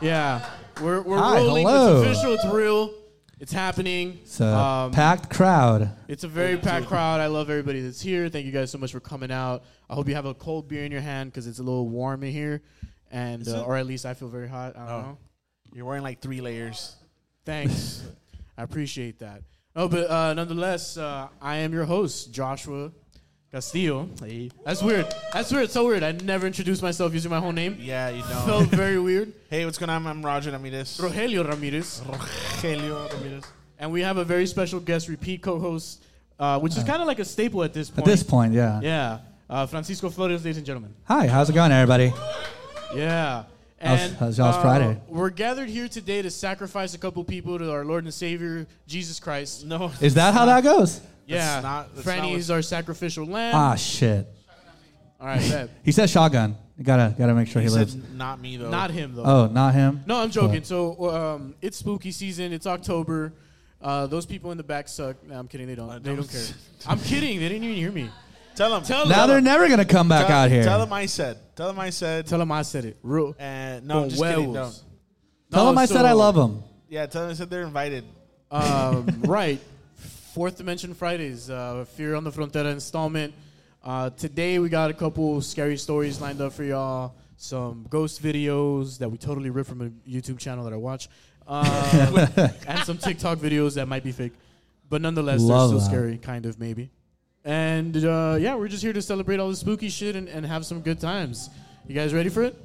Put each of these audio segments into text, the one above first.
Yeah, we're we're Hi, rolling. hello. It's official. It's real. It's happening. It's a Um, packed crowd. It's a very packed crowd. I love everybody that's here. Thank you guys so much for coming out. I hope you have a cold beer in your hand because it's a little warm in here, and uh, or at least I feel very hot. I don't Oh. know. You're wearing like three layers. Thanks, I appreciate that. Oh, but uh, nonetheless, uh, I am your host, Joshua Castillo. Hey. That's weird. That's weird. So weird. I never introduced myself using my whole name. Yeah, you don't. Felt very weird. hey, what's going on? I'm Roger Ramirez. Rogelio Ramirez. Rogelio Ramirez. And we have a very special guest, repeat co-host, uh, which is kind of like a staple at this point. At this point, yeah. Yeah. Uh, Francisco Flores, ladies and gentlemen. Hi, how's it going, everybody? Yeah. And how's y'all's uh, Friday? We're gathered here today to sacrifice a couple people to our Lord and Savior, Jesus Christ. No. Is that how that goes? Yeah. not- that's not Franny's what- our sacrificial lamb. Ah, shit. All right, bet. He said shotgun. You gotta gotta make sure He he, said lives. not me, though. Not him, though. Oh, not him. No, I'm joking. So um, it's spooky season. It's October. Uh, those people in the back suck. No, I'm kidding. They don't. Uh, they don't don't- care. I'm kidding. They didn't even hear me. Tell him. Tell them. Now they're never gonna come back tell, out here. Tell him I said. Tell him I said. Tell them I said it. Real. and no, Con just kidding. huevos. Don't. Tell No, him I said I love him. Yeah, tell him I said they're invited. Um, right. Fourth Dimension Fridays, uh, Fear on the Frontera installment. Uh, today we got a couple scary stories lined up for y'all. Some ghost videos that we totally ripped from a YouTube channel that I watch, um, and some TikTok videos that might be fake, but nonetheless Love they're that. still scary, kind of maybe. And uh, yeah, we're just here to celebrate all the spooky shit and, and have some good times. You guys ready for it?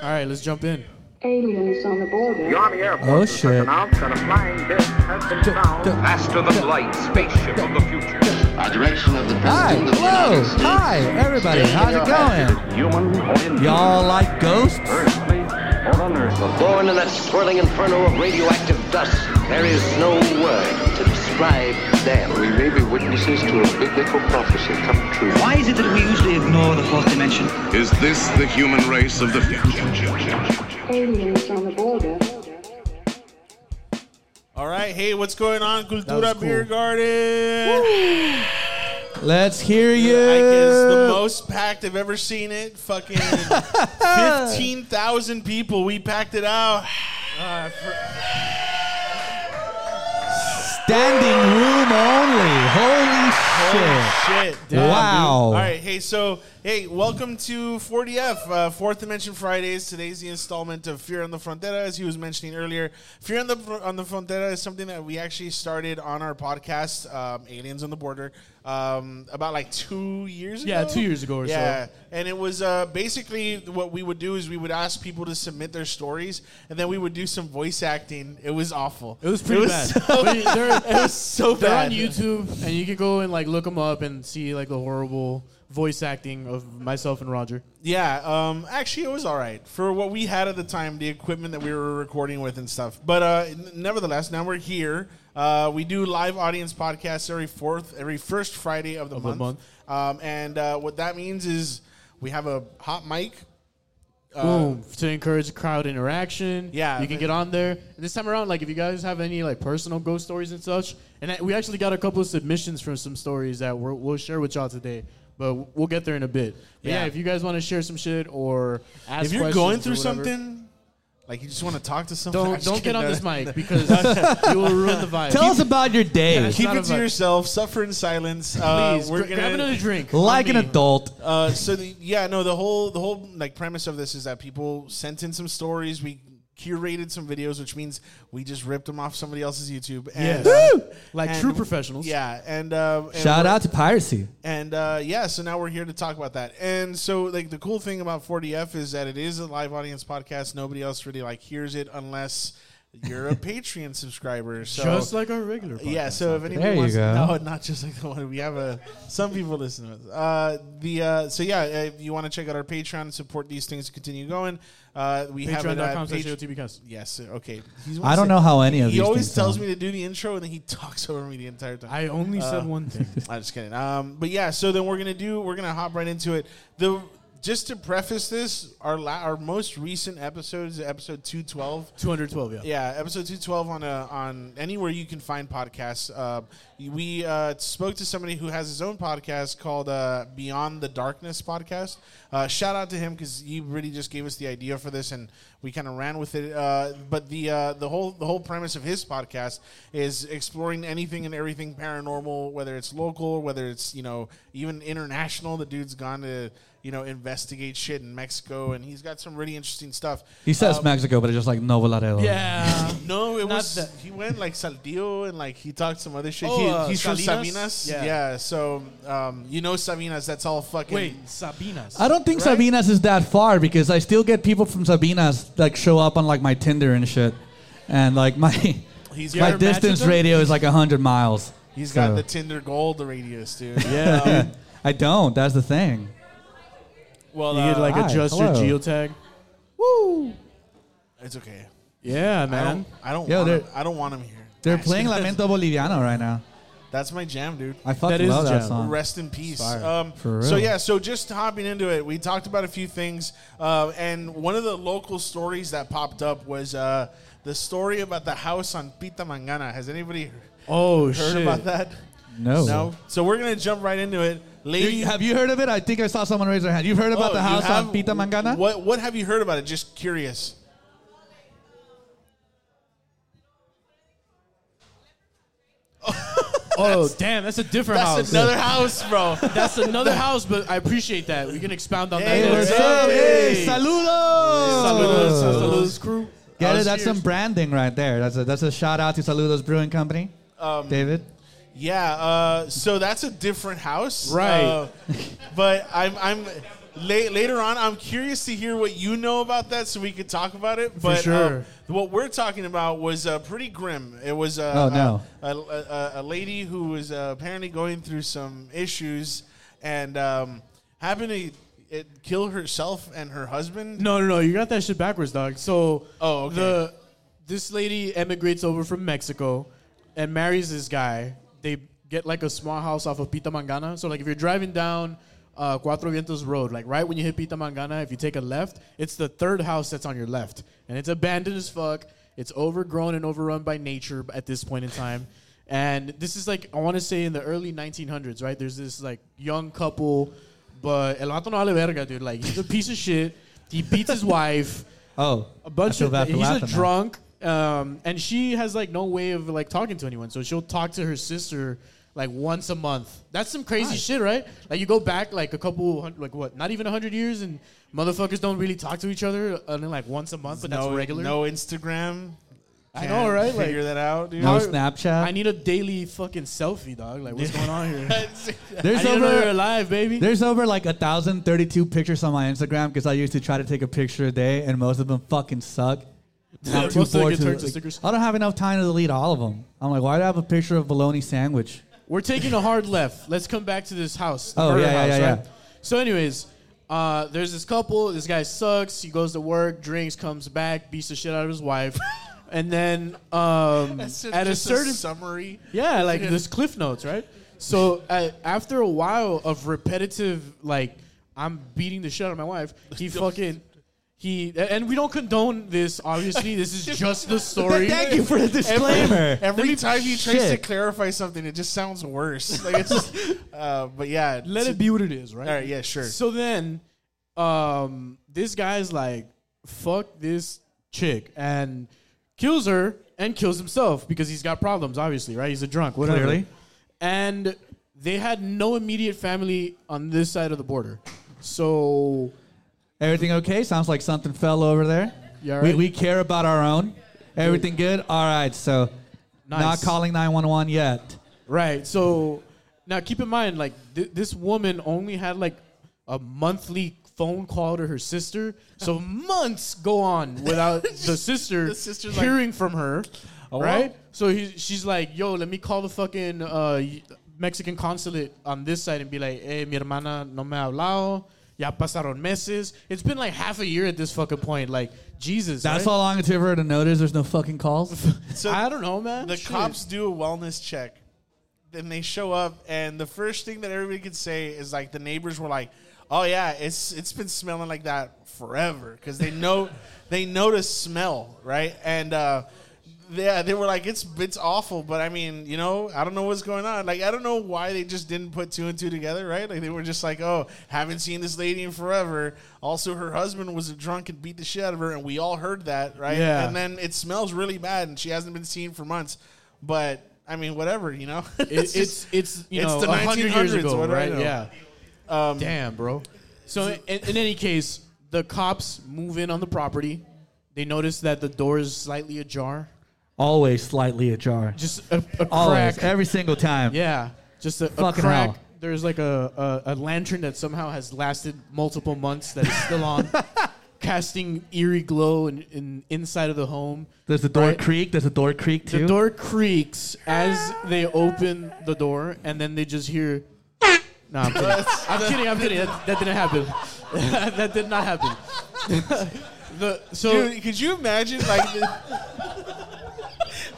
All right, let's jump in. Aliens on the border. The Army Air Oh, shit. announced that a flying disc has been found. Faster than light, spaceship of the future. Our direction of the Hi, of the hello, hi, everybody. How's it going? Human. Y'all like ghosts? Earthly or. Born in that swirling inferno of radioactive dust, there is no word to describe them. We may be witnesses to a biblical prophecy come true. Why is it that we usually ignore the fourth dimension? Is this the human race of the future? Aliens on the border. All right. Hey, what's going on, Cultura cool. Beer Garden? Let's hear you. Like it's the most packed I've ever seen it. Fucking fifteen thousand people. We packed it out. Uh, Standing room only. Holy shit. Shit. wow. All right, hey, so hey, welcome to 4DF, uh, Fourth Dimension Fridays. Today's the installment of Fear on the Frontera, as he was mentioning earlier. Fear on the on the Frontera is something that we actually started on our podcast, um, Aliens on the Border, um, about like two years ago. Yeah, two years ago or so. yeah, and it was uh, basically what we would do is we would ask people to submit their stories, and then we would do some voice acting. It was awful. It was pretty bad. so- But it was so they're bad. on YouTube, and you can go and like look them up and see like the horrible voice acting of myself and Roger. Yeah, um, actually, it was all right for what we had at the time, the equipment that we were recording with and stuff. But uh, nevertheless, now we're here. Uh, we do live audience podcasts every fourth, every first Friday of the Of the month. month. Um, and uh, what that means is we have a hot mic. Uh, Boom to encourage crowd interaction. Yeah, you can get on there. And this time around, like if you guys have any like personal ghost stories and such, and I- we actually got a couple of submissions from some stories that we're, we'll share with y'all today. But we'll get there in a bit. But yeah, Yeah. if you guys want to share some shit or ask if you're going through whatever, something, like you just want to talk to someone, don't don't get on this mic because you will ruin the vibe. Tell us about your day. Yeah, Keep it to yourself. Suffer in silence. Uh, Please, we're gra- gonna grab another drink. like an adult. Uh, so the, yeah, no, the whole the whole like premise of this is that people sent in some stories. We curated some videos, which means we just ripped them off somebody else's YouTube. And, Yes. uh, Like and- true professionals. Yeah, and, uh, and Shout we're- out to piracy. And uh, yeah, so now we're here to talk about that. And so like the cool thing about 4DF is that it is a live audience podcast. Nobody else really like hears it unless you're a Patreon subscriber. So Just like our regular. yeah, so if out there. anybody There you wants go. no, not just like the one we have a some people listen to us. Uh, the uh, so yeah, if you want to check out our Patreon and support these things to continue going, uh, we have it at Patreon.com slash Patreon. AOTBcast. Yes, okay. He's I don't know how any of He these always tells sound. me to do the intro and then he talks over me the entire time. I only Uh, said one thing. I'm just kidding. Um, but yeah, so then we're gonna do we're gonna hop right into it. The just to preface this, our la- our most recent episode is episode two twelve. 212, yeah. Yeah, episode two twelve on a, on anywhere you can find podcasts. Uh, we uh, spoke to somebody who has his own podcast called uh, Beyond the Darkness podcast. Uh, shout out to him because he really just gave us the idea for this, and we kind of ran with it. Uh, but the uh, the whole the whole premise of his podcast is exploring anything and everything paranormal, whether it's local, whether it's you know even international. The dude's gone to you know investigate shit in Mexico, and he's got some really interesting stuff. He says Um, Mexico, but it's just like Nuevo Laredo. Yeah. no, it was that- he went like Saltillo and like he talked some other shit. Oh, he, uh, he's from Sabinas. Yeah. Yeah. so um, you know Sabinas. That's all fucking. Wait, Sabinas. I don't think Right? Sabinas is that far because I still get people from Sabinas like show up on like my Tinder and shit, and like my He's my ever match with distance radio is like hundred miles. He's got the Tinder Gold radius, dude. Yeah. Um, I don't. That's the thing. Well, you could uh, like hi, adjust your hello. geotag. it's okay. Yeah, I man. don't. I don't. Yo, want they're- him, I don't want him here. They're Nice. playing Lamento Boliviano right now. That's my jam, dude. I fucking That is love that jam. song. Rest in peace. Fire. Um, For so yeah, so just hopping into it, we talked about a few things, uh, and one of the local stories that popped up was uh, the story about the house on Pita Mangana. Has anybody Oh heard shit. about that? No. No. So we're gonna jump right into it, lady. Have you heard of it? I think I saw someone raise their hand. You've heard about Oh, the house have- on Pita Mangana? What What have you heard about it? Just curious. Oh damn, that's a different That's house. another house, bro. That's another house, but I appreciate that. We can expound on Hey, that. what's later. up? Hey, Hey. saludos! Saludos, saludos, crew. Get it? That's here- some branding right there. That's a that's a shout out to Saludos Brewing Company. Um, David. Yeah, uh, so that's a different house, Right. Uh, but I'm, I'm la- later on. I'm curious to hear what you know about that, so we could talk about it. But sure. um, what we're talking about was uh, pretty grim. It was uh, Oh, no. a, a, a, a lady who was uh, apparently going through some issues and um, happened to it, kill herself and her husband. No, no, no. You got that shit backwards, dog. So, Oh, okay. the this lady emigrates over from Mexico and marries this guy. They get like a small house off of Pita Mangana. So, like, if you're driving down uh, Cuatro Vientos Road, like right when you hit Pita Mangana, if you take a left, it's the third house that's on your left, and it's abandoned as fuck. It's overgrown and overrun by nature at this point in time. And this is like I want to say in the early 1900s, right? There's this like young couple, but el vato no vale verga, dude. Like he's a piece of shit. He beats his wife Oh, a bunch of he's a now. drunk um, and she has like no way of like talking to anyone so she'll talk to her sister like once a month that's some crazy shit right like you go back like a couple hun- like what not even 100 years and motherfuckers don't really talk to each other until like once a month but that's no, regular No Instagram. I know, right? Like- Figure that out, dude. No Snapchat. i need a daily fucking selfie dog like what's going on here There's I need to know you're over alive baby there's over like a thousand thirty two pictures on my Instagram because I used to try to take a picture a day and most of them fucking suck. I'm Most too of them bored get to- turned to like, stickers. I don't have enough time to delete all of them. I'm like, why do I have a picture of bologna sandwich? We're taking a hard left. Let's come back to this house. the Oh, murder yeah, yeah, house, yeah, right? yeah. So, anyways, uh, there's this couple. This guy sucks. He goes to work, drinks, comes back, beats the shit out of his wife, and then um, That's at a just certain summary. yeah, like this cliff notes, right? So uh, after a while of repetitive, like I'm beating the shit out of my wife, he fucking. He and we don't condone this. Obviously, this is just the story. Thank you for the disclaimer. Every time he tries to clarify something, it just sounds worse. Like it's, just, uh, but yeah, Let it be what it is, right? All right, yeah, sure. So then, um, this guy's like, "Fuck this chick," and kills her and kills himself because he's got problems. Obviously, right? He's a drunk, whatever. Clearly. And they had no immediate family on this side of the border, so Everything okay? Sounds like something fell over there. You all we, we care about our own. Everything good? All right, so Nice. not calling 911 yet. Right. So now keep in mind, like th- this woman only had like a monthly phone call to her sister. So months go on without the sister The sister's like, hearing from her. well. right. So he, she's like, "Yo, let me call the fucking uh, Mexican consulate on this side and be like, hey, mi hermana no me ha hablado." Ya pasaron meses. It's been like half a year at this fucking point. Like Jesus. That's right? how long it took for her to notice there's no fucking calls. So I don't know, man. the Shit. cops do a wellness check. Then they show up, and the first thing that everybody could say is like the neighbors were like, "Oh yeah, it's it's been smelling like that forever," because they know they notice smell, right? And uh, yeah, they were like, it's it's awful, but I mean, you know, I don't know what's going on. Like, I don't know why they just didn't put two and two together, right? Like, they were just like, oh, haven't seen this lady in forever. Also, her husband was a drunk and beat the shit out of her, and we all heard that, right? Yeah. And then it smells really bad, and she hasn't been seen for months. But I mean, whatever, you know. It, it's just- it's you it's know the a hundred years ago, right? Yeah. um, Damn, bro. So in, in any case, the cops move in on the property. They notice that the door is slightly ajar, Always slightly ajar. just a, a Always, crack. every single time. Yeah, just a, a Fucking crack. hell. There's like a, a, a lantern that somehow has lasted multiple months that is still on, casting eerie glow in, in inside of the home. There's the door Right. creak? There's the door creak too? The door creaks as they open the door, and then they just hear. No, I'm kidding. I'm kidding. I'm kidding. That, that didn't happen. that did not happen. the, so Dude, could you imagine like the-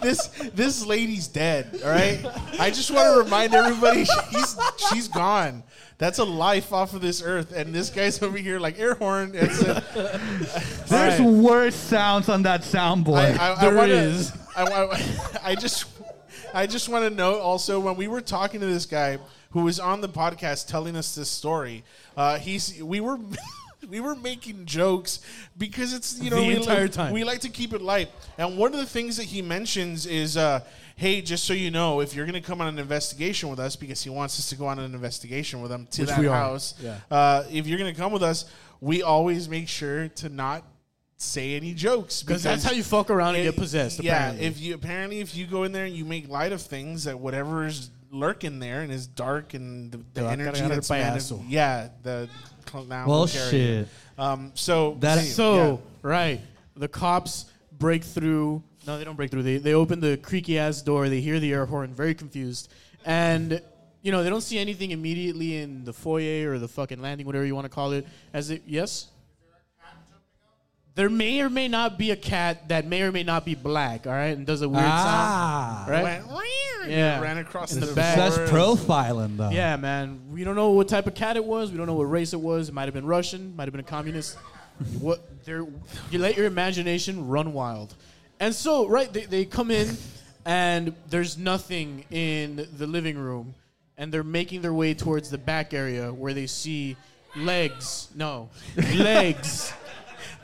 this this lady's dead, all right? I just want to remind everybody she's she's gone. That's a life off of this earth, and this guy's over here like air horn. There's worse sounds on that soundboard. I, I, There I wanna, is. I, I, I just, I just want to note also when we were talking to this guy who was on the podcast telling us this story, uh, he's we were. We were making jokes because it's you know The we entire like, time. we like to keep it light. And one of the things that he mentions is, uh, hey, just so you know, if you're going to come on an investigation with us, because he wants us to go on an investigation with him to Which that house, Yeah. uh, if you're going to come with us, we always make sure to not say any jokes because that's how you fuck around and get possessed. yeah, apparently. if you apparently if you go in there and you make light of things that whatever is lurking there and is dark and the, the Te energy that's mani- payaso. yeah the clown well, will shit. Um, so That- anyway, So right, the cops break through. No, they don't break through. They they open the creaky ass door. They hear the air horn, very confused, and you know they don't see anything immediately in the foyer or the fucking landing, whatever you want to call it. As it yes. There may or may not be a cat that may or may not be black, all right, and does a weird Ah. sound, right? went, Yeah. ran across In the, the back. That's profiling though. Yeah, man. We don't know what type of cat it was. We don't know what race it was. It might have been Russian. Might have been a communist. what? There. You let your imagination run wild. And so, right, they, they come in, and there's nothing in the living room, and they're making their way towards the back area where they see legs. No, legs.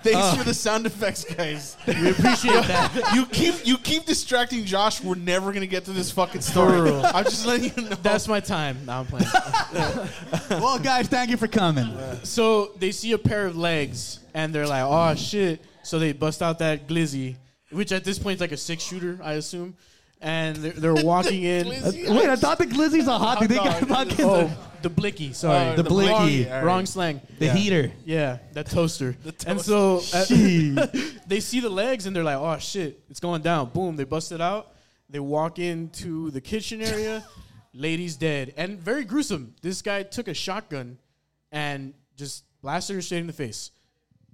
Thanks uh. for the sound effects, guys. We appreciate that. you keep you keep distracting Josh. We're never gonna get to this fucking story. real. I'm just letting you know. That's my time. Now I'm playing. Well, guys, thank you for coming. So they see a pair of legs and they're like, "Oh shit!" So they bust out that glizzy, which at this point is like a six shooter, I assume. And they're, they're walking in. Glizzy? Uh, Wait, I thought the glizzy's a hot dog. They got dog. fucking oh, the blicky. Sorry, Uh, the blicky. All right. wrong slang. the yeah. heater. Yeah, that toaster. And so uh, they see the legs and they're like, "Oh shit, it's going down!" Boom, they bust it out. They walk into the kitchen area. Lady's dead and very gruesome. This guy took a shotgun and just blasted her straight in the face,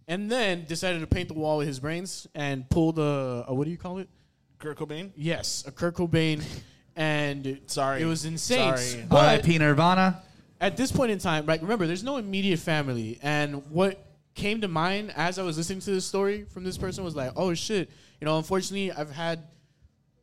and then decided to paint the wall with his brains and pulled a, a what do you call it? Kurt Cobain. Yes, a Kurt Cobain. And Sorry. it was insane. Sorry. But R.I.P. Nirvana. at this point in time, right? Remember, there's no immediate family, and what came to mind as I was listening to this story from this person was like, "Oh shit!" You know, unfortunately, I've had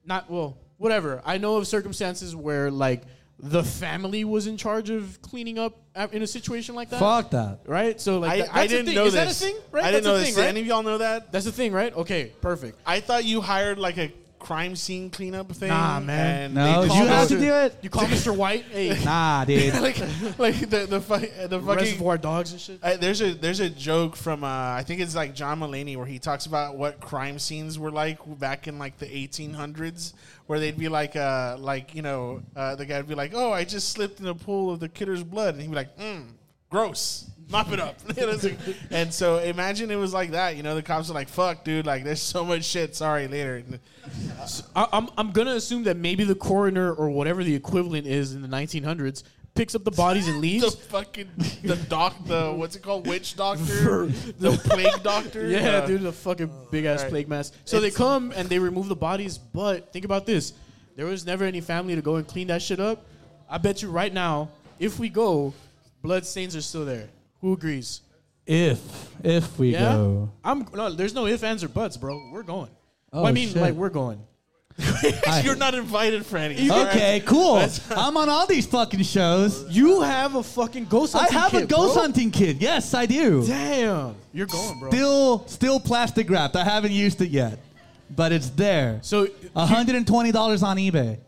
not well, whatever. I know of circumstances where like the family was in charge of cleaning up a- in a situation like that. Fuck that. Right? So like, I, that- I that's the didn't thing. know Is this. that a thing? Right? I didn't That's know a this. thing, Did right? any of y'all know that? That's the thing, right? Okay, perfect. I thought you hired like a crime scene cleanup thing. Nah, man. and No, they you have had to do it. You call Mr. White? Hey, Nah, dude. like like the the, fu- the fucking Reservoir Dogs and shit. Uh, there's a there's a joke from uh, I think it's like John Mulaney where he talks about what crime scenes were like back in like the 1800s, where they'd be like uh like you know uh, the guy'd be like, oh I just slipped in a pool of the killer's blood, and he'd be like, mm, gross, mop it up. You know, it's like- and so imagine it was like that. You know, the cops are like, fuck, dude, like there's so much shit. Sorry, later. I, I'm I'm gonna assume that maybe the coroner or whatever the equivalent is in the 1900s picks up the bodies and leaves. The fucking the doc the what's it called witch doctor the plague doctor yeah, Uh, dude, the fucking big ass Alright. plague mask. So they come and they remove the bodies, but think about this: there was never any family to go and clean that shit up. I bet you right now, if we go, blood stains are still there. Who agrees? If if we Yeah, go, I'm no. There's no ifs, ands, or buts, bro. We're going. Oh, well, I oh, mean, shit. like we're going. You're not invited, Franny. All right? Okay, cool. I'm on all these fucking shows. You have a fucking ghost hunting I have a ghost bro. hunting kid. Yes, I do. Damn. You're going, bro. Still, still plastic wrapped. I haven't used it yet, but it's there. So, $120 on eBay.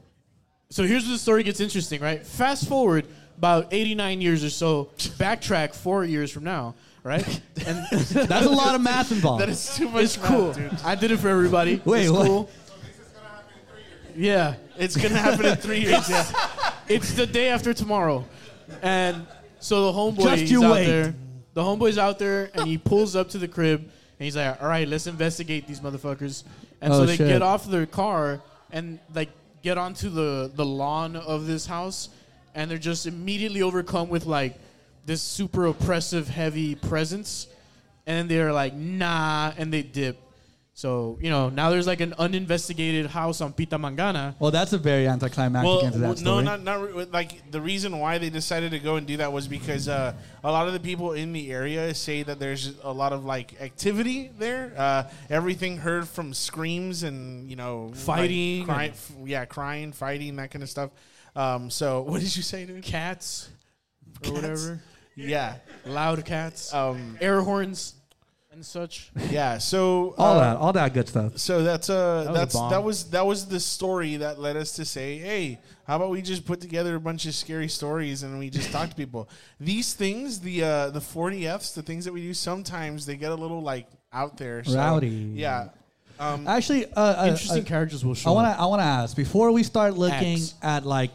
so here's where the story gets interesting, right? Fast forward about 89 years or so, backtrack four years from now, right? And That's a lot of math involved. That is too much it's math, cool. dude. I did it for everybody. Wait, it's what? cool. Yeah. It's gonna happen in three years. Yeah. It's the day after tomorrow. And so the homeboy Just he's you out wait. there. The homeboy's out there and he pulls up to the crib and he's like, All right, let's investigate these motherfuckers. And Oh, so they shit. get off their car and like get onto the, the lawn of this house and they're just immediately overcome with like this super oppressive heavy presence. And they're like, nah, and they dip. So, you know, now there's like an uninvestigated house on Pita Mangana. Well, that's a very anticlimactic Well, end to that well, no, not not re- like the reason why they decided to go and do that was because uh, a lot of the people in the area say that there's a lot of like activity there. Uh, everything heard from screams and you know like, Fighting cry- and- f- yeah, crying, fighting, that kind of stuff. Um, so what did you say, dude? Cats or whatever. Yeah, Loud cats. um, air horns and such. yeah. So all uh, that, all that good stuff. So that's uh was a that's bomb. that was that was the story that led us to say, hey, how about we just put together a bunch of scary stories and we just talk to people. These things, the uh, the 4DFs, the things that we do, sometimes they get a little like out there. So, Rowdy. Yeah. Um, Actually, uh, uh, Interesting uh, characters will show. I want to I want to ask before we start looking X. at like,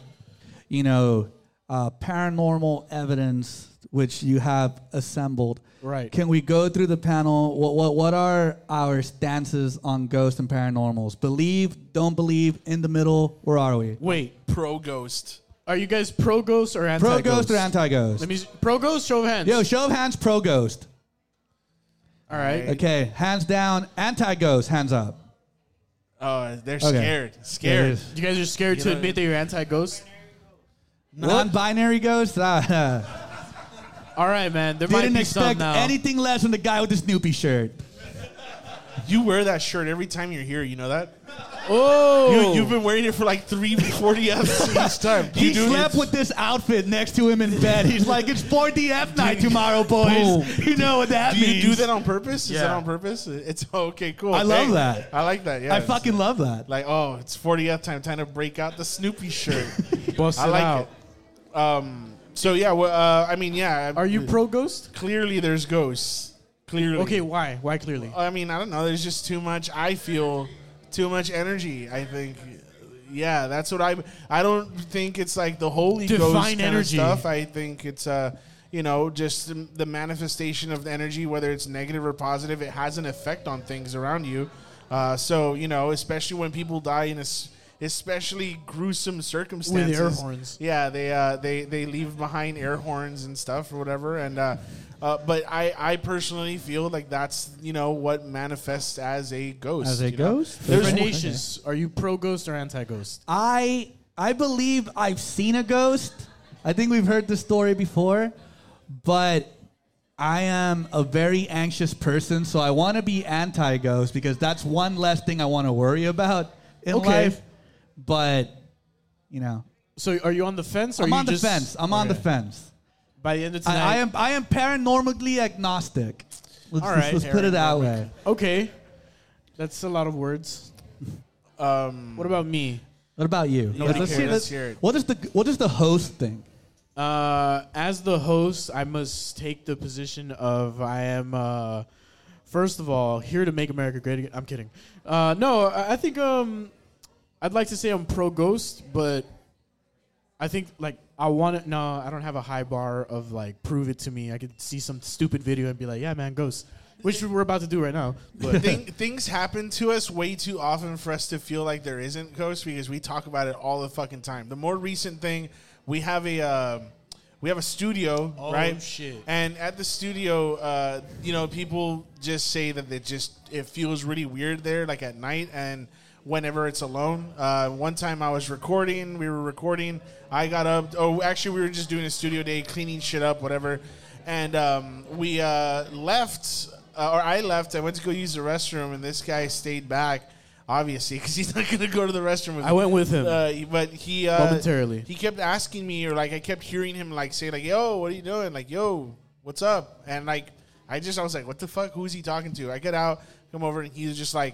you know, uh, paranormal evidence which you have assembled. Right. Can we go through the panel? What what what are our stances on ghosts and paranormals? Believe, don't believe, in the middle. Where are we? Wait, pro ghost. are you guys pro ghost or anti Pro ghost or anti ghost? Let me pro ghost. Show of hands. Yo, show of hands. Pro ghost. All right. Okay, hands down. Anti ghost. Hands up. Oh, they're Okay. scared. Scared. You guys are scared You to know- admit that you're anti ghost. Non-binary ghost. Ah, All right, man. There might didn't be some expect now. anything less than the guy with the Snoopy shirt. You wear that shirt every time you're here. You know that? oh, You, you've been wearing it for like three 4DFs each time. He You do- slept with this outfit next to him in bed. He's like, "It's 4DF night tomorrow, boys." Boom. You know what that Do means? you do that on purpose? Is that Yeah. on purpose? It's okay, cool. I love Hey, that. I like that. Yeah, I fucking love that. like. Oh, it's 40th time. Time to break out the Snoopy shirt. bust I it like out. it. Um. So yeah. Well, uh, I mean, yeah. Are you pro ghost? Clearly, there's ghosts. Clearly. Okay, why? Why clearly? I mean, I don't know. There's just too much. I feel too much energy. I think. Yeah, that's what I. I don't think it's like the holy ghost Divine kind of stuff. I think it's uh, you know, just the- the manifestation of the energy, whether it's negative or positive. It has an effect on things around you. Uh, so you know, especially when people die in a s- especially gruesome circumstances. With air horns. Yeah, they uh, they they leave behind air horns and stuff or whatever. And uh, uh, but I I personally feel like that's you know what manifests as a ghost. As a you know? ghost? There's Renacious, are you pro ghost or anti ghost? I I believe I've seen a ghost. I think we've heard the story before, but I am a very anxious person, so I want to be anti-ghost because that's one less thing I want to worry about in Okay. life. But you know, So are you on the fence? Or I'm you on the just- fence. I'm on the Okay. fence. By the end of tonight. I, I am I am paranormally agnostic. Let's, All let's- let's put it that way. Okay. That's a lot of words. Um, What about me? What about you? Nobody Let's cares. see- Let's hear it. What does the what does the host think? Uh, as the host, I must take the position of I am, uh, first of all, here to make America great again. I'm kidding. Uh, no, I I think um, I'd like to say I'm pro ghost, but I think like I want it. No, I don't have a high bar of like prove it to me. I could see some stupid video and be like, yeah, man, ghost, which we're about to do right now. But Thing, things happen to us way too often for us to feel like there isn't ghosts because we talk about it all the fucking time. The more recent thing, we have a uh, we have a studio, Oh, right? shit. And at the studio, uh, you know, people just say that it just it feels really weird there, like at night and whenever it's alone. Uh, one time I was recording, we were recording. I got up. Oh, actually, we were just doing a studio day, cleaning shit up, whatever. And um, we uh, left, uh, or I left. I went to go use the restroom, and this guy stayed back. obviously, because he's not gonna go to the restroom with I me. went with him. Uh, but he uh, Momentarily. he kept asking me, or like I kept hearing him like say like, "Yo, what are you doing?" Like, "Yo, what's up?" And like I just I was like, "What the fuck? Who is he talking to?" I get out, come over, and he was just like,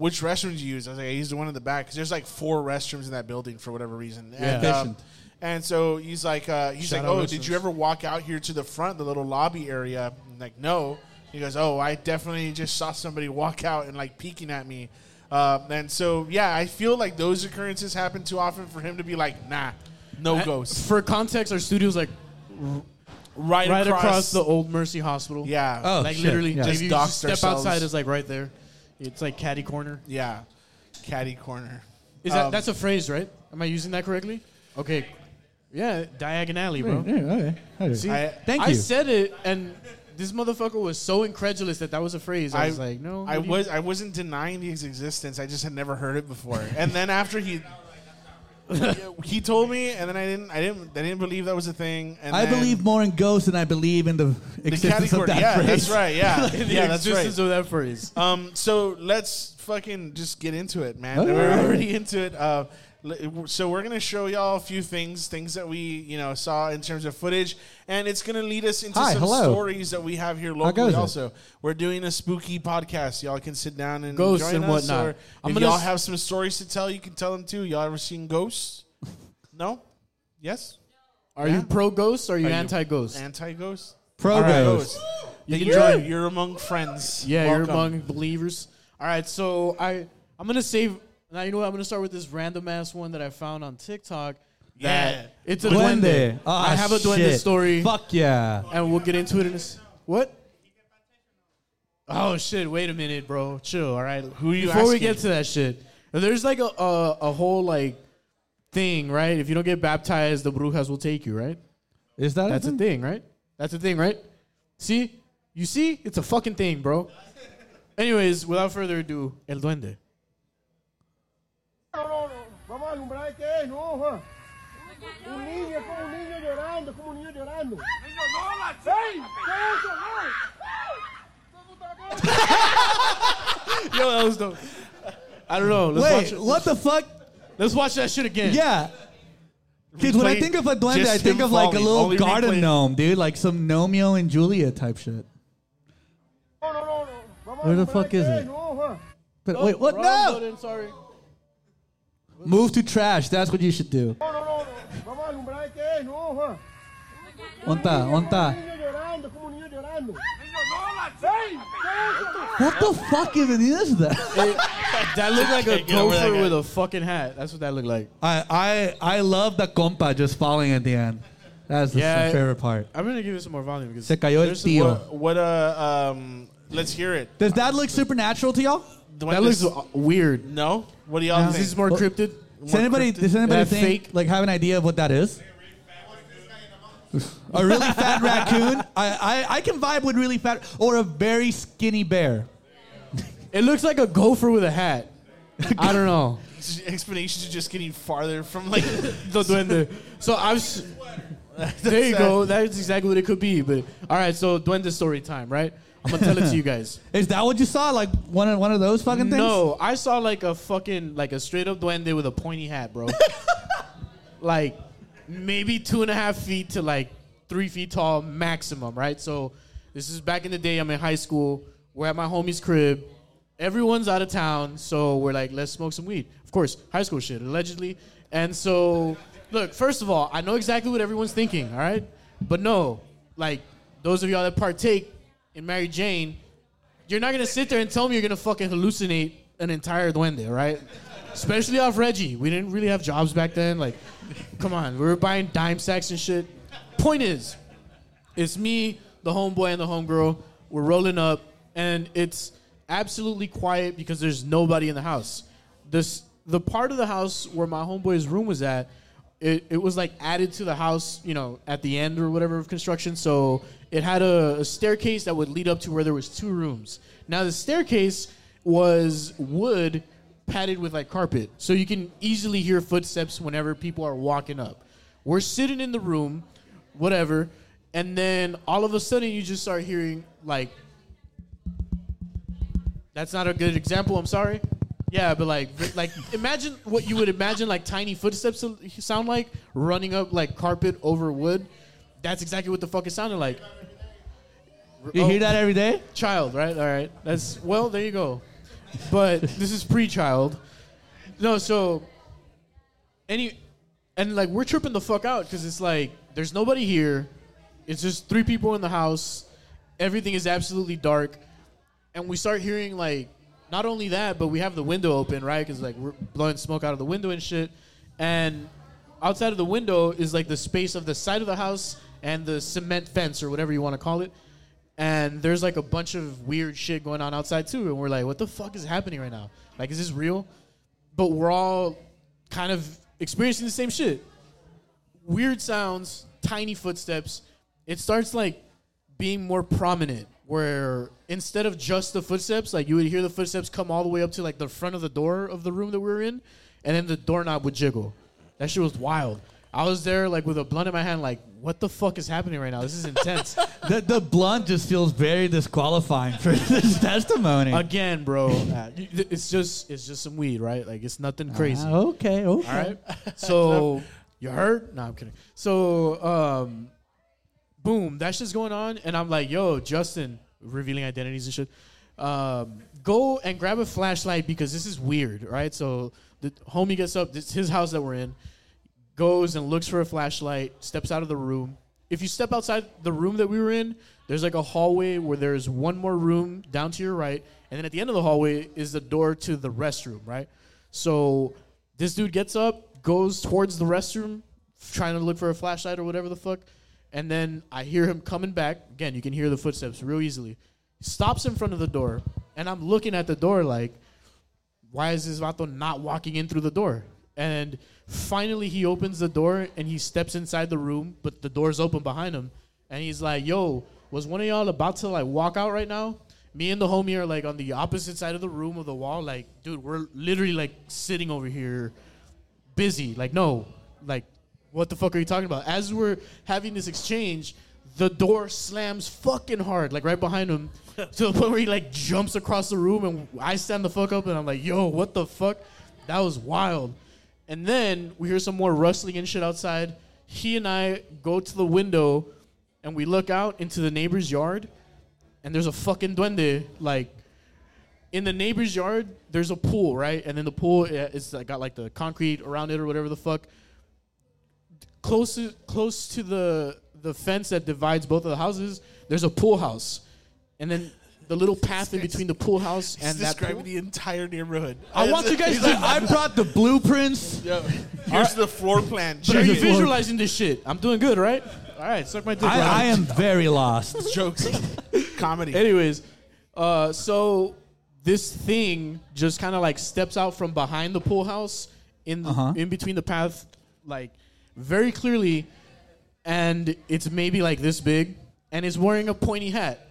"Which restroom did you use?" I was like, "I used the one in the back because there's like four restrooms in that building for whatever reason." And, Yeah. um, and so he's like, uh, he's Shout like, "Oh, restrooms. did you ever walk out here to the front, the little lobby area?" I'm like, no. He goes, "Oh, I definitely just saw somebody walk out and like peeking at me." Um, and so, yeah, I feel like those occurrences happen too often for him to be like, "Nah, no I- ghosts." For context, our studio's like Right, right across, across, the old Mercy Hospital. Yeah. Oh, like shit. literally, Yeah. Just just step ourselves. outside, is like right there. It's like caddy corner. Yeah, caddy corner. Is that Um, that's a phrase, right? Am I using that correctly? Okay. Yeah, diagonally, bro. Yeah, okay. okay. See, I- Thank I you. said it, and this motherfucker was so incredulous that that was a phrase. I, was like, no. I what do you- was I wasn't denying his existence. I just had never heard it before. and then after he he told me, and then I didn't I didn't I didn't believe that was a thing. And I then believe more in ghosts than I believe in the existence of that Yeah, phrase. that's right. Yeah, the yeah, that's right. existence of that phrase. Um, so let's fucking just get into it, man. We're already into it. Uh, so we're gonna show y'all a few things, things that we you know saw in terms of footage, and it's gonna lead us into Hi, some hello. stories that we have here locally. it? Also, we're doing a spooky podcast. Y'all can sit down and Ghosts join and us, whatnot. If y'all s- have some stories to tell, you can tell them too. Y'all ever seen ghosts? No. Yes. Are Yeah. you pro ghosts or are you anti ghost? Anti ghost. Pro ghost. You You can are join. You're among friends. Yeah, you're among believers. All right, so I I'm gonna save. Now you know what? I'm gonna start with this random ass one that I found on TikTok. that Yeah. it's a Duende. duende. Ah, I have a duende shit. story, Fuck yeah. and we'll get into it in this. What? Oh shit! Wait a minute, bro. Chill. All right. Who are you Before we asking? get to that shit, there's like a, a a whole like thing, right? If you don't get baptized, the brujas will take you, right? Is that That's a thing? thing, right? That's a thing, right? See? You see? It's a fucking thing, bro. Anyways, without further ado, El Duende. No, no, no. Vamos a alumbrar qué es, no, Juan. Un niño, es como un niño llorando, es como un niño llorando. Niño, no, la ¡Ey! ¿Qué es? Yo, that was dope. I don't know. Let's watch Wait, it. what the fuck? Let's watch that shit again. Yeah. Because when I think of a duende, I think of like a little garden replay- gnome, dude, like some Romeo and Juliet type shit. No, no, no, no. Where the fuck is it? But wait, what? No! button, sorry. Move to trash. That's what you should do. What the fuck even is that? That looked like a Can't get over that gopher guy. with a fucking hat. That's what that looked like. I I I love the compa just falling at the end. That's the Yeah. favorite part. I'm gonna give it some more volume because Se cayó el there's tío. What, what uh um let's hear it. Does that look supernatural to y'all? The one That looks that's- weird. no. What do y'all This think? is more Well- cryptid. Does anybody does anybody That think fake- like have an idea of what that is? a really fat raccoon. I, I I can vibe with really fat or a very skinny bear. It looks like a gopher with a hat. I don't know. explanations are just getting farther from like the duende. So I was. There you go. That's exactly what it could be. But all right, so duende story time, right? I'm gonna tell it to you guys. Is that what you saw? Like one of one of those fucking things? No, I saw like a fucking like a straight up duende with a pointy hat, bro. like maybe two and a half feet to like three feet tall maximum, right? So this is back in the day. I'm in high school. We're at my homie's crib. Everyone's out of town, so we're like, let's smoke some weed. Of course, high school shit, allegedly. And so, look, first of all, I know exactly what everyone's thinking, all right? But no, like those of y'all that partake in Mary Jane, you're not gonna sit there and tell me you're gonna fucking hallucinate an entire duende, right? Especially off Reggie. We didn't really have jobs back then. Like, come on, we were buying dime sacks and shit. Point is, it's me, the homeboy, and the homegirl. We're rolling up, and it's absolutely quiet because there's nobody in the house. This the part of the house where my homeboy's room was at. It, it was like added to the house, you know, at the end or whatever of construction. So it had a, a staircase that would lead up to where there was two rooms. Now the staircase was wood padded with like carpet, so you can easily hear footsteps whenever people are walking up. We're sitting in the room, whatever, and then all of a sudden you just start hearing like. That's not a good example. I'm sorry. Yeah, but like, like imagine what you would imagine like tiny footsteps sound like running up like carpet over wood. That's exactly what the fuck it sounded like. You Oh, hear that every day? Child, right? All right. That's well. There you go. But this is pre-child. No, so any and like we're tripping the fuck out because it's like there's nobody here. It's just three people in the house. Everything is absolutely dark, and we start hearing like not only that, but we have the window open, right? Because like we're blowing smoke out of the window and shit. And outside of the window is like the space of the side of the house and the cement fence or whatever you want to call it. And there's like a bunch of weird shit going on outside too. And we're like, what the fuck is happening right now? Like, is this real? But we're all kind of experiencing the same shit. Weird sounds, tiny footsteps. It starts like being more prominent where instead of just the footsteps, like you would hear the footsteps come all the way up to like the front of the door of the room that we were in, and then the doorknob would jiggle. That shit was wild. I was there like with a blunt in my hand, like, what the fuck is happening right now? This is intense. The, the blunt just feels very disqualifying for this testimony. Again, bro. uh, it's just it's just some weed, right? Like it's nothing crazy. Ah, okay, okay. All right. So you heard? No, I'm kidding. So um, boom, that shit's going on, and I'm like, yo, Justin, revealing identities and shit. Um, go and grab a flashlight because this is weird, right? So the homie gets up. This is his house that we're in. Goes and looks for a flashlight. Steps out of the room. If you step outside the room that we were in, there's like a hallway where there's one more room down to your right, and then at the end of the hallway is the door to the restroom, right? So this dude gets up, goes towards the restroom, trying to look for a flashlight or whatever the fuck, and then I hear him coming back. Again, you can hear the footsteps real easily. Stops in front of the door, and I'm looking at the door like, why is this vato not walking in through the door? And finally, he opens the door and he steps inside the room, but the door's open behind him. And he's like, "Yo, was one of y'all about to like walk out right now?" Me and the homie are like on the opposite side of the room of the wall. Like, dude, we're literally like sitting over here, busy. Like, no, like, what the fuck are you talking about? As we're having this exchange, the door slams fucking hard, like right behind him, to the point where he like jumps across the room, and I stand the fuck up, and I'm like, "Yo, what the fuck?" That was wild. And then we hear some more rustling and shit outside. He and I go to the window, and we look out into the neighbor's yard, and there's a fucking duende like in the neighbor's yard, there's a pool, right? And then the pool uh, got like the concrete around it or whatever the fuck. Close to, close to the the fence that divides both of the houses, there's a pool house, and then the little path in between the pool house and that describing pool. the entire neighborhood. I want you guys to- I brought the blueprints. Yo, here's the floor plan. But are you Here's the floor. visualizing this shit? I'm doing good, right? All right, suck my dick. I, I am very lost. jokes, comedy. Anyways, uh, so this thing just kind of like steps out from behind the pool house in Uh-huh. in between the path, like very clearly, and it's maybe like this big, and is wearing a pointy hat,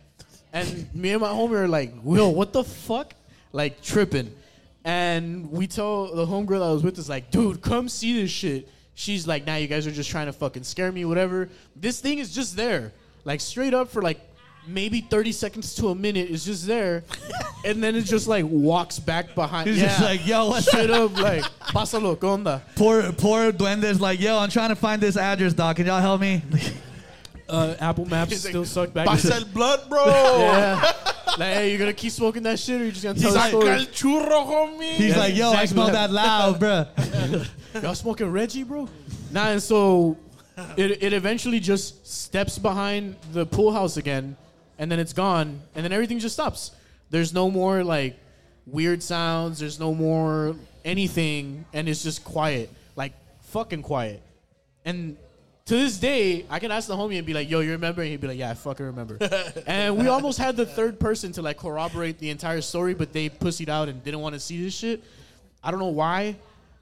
and me and my homie are like, "Will, what the fuck?" Like tripping, and we tell the homegirl I was with is like, "Dude, come see this shit." She's like, "Nah, you guys are just trying to fucking scare me, whatever." This thing is just there, like straight up for like maybe 30 seconds to a minute is just there and then it just like walks back behind He's just like, yo, what's straight up like pásalo ¿qué onda? Poor poor duende's like, yo, I'm trying to find this address, doc. Can y'all help me? uh, Apple Maps He's like, still suck back Pasa el blood, bro. yeah like hey you're gonna keep smoking that shit or you're just gonna tell He's the like, story "Cal churro, homie. He's Yeah, like, yo, I exactly. smell that loud, bro. y'all smoking Reggie bro nah and so it, it eventually just steps behind the pool house again and then it's gone and then everything just stops there's no more like weird sounds there's no more anything and it's just quiet like fucking quiet and to this day i can ask the homie and be like yo you remember and he'd be like yeah i fucking remember and we almost had the third person to like corroborate the entire story but they pussied out and didn't want to see this shit i don't know why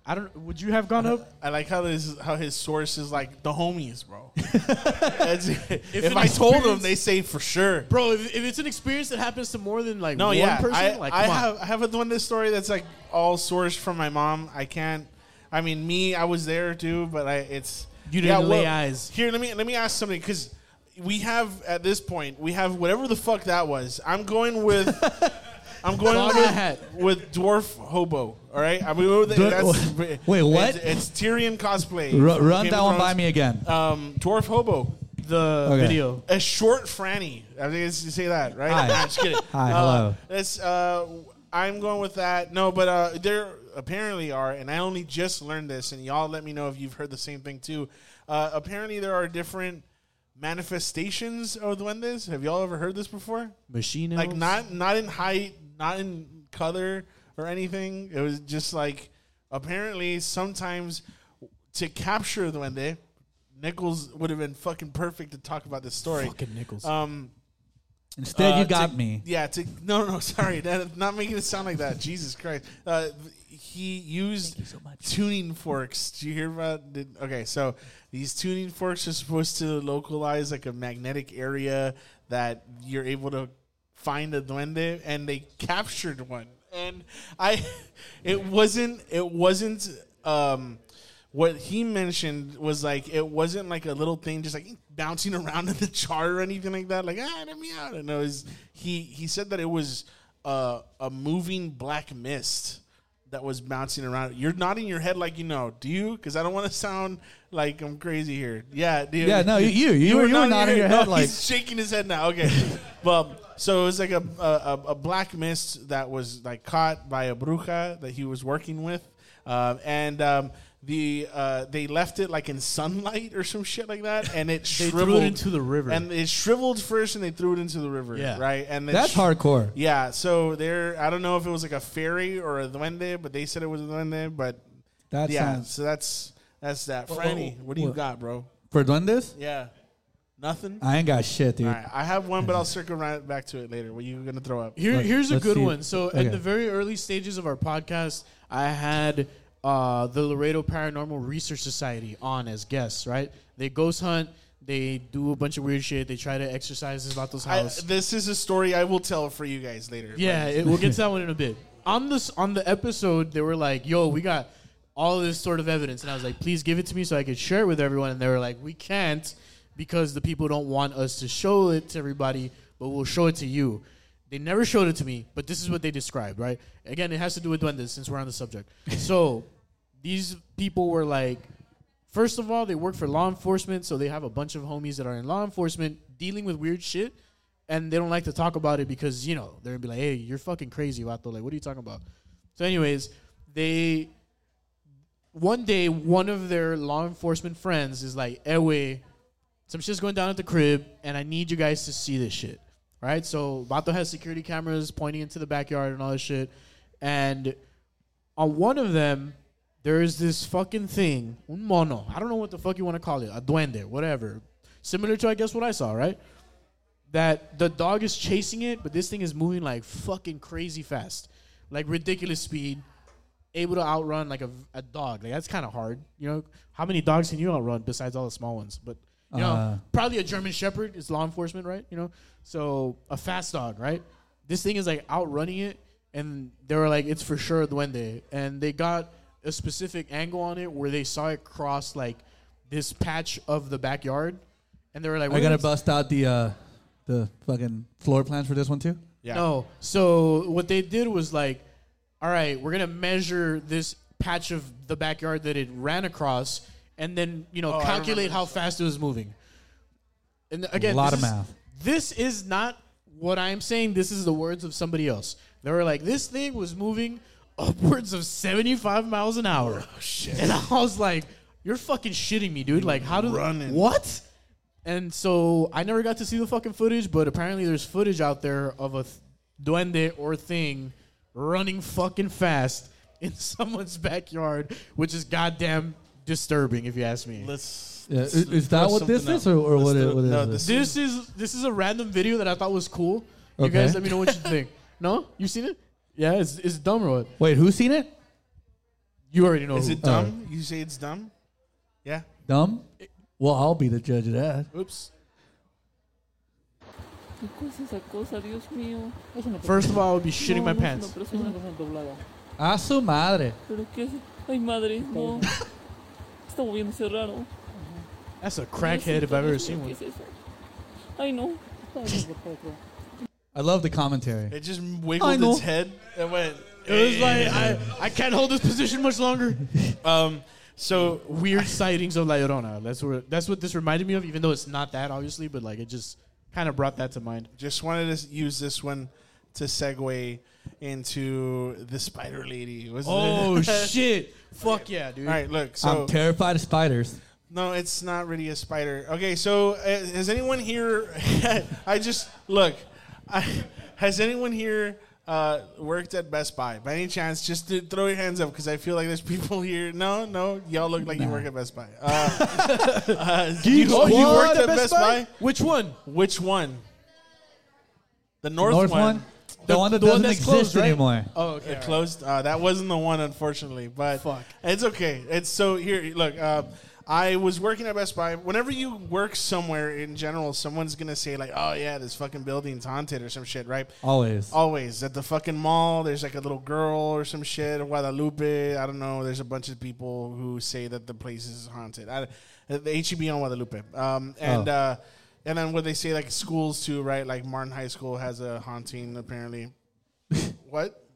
i don't would you have gone up I like how this how his source is like the homies, bro. That's- if I told them, they say for sure. Bro, if, if it's an experience that happens to more than like No, one yeah, person, I, like I come on. have I have a this story that's like all sourced from my mom. I can't. I mean, me, I was there too, but I it's You didn't lay eyes. Here, let me let me ask something because we have at this point we have whatever the fuck that was. I'm going with. I'm going with, in a hat. with dwarf hobo. All right, I'm with Dwar- that's, Wait, what? It's, it's Tyrion cosplay. From run Game that one by me again. Um, dwarf hobo. The Okay. video. A short Franny. I think it's, you say that, right? Hi. Nah, just kidding. Hi, Uh, hello. It's, uh, I'm going with that. No, but uh, there apparently are, and I only just learned this, and y'all let me know if you've heard the same thing too. Uh, apparently, there are different manifestations of duendes. Have y'all ever heard this before? Machine Like not not in height, not in color or anything. It was just like apparently sometimes to capture the duende, Nichols would have been fucking perfect to talk about this story. Fucking Nichols. Um, Instead, uh, you got to- me. Yeah, to no, no, sorry, that, not making it sound like that. Jesus Christ, uh, he used tuning forks. Did you hear about? Did, okay, so these tuning forks are supposed to localize like a magnetic area that you're able to find a duende, and they captured one. And I, it wasn't, it wasn't. Um, what he mentioned was like it wasn't like a little thing just like bouncing around in the jar or anything like that. Like ah, let me out. And it was he he said that it was uh, a moving black mist that was bouncing around. You're nodding your head like you know. Do you? Because I don't want to sound like I'm crazy here. Yeah, dude. Yeah, no, you- you- you were- you were nodding your head No, like- he's shaking his head now. Okay, well. So it was like a, a a black mist that was like caught by a bruja that he was working with, um, and um, the uh, they left it like in sunlight or some shit like that, and it They shriveled threw it into the river. and it shriveled first, and they threw it into the river. Yeah. right, and That's sh- hardcore. Yeah, so there, I don't know if it was like a fairy or a duende, but they said it was a duende. But That yeah, sounds so that's that's that. Wha- Franny, what do you what- got, bro? for duendes. Yeah, nothing. I ain't got shit, dude. All right, I have one, but I'll circle right back to it later. What you gonna throw up? Here, Look, here's a good one. So, Okay. in the very early stages of our podcast, I had uh, the Laredo Paranormal Research Society on as guests. Right? They ghost hunt. They do a bunch of weird shit. They try to exercise his Vato's I, house. this is a story I will tell for you guys later. yeah, it, we'll get to that one in a bit. On this, on the episode, they were like, "Yo, we got all this sort of evidence," and I was like, "Please give it to me so I could share it with everyone." And they were like, "We can't because the people don't want us to show it to everybody, but we'll show it to you." They never showed it to me, but this is what they described, right? Again, it has to do with duendes since we're on the subject. so these people were like, first of all, they work for law enforcement, so they have a bunch of homies that are in law enforcement dealing with weird shit, and they don't like to talk about it because you know they're gonna be like, "Hey, you're fucking crazy, vato. Like, what are you talking about?" So, anyways, they one day one of their law enforcement friends is like, eh, "Ewe, some shit's going down at the crib, and I need you guys to see this shit." Right? So Vato has security cameras pointing into the backyard and all this shit. And on one of them, there is this fucking thing, un mono. I don't know what the fuck you want to call it, a duende, whatever. Similar to, I guess, what I saw, right? That the dog is chasing it, but this thing is moving like fucking crazy fast, like ridiculous speed, able to outrun like a, a dog. Like that's kind of hard, you know. How many dogs can you outrun besides all the small ones? But you know, Uh. probably a German Shepherd is law enforcement, right? You know, so a fast dog, right? This thing is like outrunning it, and they were like, it's for sure a duende, and they got a specific angle on it where they saw it cross like this patch of the backyard, and they were like, I "We're gotta gonna bust out the uh, the fucking floor plans for this one too. Yeah. No. So what they did was like, all right, we're gonna measure this patch of the backyard that it ran across, and then you know Oh, I calculate how fast it was moving. And th- again, Lot this of is- math. This is not what I'm saying. This is the words of somebody else. They were like, this thing was moving upwards of 75 miles an hour. Oh shit! And I was like, you're fucking shitting me, dude. Like, how do Running. what? And so I never got to see the fucking footage, but apparently there's footage out there of a th- duende or thing running fucking fast in someone's backyard, which is goddamn disturbing, if you ask me. Let's. Yeah, let's is- is that what this something is, or- or Let's what throw- it- what is no, it? this This is this is a random video that I thought was cool. You Okay. guys, let me know what you think. No, you seen it? Yeah, it's it's dumb or what? Wait, who's seen it? You already know. Is who. it dumb? you say it's dumb? Yeah. Dumb. Well, I'll be the judge of that. Oops. ¿Qué cosa esa cosa, Dios mío? First of all, I would be shitting my no es pants. una persona. A su madre. ¿Pero qué es? Ay, madre, no. Está moviéndose raro. That's a crackhead if I've ever seen ¿Qué one. es eso? Ay, no. I love the commentary. It just wiggled know. its head and went. It was like I, I can't hold this position much longer. Um, so Weird sightings of La Llorona. That's what that's what this reminded me of. Even though it's not that, obviously, but like it just kind of brought that to mind. just wanted to use this one to segue into the spider lady. Was Oh it? shit! Fuck yeah, dude. All right, look. So I'm terrified of spiders. No, it's not really a spider. Okay, so uh, has anyone here? I just look. I, has anyone here uh, worked at Best Buy by any chance? Just to throw your hands up because I feel like there's people here. No, no, y'all look like you work at Best Buy. Uh, uh, you, oh, you What? worked at Best, Buy? Which one? Which one? The North, North one. one? The, one that the one doesn't that's exist closed, right? anymore. Oh, okay. It closed. Uh, that wasn't the one, unfortunately. But Fuck. it's okay. It's so here. Look, uh, I was working at Best Buy. Whenever you work somewhere in general, someone's gonna say like, "Oh yeah, this fucking building's haunted" or some shit, right? Always. Always at the fucking mall. There's like a little girl or some shit. Guadalupe. I don't know. There's a bunch of people who say that the place is haunted. I, the HEB on Guadalupe. Um, and Oh. uh, and then what they say like schools too, right? Like Martin High School has a haunting apparently. what?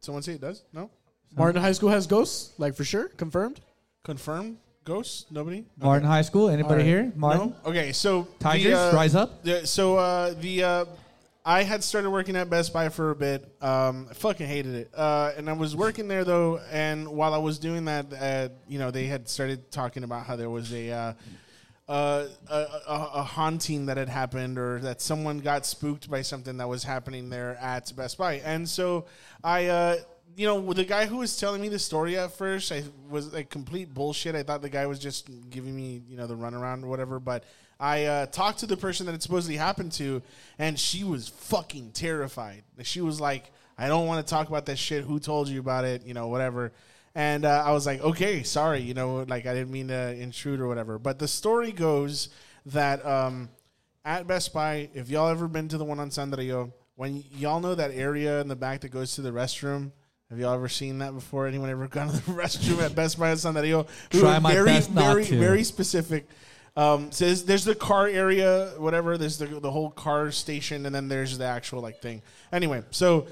Someone say it does? No. Martin High School has ghosts, like for sure, confirmed. Confirmed. Ghosts? Nobody. Martin High School. Anybody Alright. here? Martin. No? Okay, so Tigers, the, uh, rise up. the- so uh, the uh, I had started working at Best Buy for a bit. Um, I fucking hated it, uh, and I was working there though. And while I was doing that, uh, you know, they had started talking about how there was a. Uh, uh, a, a, a haunting that had happened, or that someone got spooked by something that was happening there at Best Buy, and so I, uh, you know, the guy who was telling me the story at first, I was like complete bullshit. I thought the guy was just giving me, you know, the runaround or whatever. But I uh, talked to the person that it supposedly happened to, and she was fucking terrified. She was like, "I don't want to talk about that shit. Who told you about it? You know, whatever." And uh, I was like, "Okay, sorry. You know, like I didn't mean to intrude or whatever." But the story goes that um, at Best Buy, if y'all ever been to the one on San Dario, when y'all know that area in the back that goes to the restroom. Have y'all ever seen that before? Anyone ever gone to the restroom at Best Buy in San Dario? We Try my very, best not very, to. very specific. Um, says there's the car area, whatever. There's the the whole car station, and then there's the actual like thing. Anyway, so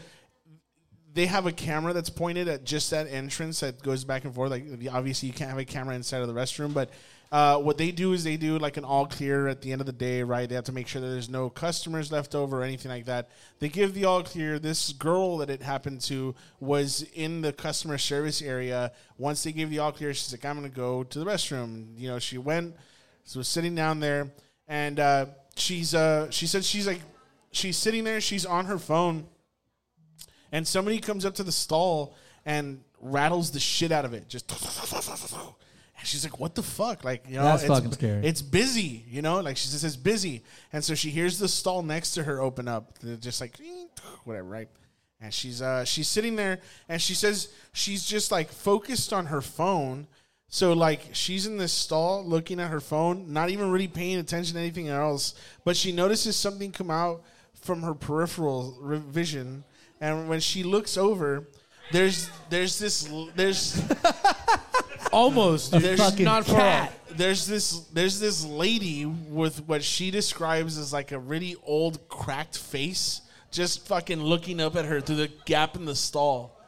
they have a camera that's pointed at just that entrance that goes back and forth. Like obviously, you can't have a camera inside of the restroom, but uh, what they do is they do like an all clear at the end of the day. Right? They have to make sure that there's no customers left over or anything like that. They give the all clear. This girl that it happened to was in the customer service area. Once they gave the all clear, she's like, "I'm gonna go to the restroom." You know, she went. So was sitting down there, and uh, she's uh, she said she's like she's sitting there. She's on her phone, and somebody comes up to the stall and rattles the shit out of it. Just and she's like, "What the fuck?" Like you know, That's it's, fucking scary. It's busy, you know. Like she says, it's busy, and so she hears the stall next to her open up. They're just like whatever, right? And she's uh she's sitting there, and she says she's just like focused on her phone. So like she's in this stall looking at her phone, not even really paying attention to anything else, but she notices something come out from her peripheral vision, and when she looks over, there's there's this there's Almost. there's fucking not far cat. off. There's this there's this lady with what she describes as like a really old cracked face, just fucking looking up at her through the gap in the stall.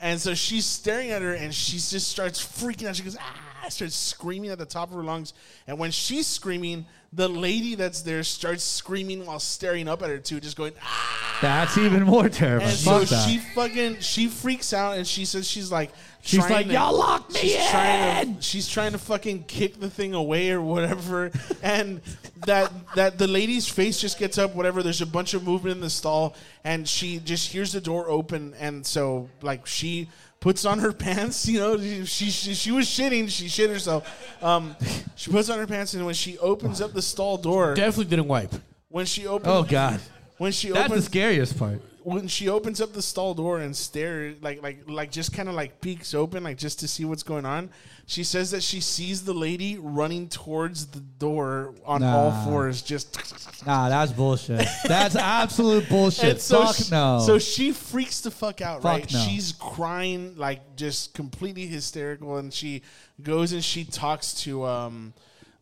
And so she's staring at her and she just starts freaking out. She goes, ah, starts screaming at the top of her lungs. And when she's screaming, the lady that's there starts screaming while staring up at her too, just going, ah. That's even more terrifying. And so Fuck that. she fucking she freaks out and she says she's like She's trying like, to- "Y'all locked me she's Trying in!" to, she's trying to fucking kick the thing away or whatever, and that that the lady's face just gets up. Whatever. There's a bunch of movement in the stall, and she just hears the door open, and so like she puts on her pants. You know, she she, she was shitting. She shit herself. Um, she puts on her pants, and when she opens up the stall door, Definitely didn't wipe. when she opens, oh god, when she that's the opens scariest part. When she opens up the stall door and stares like like like just kind of like peeks open like just to see what's going on she says that she sees the lady running towards the door on all fours just Nah, that's bullshit. That's absolute bullshit. and so Fuck she, no. so she freaks the fuck out Fuck right no. she's crying like just completely hysterical and she goes and she talks to um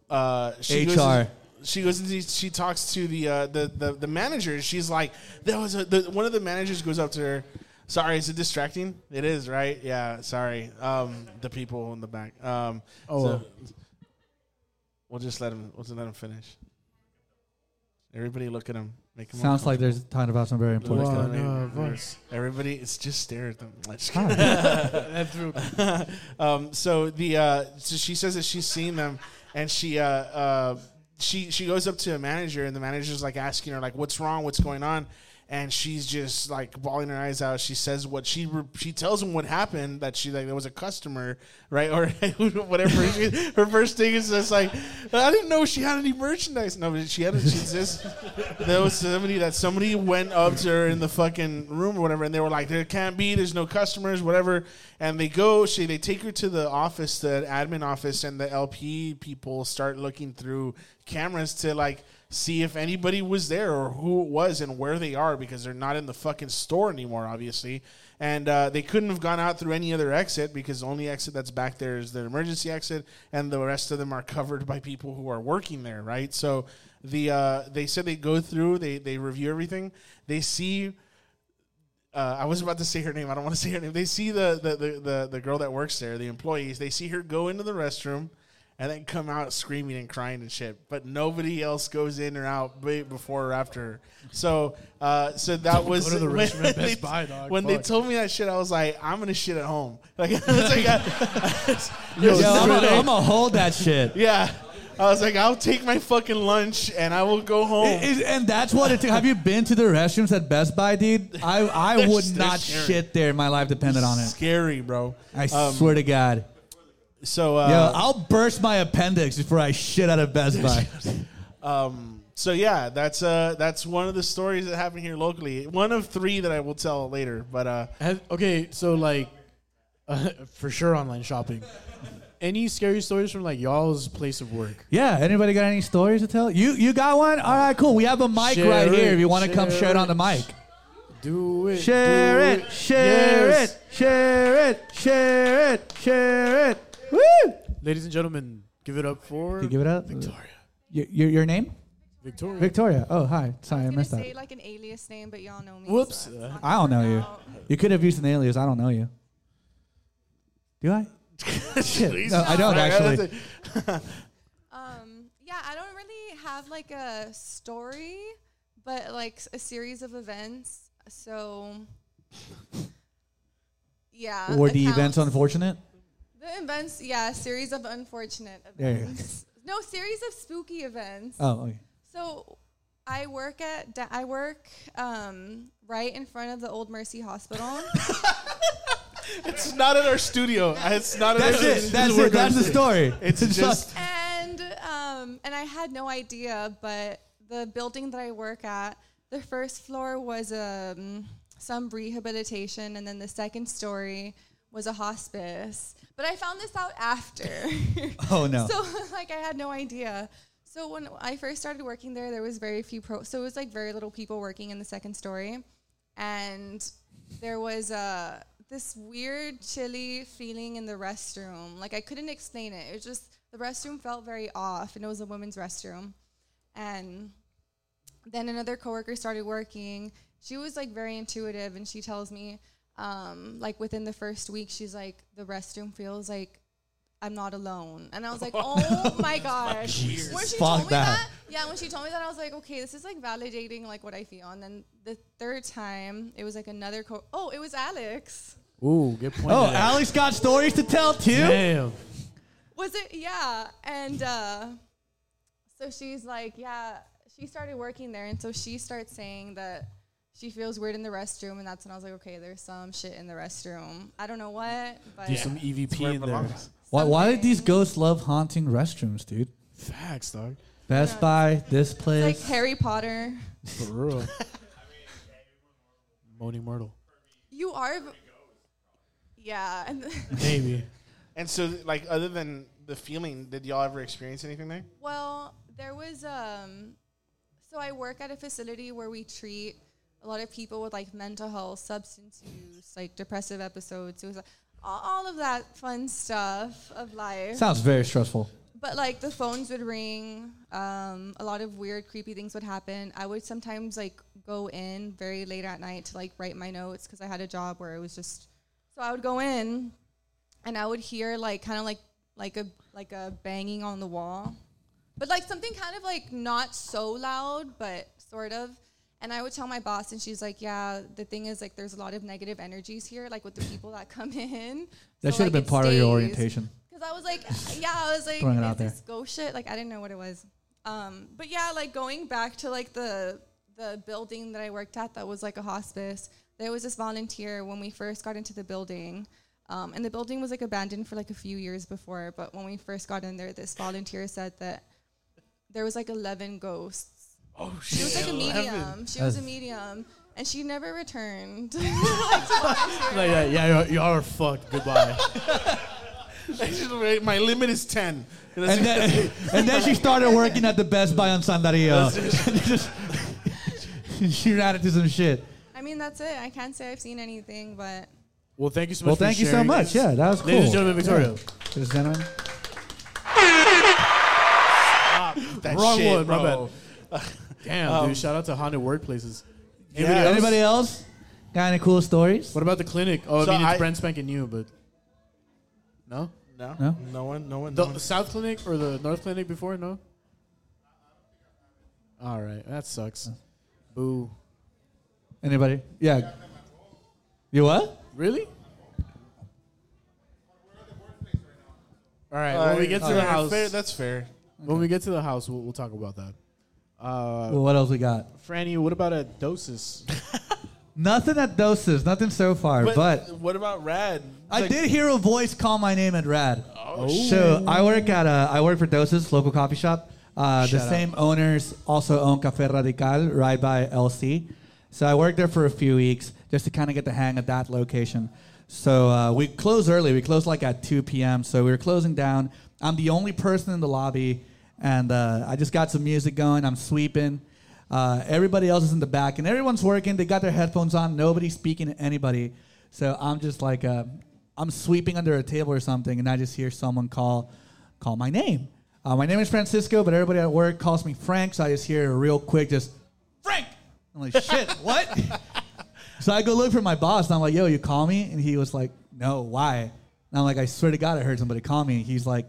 uh she goes HR. and- she goes and she, she talks to the, uh, the the the manager. She's like, there was a the, one of the managers goes up to her. Sorry, is it distracting? It is, right? Yeah, sorry. Um, the people in the back. Um, Oh, so- well. we'll just let him. We'll just let him finish. Everybody, look at him. Make him Sounds like uncomfortable. there's talking about some very important Wow, stuff. no, voice. Everybody, it's just stare at them. Let's That's true. um, so the uh, so she says that she's seen them, and she uh, uh, she she goes up to a manager, and the manager's like asking her like, "What's wrong? What's going on?" And she's just like bawling her eyes out. She says what she she tells him what happened. That she like there was a customer, right, or whatever. Her first thing is just like, I didn't know she had any merchandise. No, she had. A, she says there was somebody that somebody went up to her in the fucking room or whatever, and they were like, "There can't be. There's no customers, whatever." And they go. She they take her to the office, the admin office, and the LP people start looking through cameras to like see if anybody was there or who it was and where they are because they're not in the fucking store anymore, obviously. And uh, they couldn't have gone out through any other exit because the only exit that's back there is the emergency exit, and the rest of them are covered by people who are working there, right? So the uh, they said they go through, they they review everything, they see. Uh, I was about to say her name. I don't want to say her name. They see the, the, the, the, the girl that works there, the employees. They see her go into the restroom and then come out screaming and crying and shit. But nobody else goes in or out before or after. So, uh, so that was the when restroom at Best they- Buy, dog. When they told me that shit, I was like, I'm gonna shit at home. Like, like I- Yo, Yo, I'm straight up. gonna hold that shit. yeah. I was like, I'll take my fucking lunch and I will go home. It- it- and that's what it. took. Have you been to the restrooms at Best Buy, dude? I I would not scary. shit there. My life depended on it. Scary, bro. I Um, swear to God. So, uh, Yo, I'll burst my appendix before I shit out of Best Buy. Um, so yeah, that's uh, that's one of the stories that happened here locally. One of three that I will tell later. But uh, Has- okay, so like, uh, for sure, online shopping. Any scary stories from like y'all's place of work? Yeah. Anybody got any stories to tell? You you got one? All right, cool. We have a mic Share right here. it, If you want to come share share it on the mic. Do it. Share do it, share Yes. it, share it, share it, share it. Woo! Ladies and gentlemen, give it up for You give it up. Victoria. Your, your, your name? Victoria. Victoria. Oh, hi. Sorry, I, I was missed gonna that. say like an alias name, but y'all know me. Whoops. so it's not I don't know you. out. You could have used an alias. I don't know you. Do I? Shit. No, I don't actually. Um, yeah, I don't really have like a story, but like s- a series of events. So, yeah. Were the accounts- events unfortunate? The events, yeah, series of unfortunate There you go. events. no, series of spooky events. Oh, okay. So I work at da- I work um, right in front of the Old Mercy Hospital. it's not in our studio. It's not. in That's our it. studio. That's We're it. That's the story. It's It's just. and um, and I had no idea, but the building that I work at, the first floor was um, some rehabilitation, and then the second story was a hospice. But I found this out after. Oh, no. So like I had no idea. So when I first started working there, there was very few pro. So it was like very little people working in the second story, and there was uh, this weird chilly feeling in the restroom. Like I couldn't explain it. It was just the restroom felt very off, and it was a women's restroom. And then another coworker started working. She was like very intuitive, and she tells me, um, like within the first week, she's like, the restroom feels like I'm not alone. And I was like, oh my gosh. When she Fuck told me that. that, yeah, when she told me that, I was like, okay, this is like validating like what I feel. And then the third time, it was like another co. Oh, it was Alex. Ooh, good point. Oh, Alex got stories to tell too. Damn. Was it? Yeah. And uh, so she's like, yeah, she started working there. And so she starts saying that she feels weird in the restroom. And that's when I was like, okay, there's some shit in the restroom. I don't know what, but. Do some EVP in there. belongs. Why, why did these ghosts love haunting restrooms, dude? Facts, dog. Best Buy, this It's like place. Harry Potter. For real. Moaning Myrtle. You are. v- Yeah. And Maybe. And so, like, other than the feeling, did y'all ever experience anything there? Well, there was um so I work at a facility where we treat a lot of people with like mental health, substance use, like depressive episodes, suicide, all, all of that fun stuff of life. Sounds very stressful. but like the phones would ring. Um, a lot of weird, creepy things would happen. I would sometimes like go in very late at night to like write my notes because I had a job where it was just. So I would go in, and I would hear like kind of like like a like a banging on the wall, but like something kind of like not so loud, but sort of. And I would tell my boss, and she's like, "Yeah, the thing is, like, there's a lot of negative energies here, like with the people that come in." That So, should have like, been part of your orientation. Because I was like, yeah, I was like, Throwing it is out there. this ghost shit? Like, I didn't know what it was. Um, but yeah, like going back to like the the building that I worked at, that was like a hospice. There was this volunteer when we first got into the building, um, and the building was like abandoned for like a few years before. But when we first got in there, this volunteer said that there was like eleven ghosts. Oh She was like a medium. She was a medium, and she never returned. like, yeah, yeah, y'all- y'all are fucked. Goodbye. I just wait, My limit is ten. And then, and then she started working at the Best Buy on San Dario. Just- she ran into some shit. I mean, that's it. I can't say I've seen anything, but Well, thank you so much. Well, for thank you so much. this. Yeah, that was cool. Ladies and gentlemen, Victoria. Yeah. Ladies and gentlemen. that Wrong shit, one, my bro. Damn, Um, dude. Shout out to haunted workplaces. Yeah. Anybody else? Anybody else? Got any cool stories? What about the clinic? Oh, So I mean, it's I- brand spanking new, but no. No, No? no one, no one. The no one. South Clinic or the North Clinic before? No. All right, that sucks. Boo. Anybody? Yeah. You what? Really? All right. Uh, when we get to uh, the house, fair- that's fair. when we get to the house, we'll, we'll talk about that. Uh, Well, what else we got? Franny, what about at Dosis? Nothing at doses. Nothing so far. But, But, what about Rad? I Like- did hear a voice call my name at Rad. Oh, So I work at a, I work for Doses, local coffee shop. Uh, the out. same owners also own Café Radical, right by LC. So I worked there for a few weeks just to kind of get the hang of that location. So uh, we close early. We close like at 2 p.m. So we were closing down. I'm the only person in the lobby, and uh, I just got some music going. I'm sweeping. Uh, everybody else is in the back, and everyone's working. They got their headphones on. Nobody's speaking to anybody. So I'm just like, uh, I'm sweeping under a table or something, and I just hear someone call, call my name. Uh, my name is Francisco, but everybody at work calls me Frank. So I just hear real quick, just Frank. I'm like, shit, what? so I go look for my boss, and I'm like, yo, you call me? And he was like, no, why? And I'm like, I swear to God, I heard somebody call me. And He's like,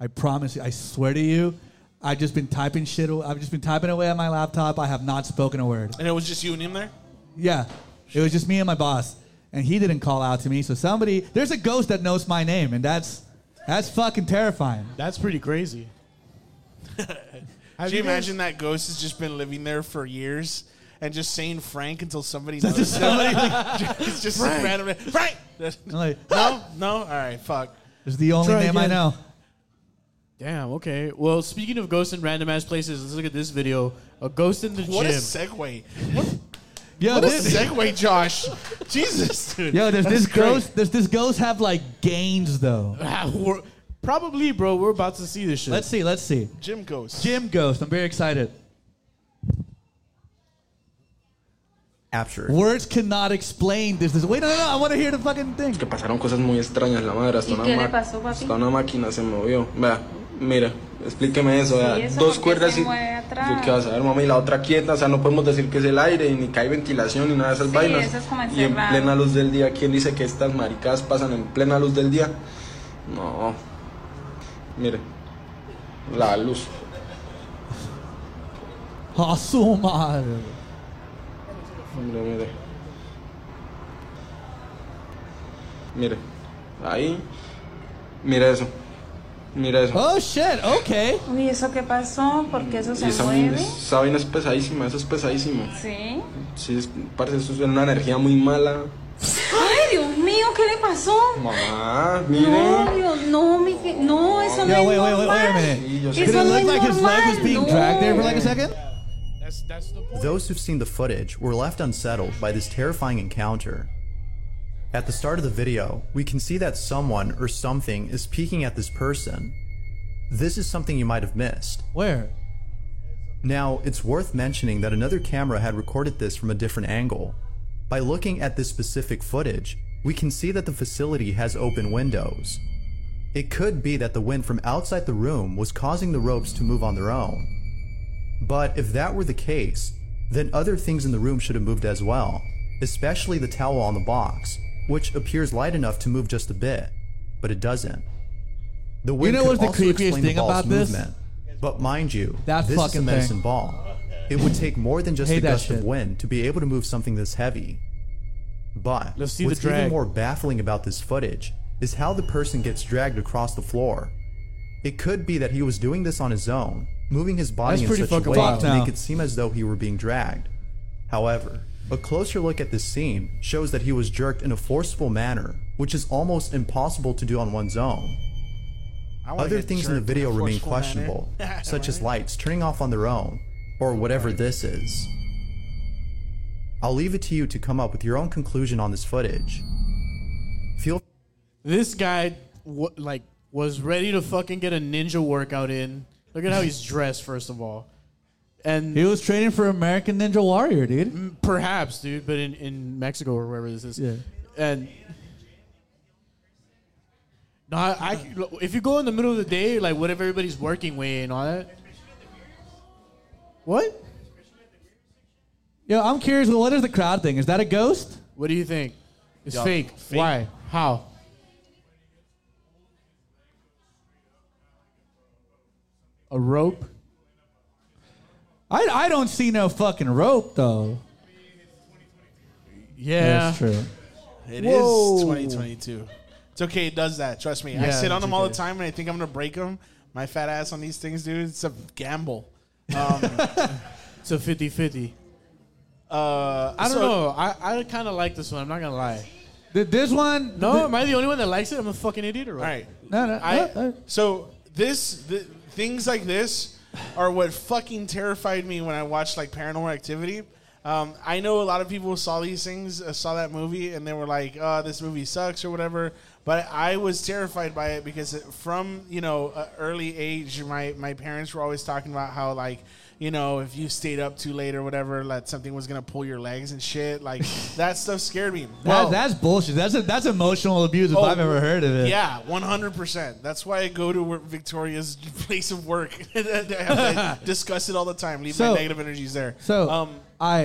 I promise you, I swear to you, I've just been typing shit. I've just been typing away on my laptop. I have not spoken a word. And it was just you and him there. Yeah, it was just me and my boss, and he didn't call out to me. So somebody, there's a ghost that knows my name, and that's that's fucking terrifying. That's pretty crazy. Could you imagine that ghost has just been living there for years and just saying Frank until somebody knows Just somebody- it's just Frank. random. Frank. I'm like, no, no. All right, fuck. It's the only Try name I know. Damn. Okay. Well, speaking of ghosts in random ass places, let's look at this video. A ghost in the What a gym. segue. What, Yo, what a this, segue, Josh. Jesus, dude. yo, does That's this great. ghost? Does this ghost have like gains though? Ah, we're- Probably, bro. We're about to see this shit. Let's see. Let's see. Jim Ghost. Jim Ghost. I'm very excited. Captured. Words cannot explain this. this wait, no, no, no. I want to hear the fucking thing. que pasaron cosas muy extrañas, la madre, hasta, ¿Y una, qué le ma- pasó, papi? hasta una máquina se movió. Vea, mira, explíqueme eso, vea, ¿Y eso dos cuerdas se y... mueve atrás? Yo qué vas a ver, mami, y la otra quieta, o sea, no podemos decir que es el aire, ni que hay ventilación, ni nada de esas Sí, vainas. eso es como y en plena luz del día, ¿quién dice que estas maricadas pasan en plena luz del día? No. Mire, la luz. A su madre. Mire, mire. Mire, ahí. Mire eso. Mire eso. Oh shit. Okay. Uy, ¿eso qué pasó? ¿Por qué eso se esa, mueve? esa vaina es pesadísima, eso es pesadísimo. Sí. Sí, es, parece eso es una energía muy mala. Ay, Dios mío, ¿qué le pasó? Mamá, mire. No, Dios, no, mi, no, eso no es wait, wait, wait, normal. wait a minute. Sé. Did Eso it no look es like his leg was normal, being no. dragged there for like a second? That's that's the point. Those who've seen the footage were left unsettled by this terrifying encounter. At the start of the video, we can see that someone or something is peeking at this person. This is something you might have missed. Where? Now, it's worth mentioning that another camera had recorded this from a different angle. By looking at this specific footage, we can see that the facility has open windows. It could be that the wind from outside the room was causing the ropes to move on their own. But if that were the case, then other things in the room should have moved as well, especially the towel on the box, which appears light enough to move just a bit, but it doesn't. The wind know what's the also creepiest explain the thing ball's about this? movement. But mind you, That this is a fucking medicine thing. ball. It would take more than just a gust shit. of wind to be able to move something this heavy. But Let's see the what's even more baffling about this footage is how the person gets dragged across the floor. It could be that he was doing this on his own, moving his body That's in such a way wild. to Now. make it seem as though he were being dragged. However, a closer look at this scene shows that he was jerked in a forceful manner, which is almost impossible to do on one's own. Other things in the video in remain questionable, such as lights turning off on their own, or whatever this is. I'll leave it to you to come up with your own conclusion on this footage. Feel This guy, w- like, was ready to fucking get a ninja workout in. Look at how he's dressed, first of all. And He was training for American Ninja Warrior, dude. Mm, perhaps, dude, but in, in Mexico or wherever this is. Yeah. And no, I, I- if you go in the middle of the day, like whatever everybody's working way and all that. What? Yo, I'm curious. What is the crowd thing? Is that a ghost? What do you think? It's Yup. fake. Fake. Why? How? A rope? I, I don't see no fucking rope though. Yeah. That's true. It is Whoa. 2022. It's okay. It does that. Trust me. I Yeah, sit on it's them all the okay. time, and I think I'm gonna break them. My fat ass on these things, dude. It's a gamble. Um, It's a 50 50. uh, I don't so- know. I, I kind of like this one. I'm not going to lie. Th- This one. No, th- am I the only one that likes it? I'm a fucking idiot or what? All right. no, no. I uh, so this the, things like this are what fucking terrified me when I watched like Paranormal Activity. Um, I know a lot of people saw these things, uh, saw that movie, and they were like, "Oh, this movie sucks" or whatever. But I was terrified by it because it, from you know a early age, my my parents were always talking about how like you know if you stayed up too late or whatever, that something was gonna pull your legs and shit. Like that stuff scared me. that, that's bullshit. That's a, that's emotional abuse if Oh, I've ever heard of it. Yeah, one hundred percent. That's why I go to Victoria's place of work. I discuss it all the time. Leave So- my negative energies there. So um, I,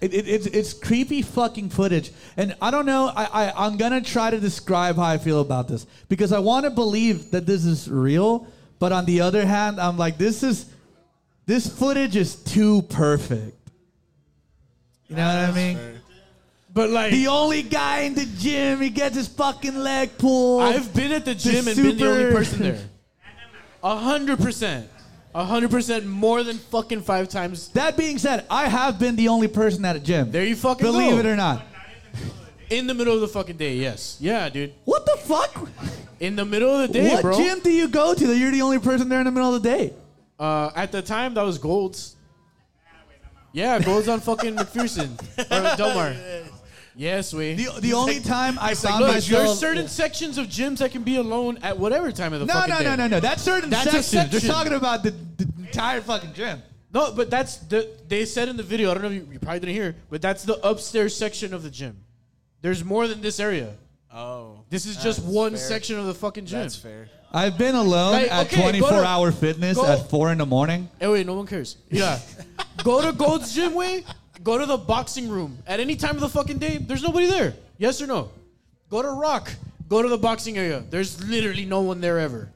it, it, it's it's creepy fucking footage, and I don't know. I, I I'm gonna try to describe how I feel about this because I want to believe that this is real, but on the other hand, I'm like this is this footage is too perfect. You know what I mean? But like, The only guy in the gym, he gets his fucking leg pulled. I've been at the gym and been the only person there. A hundred percent. A hundred percent more than fucking five times. That being said, I have been the only person at a gym. There you fucking Believe go. it or not. In the middle of the fucking day, yes. Yeah, dude. What the fuck? In the middle of the day, what bro. gym do you go to that you're the only person there in the middle of the day? Uh, at the time, that was Gold's. Yeah, Gold's on fucking McPherson. Or Delmar. Yes, we. The, the only time I Like, found look, myself. there's certain sections of gyms that can be alone at whatever time of the no, fucking no, day. no, no, no. That's certain That's a sections. They're talking about the, the entire fucking gym. No, but that's the they said in the video. I don't know if you, you probably didn't hear, but that's the upstairs section of the gym. There's more than this area. oh, This is just that's one fair. section of the fucking gym. That's fair. I've been alone Like, at okay, go 24 to- hour fitness go- at 4 in the morning. Hey, wait, no one cares. Yeah, go to Gold's Gym way. Go to the boxing room at any time of the fucking day. There's nobody there. Yes or no? Go to Rock. Go to the boxing area. There's literally no one there ever,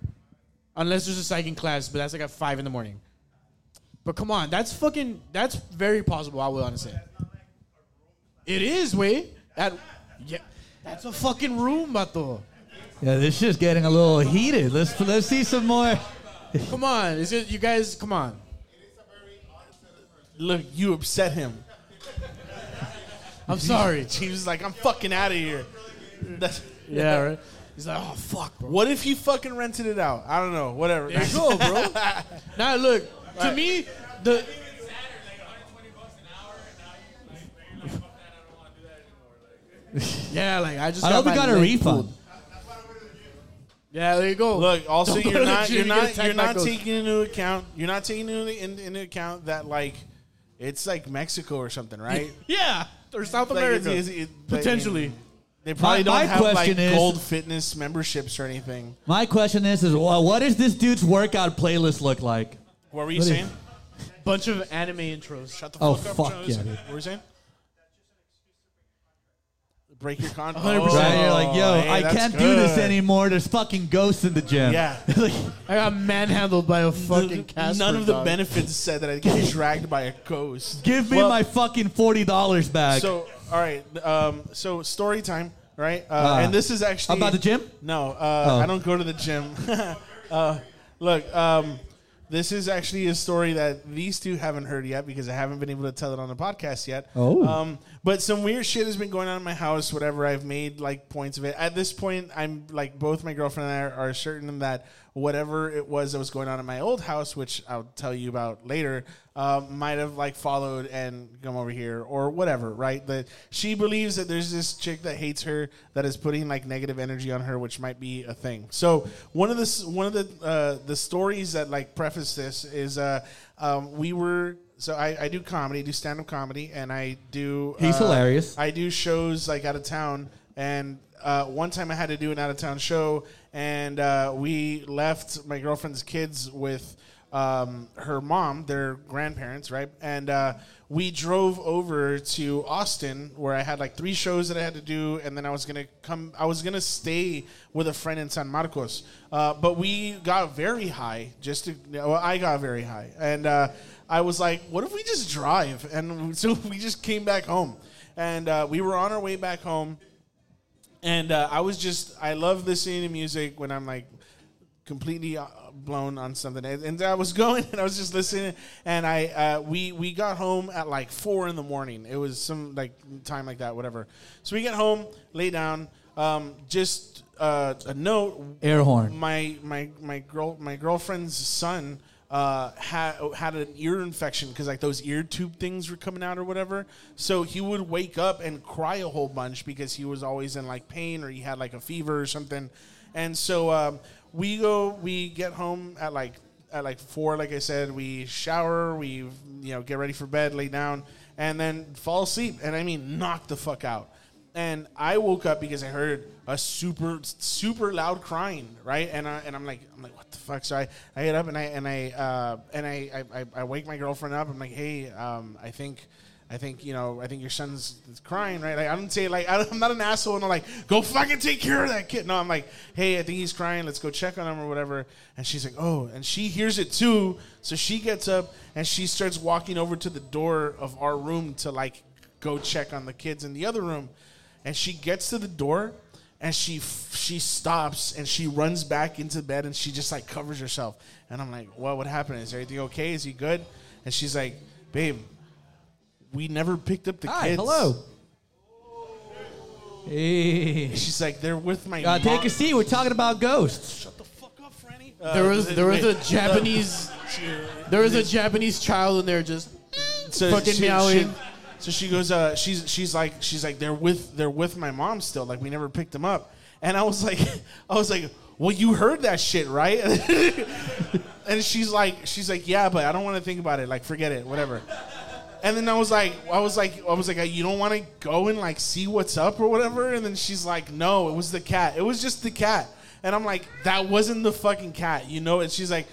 unless there's a psyching class. But that's like at five in the morning. But come on, that's fucking. That's very possible. I will honestly. It is way at yeah. That's a fucking room, bato. Yeah, this shit's getting a little heated. Let's let's see some more. Come on, is it you guys? Come on. Look, you upset him. I'm sorry. He was like, "I'm fucking out of here." That's, Yeah, right. He's like, oh fuck, bro. What if he fucking rented it out? I don't know. Whatever. There you go, bro. now look, to Right. me, the yeah, like I just. I got hope we got a refund. pulled. Yeah, there you go. Look, also Don't you're to the not gym, you're you get not attacked you're by not ghosts. taking into account you're not taking into, in, into account that like it's like Mexico or something, right? Yeah, or South Like, America it's- it's- it- like, potentially. They probably My- don't my have like question is- gold fitness memberships or anything. My question is, is well, what does this dude's workout playlist look like? What were you What is- saying? Bunch of anime intros. Shut the Oh, fuck up. fuck yeah, What dude. were you saying? Break your contract. 100%. Right? You're like, yo, Oh, hey, I that's can't do this good. anymore. There's fucking ghosts in the gym. Yeah. like, I got manhandled by a fucking Casper None of the dog. benefits said that I get dragged by a ghost. Give me Well, my fucking forty dollars back. So, all right. Um, so, story time, right? Uh, Ah. and this is actually About the gym? No, uh, Oh. I don't go to the gym. uh, look, um, this is actually a story that these two haven't heard yet because I haven't been able to tell it on the podcast yet. Oh. Um, but some weird shit has been going on in my house. Whatever. I've made like points of it. At this point, I'm like both my girlfriend and I are certain that whatever it was that was going on in my old house, which I'll tell you about later, uh, might have like followed and come over here or whatever. Right? That she believes that there's this chick that hates her that is putting like negative energy on her, which might be a thing. So one of the one of the uh, the stories that like preface this is uh, um, we were. So I, I do comedy, do stand up comedy, and I do. He's uh, hilarious. I do shows like out of town, and uh, one time I had to do an out of town show, and uh, we left my girlfriend's kids with um, her mom, their grandparents, right? And uh, we drove over to Austin, where I had like three shows that I had to do, and then I was gonna come. I was gonna stay with a friend in San Marcos, uh, but we got very high. Just to, well, I got very high, and uh, I was like, "What if we just drive?" And so we just came back home, and uh, we were on our way back home and uh, I was just I love listening to music when I'm like completely uh, blown on something and, I was going and I was just listening and I uh, we we got home at like four in the morning it was some like time like that whatever so we get home lay down um, just uh, a note Air horn. my my my girl my girlfriend's son uh, had had an ear infection because like those ear tube things were coming out or whatever. So he would wake up and cry a whole bunch because he was always in like pain or he had like a fever or something. And so um, we go, we get home at like at like four. Like I said, we shower, we you know get ready for bed, lay down, and then fall asleep. And I mean, knock the fuck out and I woke up because I heard a super super loud crying, right? And I and I'm like I'm like what the fuck? So I, I get up and I and I uh, and I, I I wake my girlfriend up. I'm like, hey, um, I think. I think you know. I think your son's crying, right? Like I don't say like I'm not an asshole, and I'm like, go fucking take care of that kid. No, I'm like, hey, I think he's crying. Let's go check on him or whatever. And she's like, oh, and she hears it too. So she gets up and she starts walking over to the door of our room to like go check on the kids in the other room and she gets to the door and she she stops and she runs back into bed and she just like covers herself and i'm like well what happened is everything okay is he good and she's like babe we never picked up the Hi, kids hello. Hey. she's like they're with my Uh, take a seat. We're talking about ghosts. Shut the fuck up, Uh, there was there was a wait, Japanese there was a Japanese child in there just so fucking she- meowing. she- so she goes, uh, she's she's like she's like they're with they're with my mom still. Like we never picked them up. And I was like, I was like, well, you heard that shit, right? and she's like, she's like, yeah, but I don't want to think about it. Like, forget it, whatever. And then I was like, I was like, I was like, you don't want to go and like see what's up or whatever. And then she's like, no, it was the cat. It was just the cat. And I'm like, that wasn't the fucking cat, you know? And she's like,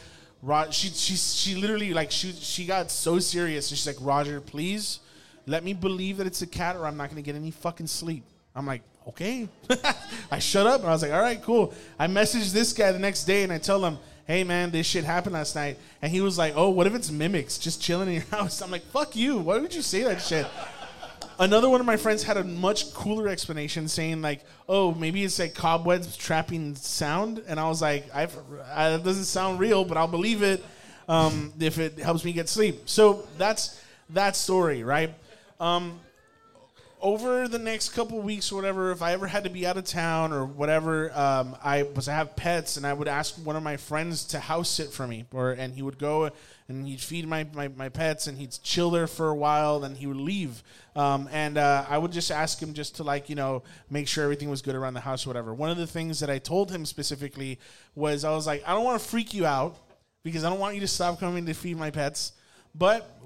Ro- she she she literally like she she got so serious. And she's like, Roger, please let me believe that it's a cat, or I'm not gonna get any fucking sleep. I'm like, okay. I shut up and I was like, all right, cool. I messaged this guy the next day and I tell him, hey man, this shit happened last night. And he was like, oh, what if it's mimics just chilling in your house? I'm like, fuck you. Why would you say that shit? Another one of my friends had a much cooler explanation, saying like, "Oh, maybe it's like cobwebs trapping sound." And I was like, I, "It doesn't sound real, but I'll believe it um, if it helps me get sleep." So that's that story, right? Um, over the next couple weeks or whatever, if I ever had to be out of town or whatever, um, I was I have pets and I would ask one of my friends to house sit for me, or and he would go and he'd feed my, my, my pets and he'd chill there for a while, then he would leave, um, and uh, I would just ask him just to like you know make sure everything was good around the house or whatever. One of the things that I told him specifically was I was like I don't want to freak you out because I don't want you to stop coming to feed my pets, but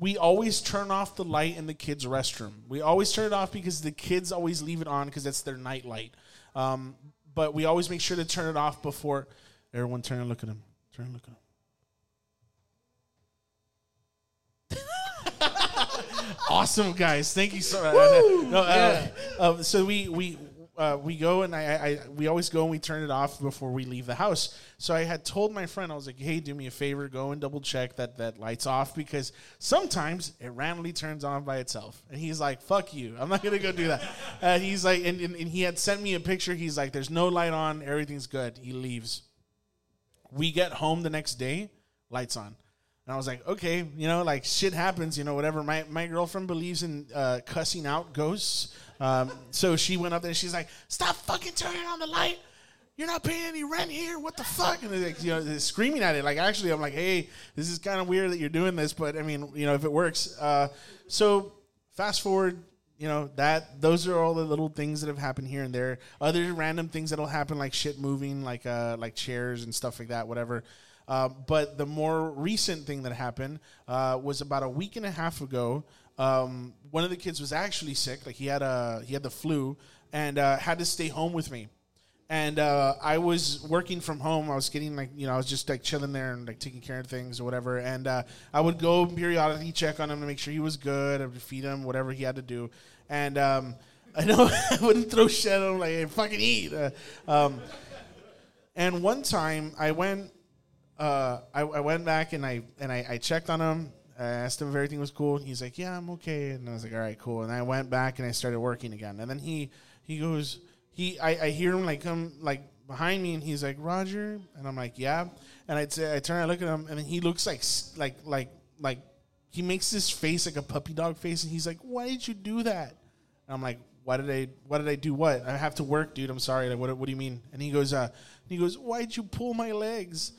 we always turn off the light in the kids' restroom. We always turn it off because the kids always leave it on because that's their night light. Um, but we always make sure to turn it off before everyone turn and look at him. Turn and look at him. awesome guys thank you so much no, uh, uh, so we we uh, we go and I, I, we always go and we turn it off before we leave the house. So i had told my friend i was like hey do me a favor go and double check that that light's off because sometimes it randomly turns on by itself. And he's like fuck you. I'm not gonna go do that. And he's like and, and, and he had sent me a picture. He's like there's no light on. Everything's good. He leaves. We get home the next day. Lights on and I was like, okay, you know, like shit happens, you know, whatever. My my girlfriend believes in uh, cussing out ghosts, um, so she went up there and she's like, stop fucking turning on the light. You're not paying any rent here. What the fuck? And like, you know, screaming at it. Like, actually, I'm like, hey, this is kind of weird that you're doing this, but I mean, you know, if it works. Uh, so fast forward, you know, that those are all the little things that have happened here and there. Other random things that'll happen, like shit moving, like uh, like chairs and stuff like that, whatever. Uh, but the more recent thing that happened uh, was about a week and a half ago. Um, one of the kids was actually sick, like he had a he had the flu, and uh, had to stay home with me. And uh, I was working from home. I was getting like you know I was just like chilling there and like taking care of things or whatever. And uh, I would go periodically check on him to make sure he was good. I would feed him whatever he had to do. And um, I know I wouldn't throw shit at him like hey, fucking eat. Uh, um, and one time I went uh, I, I went back and I and I, I checked on him. I asked him if everything was cool. He's like, "Yeah, I'm okay." And I was like, "All right, cool." And I went back and I started working again. And then he he goes, he I, I hear him like come like behind me, and he's like, "Roger," and I'm like, "Yeah." And I say, I turn, I look at him, and he looks like like like like he makes this face like a puppy dog face, and he's like, "Why did you do that?" And I'm like, "Why did I? What did I do? What? I have to work, dude. I'm sorry. Like, what? What do you mean?" And he goes, "Uh, he goes, why'd you pull my legs?"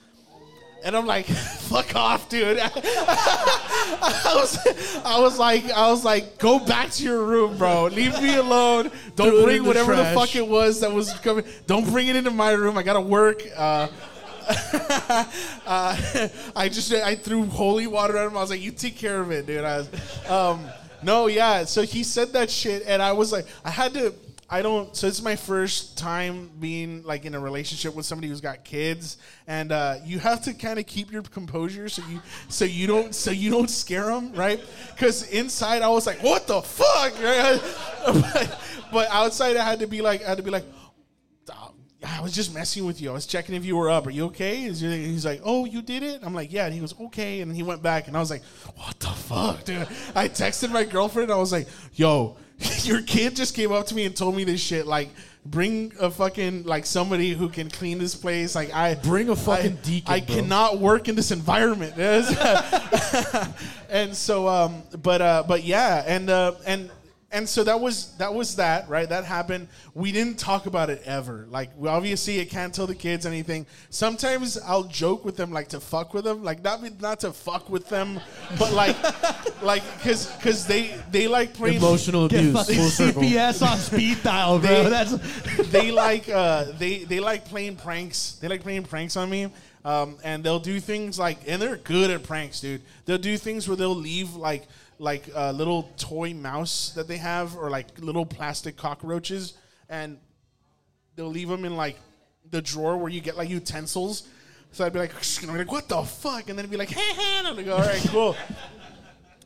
And I'm like, fuck off, dude. I was, I was like, I was like, go back to your room, bro. Leave me alone. Don't Threw bring the whatever the fuck it was that was coming. Don't bring it into my room. I gotta work. Uh, uh, I just I threw holy water at him. I was like, "You take care of it, dude." I was, um, no, yeah. So he said that shit, and I was like, I had to. I don't. So is my first time being like in a relationship with somebody who's got kids, and uh, you have to kind of keep your composure so you so you don't so you don't scare them, right? Because inside I was like, "What the fuck?" Right? but, but outside I had to be like, I had to be like, I was just messing with you. I was checking if you were up. Are you okay? He's he's like, oh, you did it? I'm like, yeah. And he goes, okay. And he went back, and I was like, what the fuck, dude? I texted my girlfriend. I was like, yo, your kid just came up to me and told me this shit. Like, bring a fucking like somebody who can clean this place. Like, I Bring a fucking I, deacon, I bro. cannot work in this environment. and so, um, but uh, but yeah, and uh, and and so that was that was that right that happened we didn't talk about it ever like we obviously it can't tell the kids anything sometimes i'll joke with them like to fuck with them like not not to fuck with them but like like because because they they like playing Emotional Get abuse. fucking Full circle. CPS on speed dial, bro. They- That's they like uh, they they like playing pranks. They like playing pranks on me, um, and they'll do things like, and they're good at pranks, dude. They'll do things where they'll leave like like a little toy mouse that they have, or like little plastic cockroaches, and they'll leave them in like the drawer where you get like utensils. So I'd be like, I'm like, what the fuck? And then it'd be like, hey, hey, and I'm like, all right, cool.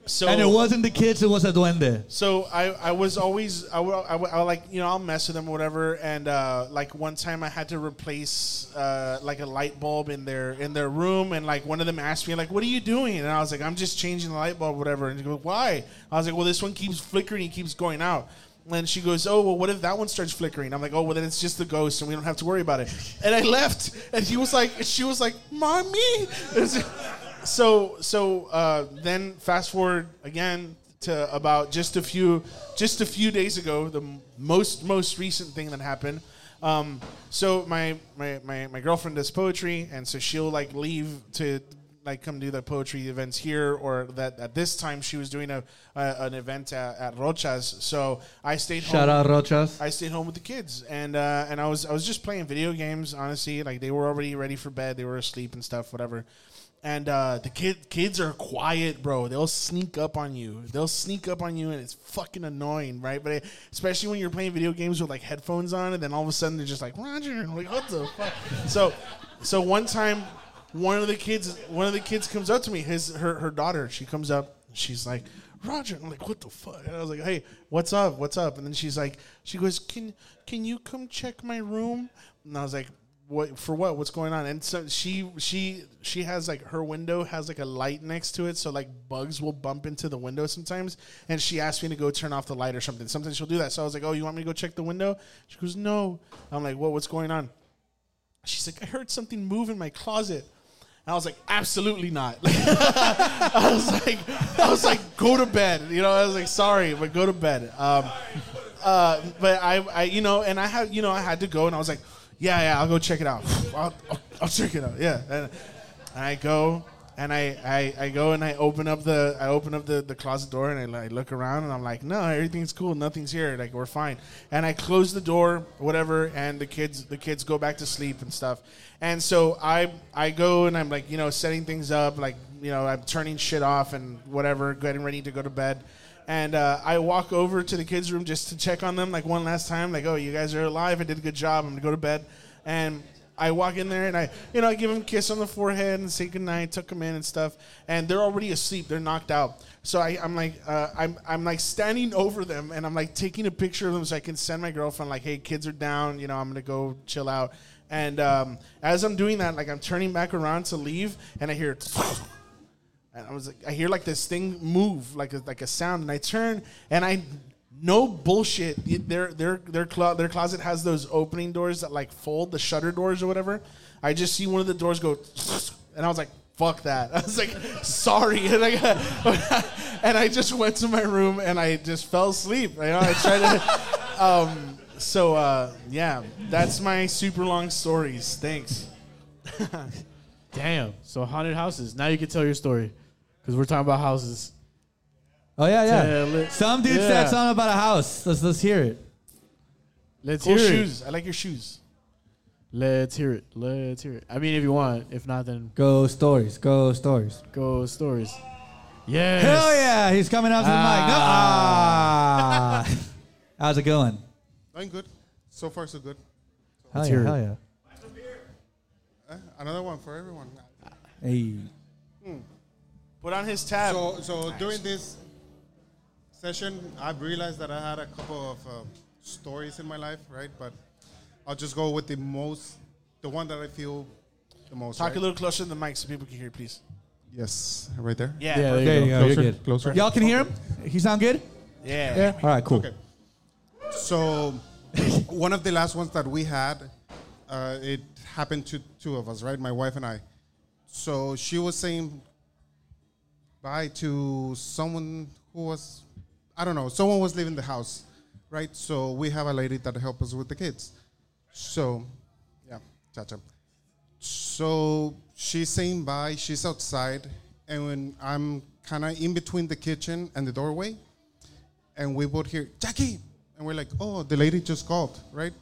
So and it wasn't the kids, it was a duende. so I, I was always I I I like you know I'll mess with them or whatever. And uh, like one time I had to replace uh, like a light bulb in their in their room. And like one of them asked me like what are you doing? And I was like I'm just changing the light bulb or whatever. And she goes why? I was like well this one keeps flickering and keeps going out. And she goes oh well what if that one starts flickering? I'm like oh well then it's just the ghost and we don't have to worry about it. And I left. And he was like she was like mommy so so uh, then fast forward again to about just a few just a few days ago the most most recent thing that happened um, so my, my my my girlfriend does poetry and so she'll like leave to like come do the poetry events here or that at this time she was doing a, an event at, at Rochas so I stayed Shout home out Rochas. I stayed home with the kids, and uh, and I was I was just playing video games. Honestly, like they were already ready for bed, they were asleep and stuff, whatever. And uh, the kid kids are quiet, bro. They'll sneak up on you. They'll sneak up on you, and it's fucking annoying, right? But it, especially when you're playing video games with like headphones on, and then all of a sudden they're just like Roger, I'm like what the fuck? So, so one time, one of the kids, one of the kids comes up to me. His her her daughter, she comes up. She's like. Roger, I'm like, what the fuck? And I was like, hey, what's up? What's up? And then she's like, she goes, can can you come check my room? And I was like, what for what what's going on? And so she she she has like her window has like a light next to it so like bugs will bump into the window sometimes and she asked me to go turn off the light or something. Sometimes she'll do that. So i was like oh you want me to go check the window? She goes no. I'm like what what's going on? She's like i heard something move in my closet. And I was like, absolutely not. I was like, I was like, go to bed. You know, I was like, sorry, but go to bed. Um, uh, but I, I, you know, and I had, you know, I had to go, and I was like, yeah, yeah, I'll go check it out. I'll, I'll, I'll check it out. Yeah, and, and I go and I, I, I go and I open up the I open up the, the closet door and I, I look around and I'm like, no, everything's cool, nothing's here, like we're fine. And I close the door, whatever, and the kids the kids go back to sleep and stuff. And so I I go and I'm like, you know, setting things up, like you know, I'm turning shit off and whatever, getting ready to go to bed. And uh, I walk over to the kids' room just to check on them, like one last time, like, oh, you guys are alive. I did a good job. I'm gonna go to bed. And I walk in there and I, you know, I give them a kiss on the forehead and say goodnight, tuck them in and stuff. And they're already asleep. They're knocked out. So I, I'm like, uh, I'm, I'm like standing over them and I'm like taking a picture of them so I can send my girlfriend like, hey, kids are down. You know, I'm gonna go chill out. And um, as I'm doing that, like I'm turning back around to leave, and I hear. And I was like, I hear like this thing move, like a, like a sound, and I turn, and I, no bullshit. Their their their clo- their closet has those opening doors that like fold, the shutter doors or whatever. I just see one of the doors go, and I was like, fuck that. I was like, sorry, and I and I just went to my room and I just fell asleep. You know, I tried to. Um, so uh, yeah, that's my super long stories. Thanks. Damn. So haunted houses. Now you can tell your story, because we're talking about houses. Oh yeah, yeah. Tell it. Some dude Yeah. said something about a house. Let's let's hear it. Let's Cool hear shoes. it. I like your shoes. Let's hear it. Let's hear it. I mean, if you want. If not, then Go stories. Go stories. go stories. Yes. Hell yeah, he's coming up to the mic. No- Ah. Ah. How's it going? I'm good. So far, so good. Hell Let's yeah, hear it. hell yeah. Eh, another one for everyone. Hey. Put on his tab. So, so during this session, I've realized that I had a couple of uh, stories in my life, right? But I'll just go with the most, the one that I feel the most. Talk right? a little closer to the mic so people can hear, please. Yes, right there. Yeah. Yeah, perfect. there you There go. you go. You're Closer, good. closer. Y'all can hear him? He sound good? Yeah. Yeah. All right, cool. Okay. So, one of the last ones that we had, uh, it happened to two of us, right? My wife and I. So she was saying bye to someone who was, I don't know, someone was leaving the house, right? So we have a lady that help us with the kids. So, yeah, cha-cha. So she's saying bye. She's outside, and when I'm kind of in between the kitchen and the doorway, and we both hear Jackie, and we're like, "Oh, the lady just called, right?"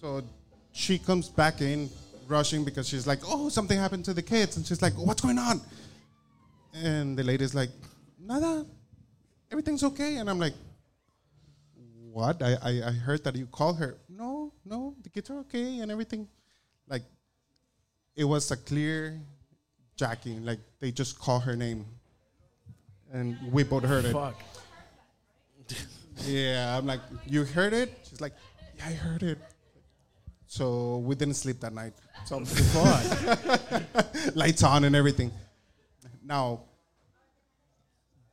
So she comes back in, rushing because she's like, "Oh, something happened to the kids," and she's like, "What's going on?" And the lady's like, "Nada, everything's okay," and I'm like, "What? I I, I heard that you called her. No, no, the kids are okay and everything." Like, it was a clear Jackie. Like they just call her name, and we both heard it. Fuck. Yeah, I'm like, you heard it? She's like, yeah, I heard it. So we didn't sleep that night. So fuck. Lights on and everything. Now,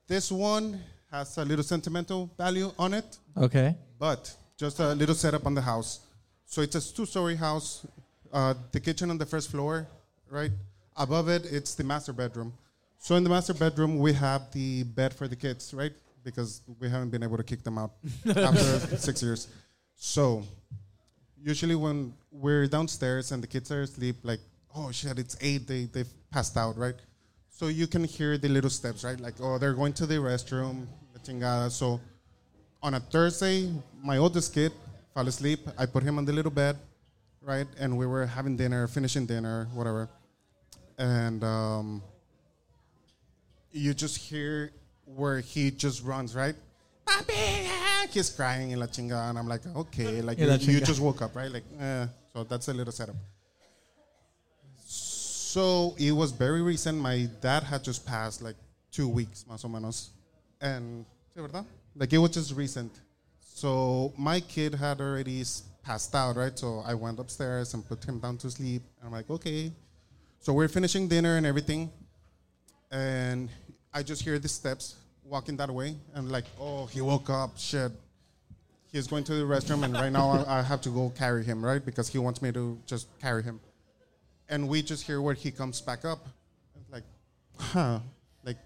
this one has a little sentimental value on it, Okay. but just a little setup on the house. So it's a two-story house. Uh, the kitchen on the first floor, right? Above it, it's the master bedroom. So in the master bedroom, we have the bed for the kids, right? Because we haven't been able to kick them out after six years. So usually when we're downstairs and the kids are asleep, like, oh shit, it's eight, they, they've passed out, right? So you can hear the little steps, right? Like, oh, they're going to the restroom, la chingada. So on a Thursday, my oldest kid fell asleep. I put him on the little bed, right? And we were having dinner, finishing dinner, whatever. And um, you just hear where he just runs, right? Papi, He's crying in la chingada, and I'm like, okay, like you, you just woke up, right? Like, eh. so that's a little setup. So it was very recent. My dad had just passed like two weeks, más o menos, and sí, verdad? Like it was just recent. So my kid had already passed out, right? So I went upstairs and put him down to sleep. I'm like, okay. So we're finishing dinner and everything, and I just hear the steps walking that way, and like, oh, he woke up. Shit, he's going to the restroom, and right now I, I have to go carry him, right? Because he wants me to just carry him. And we just hear where he comes back up, It's like, huh, like,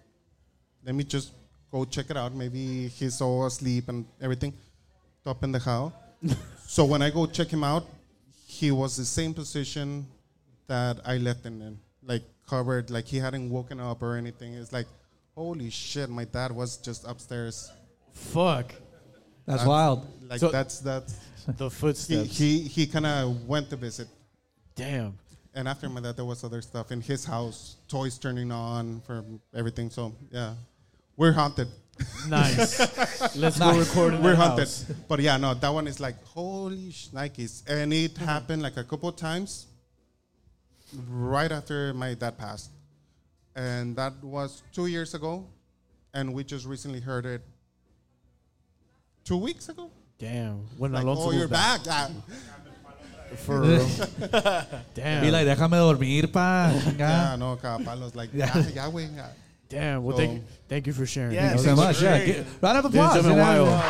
let me just go check it out. Maybe he's all asleep and everything. Top in the house. so when I go check him out, he was the same position that I left him in, like covered, like he hadn't woken up or anything. It's like, holy shit, my dad was just upstairs. Fuck. That's wild. Like So- that's that's The he footsteps. he, he kind of went to visit. Damn. And after my dad, there was other stuff in his house, toys turning on for everything. So yeah, we're haunted. Nice. Let's go record in We're haunted. house. But yeah, no, that one is like holy shnikes, and it happened like a couple times right after my dad passed, and that was two years ago, and we just recently heard it two weeks ago. Damn. When Like, Alonso oh, you're back. Ah. For real. Damn. Be like, déjame dormir, pa. Yeah, chingada. no, Capalos like, Yeah. yeah, yeah, güey. Damn. Well, So- thank you, thank you for sharing. Yeah, Thank you so much. for Yeah, sharing get- it. round of Didn't applause. take me a while.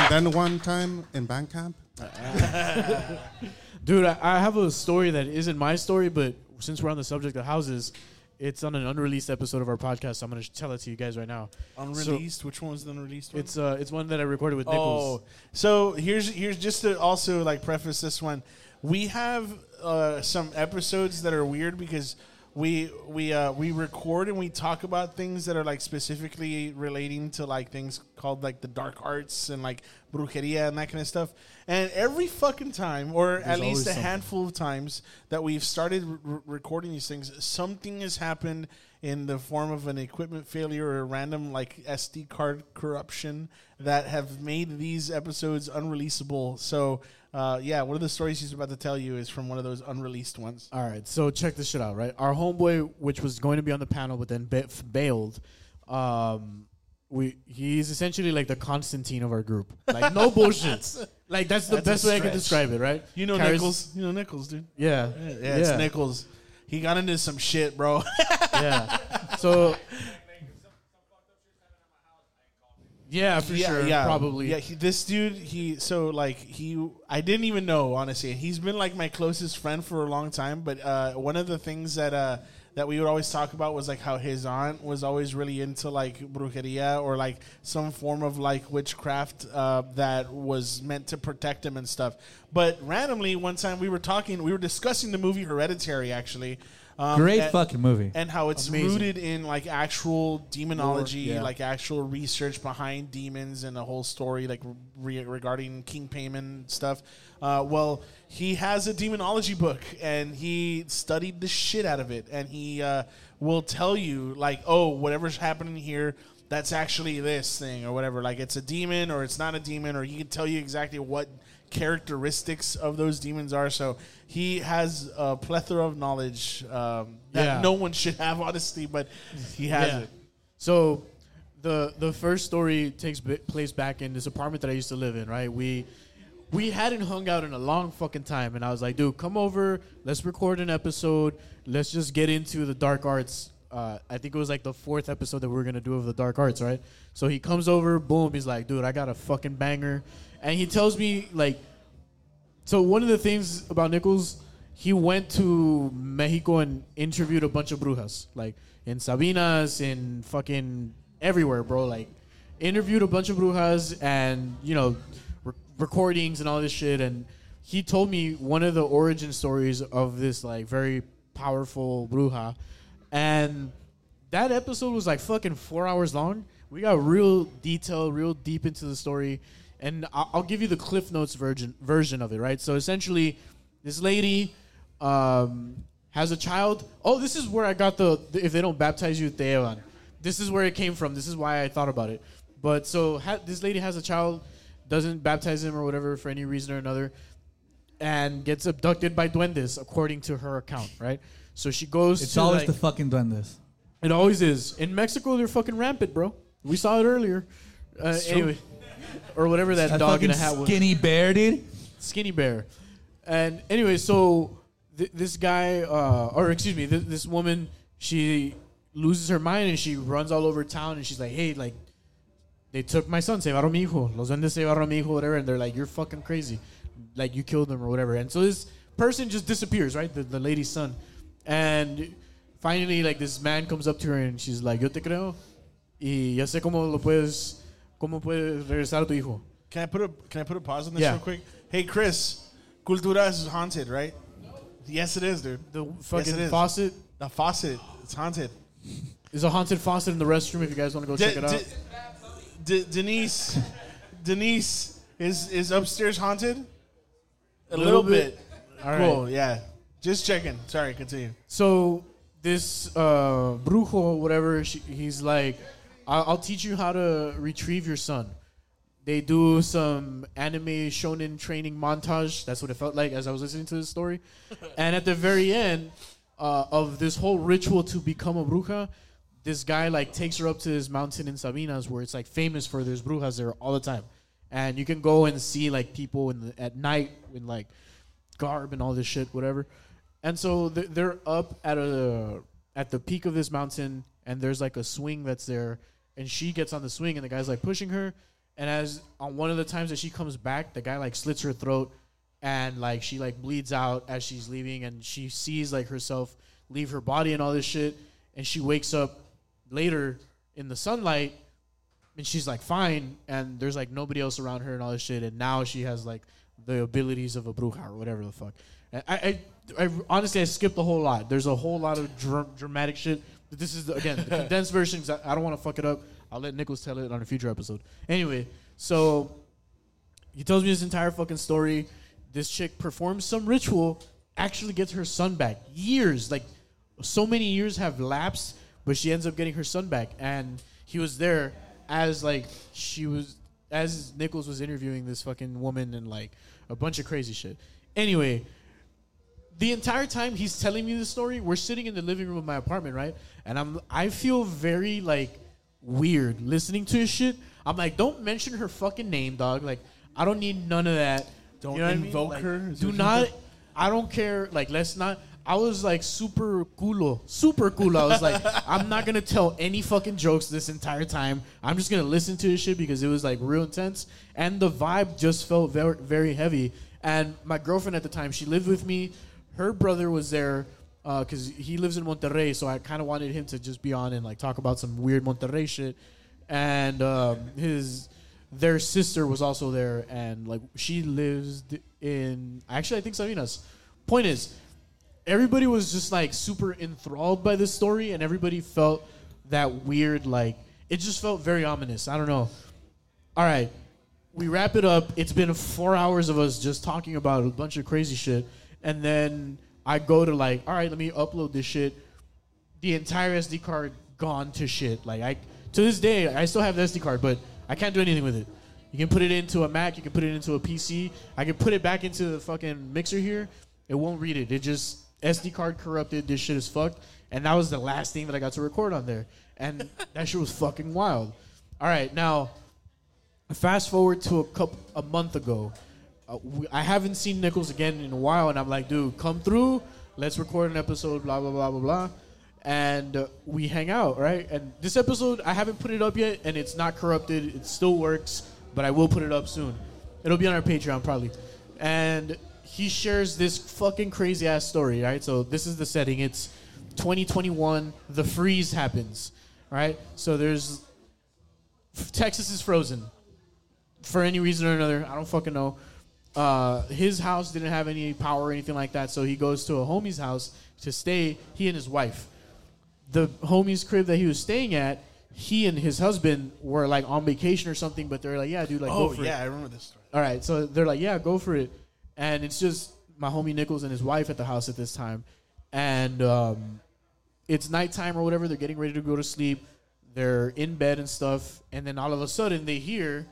And then one time in Bandcamp, Dude, I, I have a story that isn't my story, but since we're on the subject of houses, it's on an unreleased episode of our podcast. So I'm gonna tell it to you guys right now. So Unreleased. Which one was the unreleased one? it's uh, it's one that I recorded with Nichols. Oh, so here's here's just to also like preface this one. We have uh, some episodes that are weird because we we uh, we record and we talk about things that are like specifically relating to like things called like the dark arts and like brujeria and that kind of stuff. And every fucking time, or at least a something. handful of times that we've started re- recording these things, something has happened in the form of an equipment failure or a random like SD card corruption that have made these episodes unreleasable. So, uh, yeah, one of the stories he's about to tell you is from one of those unreleased ones. All right, so check this shit out, right? Our homeboy, which was going to be on the panel, but then ba- bailed. Um, we he's essentially like the Constantine of our group. Like no bullshit. like that's the That's best way I can describe it, right? You know Carries- Nichols. You know Nichols, dude. Yeah, Yeah, yeah, it's Nichols. He got into some shit, bro. yeah. So. Yeah, for sure. Yeah, probably. Yeah, he, this dude, he so like he, I didn't even know honestly. He's been like my closest friend for a long time. But uh, one of the things that uh, that we would always talk about was like how his aunt was always really into like brujeria or like some form of like witchcraft uh, that was meant to protect him and stuff. But randomly, one time we were talking, we were discussing the movie Hereditary actually. Um, Great and- fucking movie. and how it's Amazing. rooted in like actual demonology, Lore, yeah. like actual research behind demons and the whole story, like re- regarding King Paimon stuff. Uh, well, he has a demonology book, and he studied the shit out of it, and he uh, will tell you like, oh, whatever's happening here. That's actually this thing or whatever. Like it's a demon or it's not a demon, or he can tell you exactly what characteristics of those demons are. So he has a plethora of knowledge um, that Yeah. no one should have, honestly, but he has Yeah. it. So the the first story takes place back in this apartment that I used to live in. Right, we we hadn't hung out in a long fucking time, and I was like, dude, come over, let's record an episode, let's just get into the dark arts. Uh, I think it was like the fourth episode that we were gonna do of the dark arts, right? So he comes over, boom, he's like, dude, I got a fucking banger, and he tells me like so one of the things about Nichols, he went to Mexico and interviewed a bunch of brujas, like in Sabinas, in fucking everywhere, bro. Like interviewed a bunch of brujas and you know re- recordings and all this shit. And he told me one of the origin stories of this like very powerful bruja, and that episode was like fucking four hours long. We got real detailed, real deep into the story, and I'll, I'll give you the Cliff Notes version version of it, right? So essentially, this lady, um, has a child. Oh, this is where I got the, the if they don't baptize you, te. This is where it came from. This is why I thought about it. But so ha- this lady has a child, doesn't baptize him or whatever for any reason or another, and gets abducted by duendes, according to her account. Right. So she goes. It's to always like- the fucking duendes. It always is. In Mexico, they're fucking rampant, bro. We saw it earlier. Uh, It's true. anyway, or whatever that, dog in a hat was. skinny bear, dude. Skinny bear. And anyway, so th- this guy, uh, or excuse me, th- this woman, she loses her mind and she runs all over town and she's like, hey, like, they took my son, se llevaron mi hijo, los duendes se llevaron mi hijo, whatever. And they're like, you're fucking crazy. Like, you killed them or whatever. And so this person just disappears, right? The, the lady's son. And finally, like, this man comes up to her and she's like, yo te creo. Y ya sé cómo lo puedes, cómo puedes regresar a tu hijo. Can I put a Can I put a pause on this Yeah. real quick? Hey, Chris, Cultura is haunted, right? Yes, it is, dude. The fucking it is. faucet. The faucet. It's haunted. There's a haunted faucet in the restroom if you guys want to go check it out. De- De- Denise, Denise is is upstairs haunted. A Little bit. All cool. right. Yeah. Just checking. Sorry. Continue. So this uh, brujo, whatever, she, he's like, I'll, I'll teach you how to retrieve your son. They do some anime shonen training montage. That's what it felt like as I was listening to this story. and at the very end uh, of this whole ritual to become a bruja, this guy like takes her up to this mountain in Sabinas where it's like famous for there's brujas there all the time, and you can go and see like people in the, at night in like garb and all this shit, whatever. And so th- they're up at a at the peak of this mountain, and there's like a swing that's there, and she gets on the swing, and the guy's like pushing her, and as on one of the times that she comes back, the guy like slits her throat, and like she like bleeds out as she's leaving, and she sees like herself leave her body and all this shit, and she wakes up later in the sunlight, and she's like fine, and there's like nobody else around her and all this shit, and now she has like the abilities of a bruja or whatever the fuck. I, I, I honestly I skipped a whole lot. There's a whole lot of dr- dramatic shit. This is the, again the condensed version. 'cause I, I don't want to fuck it up. I'll let Nicholas tell it on a future episode. Anyway, so he tells me this entire fucking story. This chick performs some ritual, actually gets her son back. Years, like so many years have lapsed, but she ends up getting her son back. And he was there as like she was as Nichols was interviewing this fucking woman and like a bunch of crazy shit. Anyway, the entire time he's telling me the story, we're sitting in the living room of my apartment, right? And I'm I feel very like weird listening to his shit. I'm like, don't mention her fucking name, dog. Like, I don't need none of that. Don't I mean? invoke Like, her? Is Do not. I don't care. Like, let's not. I was like super cool, super cool. I was like, I'm not gonna tell any fucking jokes this entire time. I'm just gonna listen to his shit because it was like real intense, and the vibe just felt very, very heavy. And my girlfriend at the time, she lived with me. Her brother was there because he lives in Monterrey, so I kind of wanted him to just be on and like talk about some weird Monterrey shit. And um, his their sister was also there, and like she lives in actually I think Sabinas. Point is, everybody was just like super enthralled by this story, and everybody felt that weird like it just felt very ominous. I don't know. All right, we wrap it up. It's been four hours of us just talking about a bunch of crazy shit, and then I go to like, all right, let me upload this shit. The entire SD card gone to shit. Like I to this day, I still have the SD card, but I can't do anything with it. You can put it into a Mac, you can put it into a PC. I can put it back into the fucking mixer here. It won't read it. It just SD card corrupted. This shit is fucked. And that was the last thing that I got to record on there. And that shit was fucking wild. All right, now fast forward to a couple a month ago. Uh, we, I haven't seen Nichols again in a while, and I'm like, dude, come through. Let's record an episode. Blah blah blah blah blah. And uh, we hang out, right? And this episode, I haven't put it up yet, and it's not corrupted. It still works, but I will put it up soon. It'll be on our Patreon probably. And he shares this fucking crazy ass story, right? So this is the setting. It's 2021. The freeze happens, right? So there's Texas is frozen for any reason or another. I don't fucking know. Uh, his house didn't have any power or anything like that, so he goes to a homie's house to stay. He and his wife. The homie's crib that he was staying at, he and his husband were like on vacation or something, but they're like, "Yeah, dude, like oh go for yeah, it." I remember this story. All right, so they're like, "Yeah, go for it," and it's just my homie Nichols and his wife at the house at this time, and um, it's nighttime or whatever. They're getting ready to go to sleep. They're in bed and stuff, and then all of a sudden they hear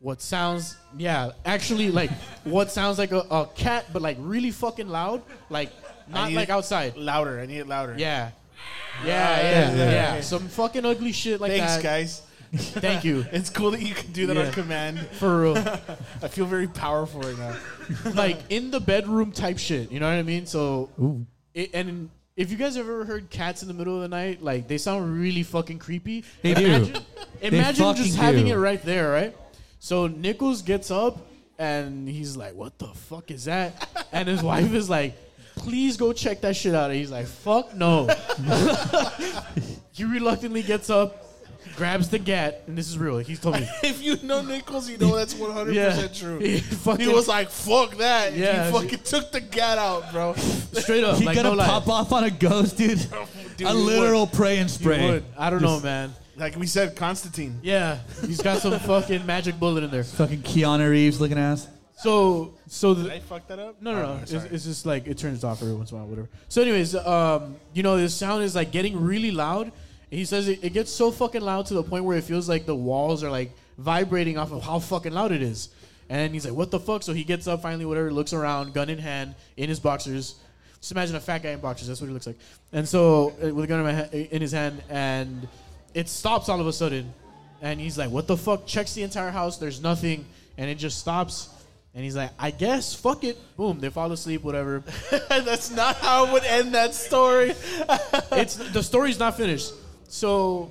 what sounds yeah actually like what sounds like a, a cat but like really fucking loud like not like outside Louder. I need it louder. yeah yeah Ah, yeah yeah, yeah, yeah, some fucking ugly shit like that. Thanks, that guys. thank you It's cool that you can do that Yeah. on command. For real. I feel very powerful right now. like in the bedroom type shit. You know what I mean? So, it, and if you guys have ever heard cats in the middle of the night, like they sound really fucking creepy. They do. imagine, They Imagine fucking just having do. it right there, right? So Nichols gets up and he's like, "What the fuck is that?" And his wife is like. Please go check that shit out. And he's like, fuck no. he reluctantly gets up, grabs the gat, and this is real. He's told me. if you know Nichols, you know that's 100% Yeah. true. He He, fucking- was like, fuck that. Yeah. Yeah. He fucking took the gat out, bro. Straight up. He like, gonna no lie. pop off on a ghost, dude. Dude, a you literal would. pray and spray. would. I don't know, man. Like we said, Constantine. Yeah, he's got some fucking magic bullet in there. Fucking Keanu Reeves looking ass. So, so the, Did I fuck that up? no, no, Oh, no. It's, sorry. it's just like it turns off every once in a while, whatever. So, anyways, um, you know, this sound is like getting really loud. And he says it, it gets so fucking loud to the point where it feels like the walls are like vibrating off of how fucking loud it is. And he's like, "What the fuck?" So he gets up finally, whatever, looks around, gun in hand, in his boxers. Just imagine a fat guy in boxers. That's what he looks like. And so uh, with a gun in, my ha- in his hand, and it stops all of a sudden. And he's like, "What the fuck?" Checks the entire house. There's nothing, and it just stops. And he's like, "I guess fuck it." Boom. They fall asleep. Whatever. That's not how it would end that story. it's the story's not finished. So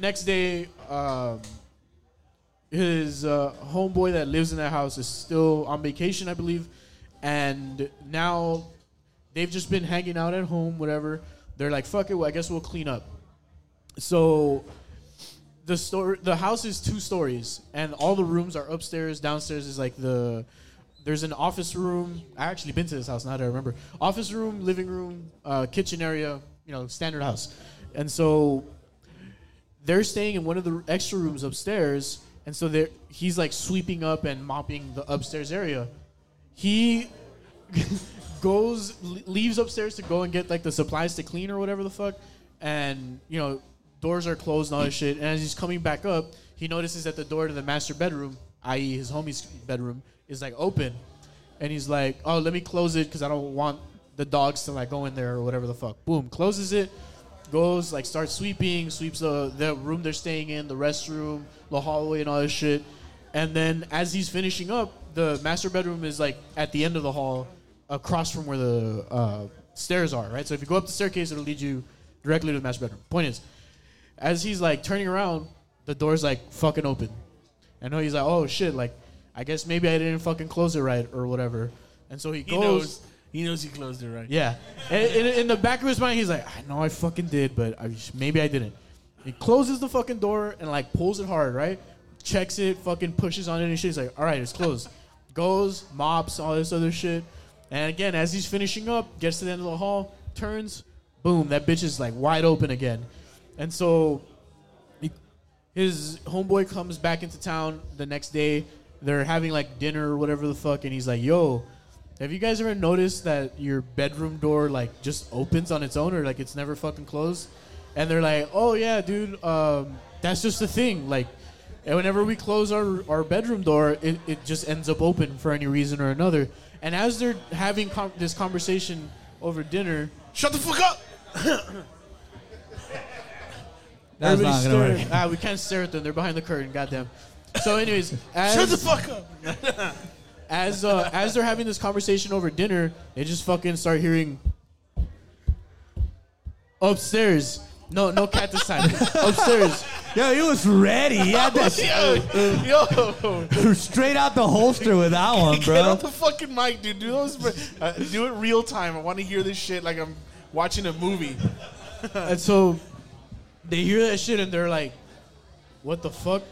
next day, um, his uh, homeboy that lives in that house is still on vacation, I believe, and now they've just been hanging out at home. Whatever. They're like, "Fuck it." Well, I guess we'll clean up. So the store, the house is two stories, and all the rooms are upstairs. Downstairs is like the there's an office room. I actually been to this house. Now that I remember, office room, living room, uh, kitchen area. You know, standard house. And so they're staying in one of the extra rooms upstairs, and so they're he's like sweeping up and mopping the upstairs area. He goes leaves upstairs to go and get like the supplies to clean or whatever the fuck, and you know doors are closed and all this shit. And as he's coming back up, he notices that the door to the master bedroom, i.e. his homie's bedroom, is like open, and he's like, "Oh, let me close it because I don't want the dogs to like go in there or whatever the fuck." Boom, closes it goes like starts sweeping, sweeps the the room they're staying in, the restroom, the hallway, and all this shit. And then as he's finishing up, the master bedroom is like at the end of the hall, across from where the uh, stairs are. Right. So if you go up the staircase, it'll lead you directly to the master bedroom. Point is, as he's like turning around, the door's like fucking open. I know he's like, oh shit, like I guess maybe I didn't fucking close it right or whatever. And so he, He goes. knows. He knows he closed it right. Yeah. And in, in the back of his mind, he's like, I know I fucking did, but I, maybe I didn't. He closes the fucking door and like pulls it hard, right? Checks it, fucking pushes on it and shit. He's like, all right, it's closed. Goes, mops, all this other shit. And again, as he's finishing up, gets to the end of the hall, turns, boom, that bitch is like wide open again. And so he, his homeboy comes back into town the next day. They're having like dinner or whatever the fuck, and he's like, "Yo, have you guys ever noticed that your bedroom door like just opens on its own, or like it's never fucking closed?" And they're like, "Oh yeah, dude, um, that's just the thing. Like, and whenever we close our our bedroom door, it, it just ends up open for any reason or another." And as they're having com- this conversation over dinner, shut the fuck up. That's Everybody's not gonna staring. Ah, we can't stare at them. They're behind the curtain. Goddamn. So, anyways, as, Shut the fuck up. as uh, as they're having this conversation over dinner, they just fucking start hearing upstairs. No, no cat this time. upstairs. Yo, he was ready. He had that yo, yo. straight out the holster with that one, Get bro. off the fucking mic, dude. Do those. Uh, do it real time. I want to hear this shit like I'm watching a movie. and so they hear that shit and they're like, "What the fuck?"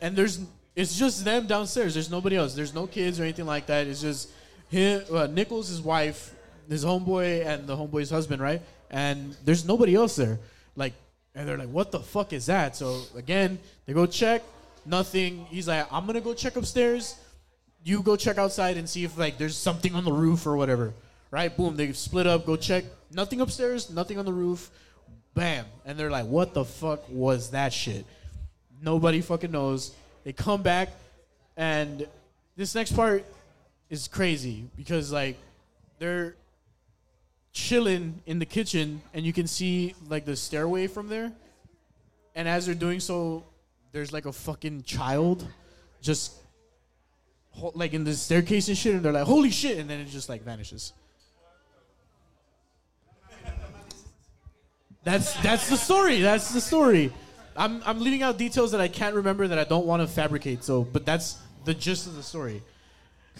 And there's it's just them downstairs. There's nobody else. There's no kids or anything like that. It's just him, uh, Nichols, his wife, his homeboy, and the homeboy's husband, right? And there's nobody else there. Like, and they're like, "What the fuck is that?" So again, they go check, nothing. He's like, "I'm gonna go check upstairs." You go check outside and see if like there's something on the roof or whatever, right? Boom, they split up, go check. Nothing upstairs, nothing on the roof. Bam. And they're like, what the fuck was that shit? Nobody fucking knows. They come back, and this next part is crazy because, like, they're chilling in the kitchen, and you can see, like, the stairway from there. And as they're doing so, there's like a fucking child just like in the staircase and shit, and they're like, "Holy shit!" and then it just like vanishes. That's that's the story. That's the story. I'm I'm leaving out details that I can't remember that I don't want to fabricate. So, but that's the gist of the story.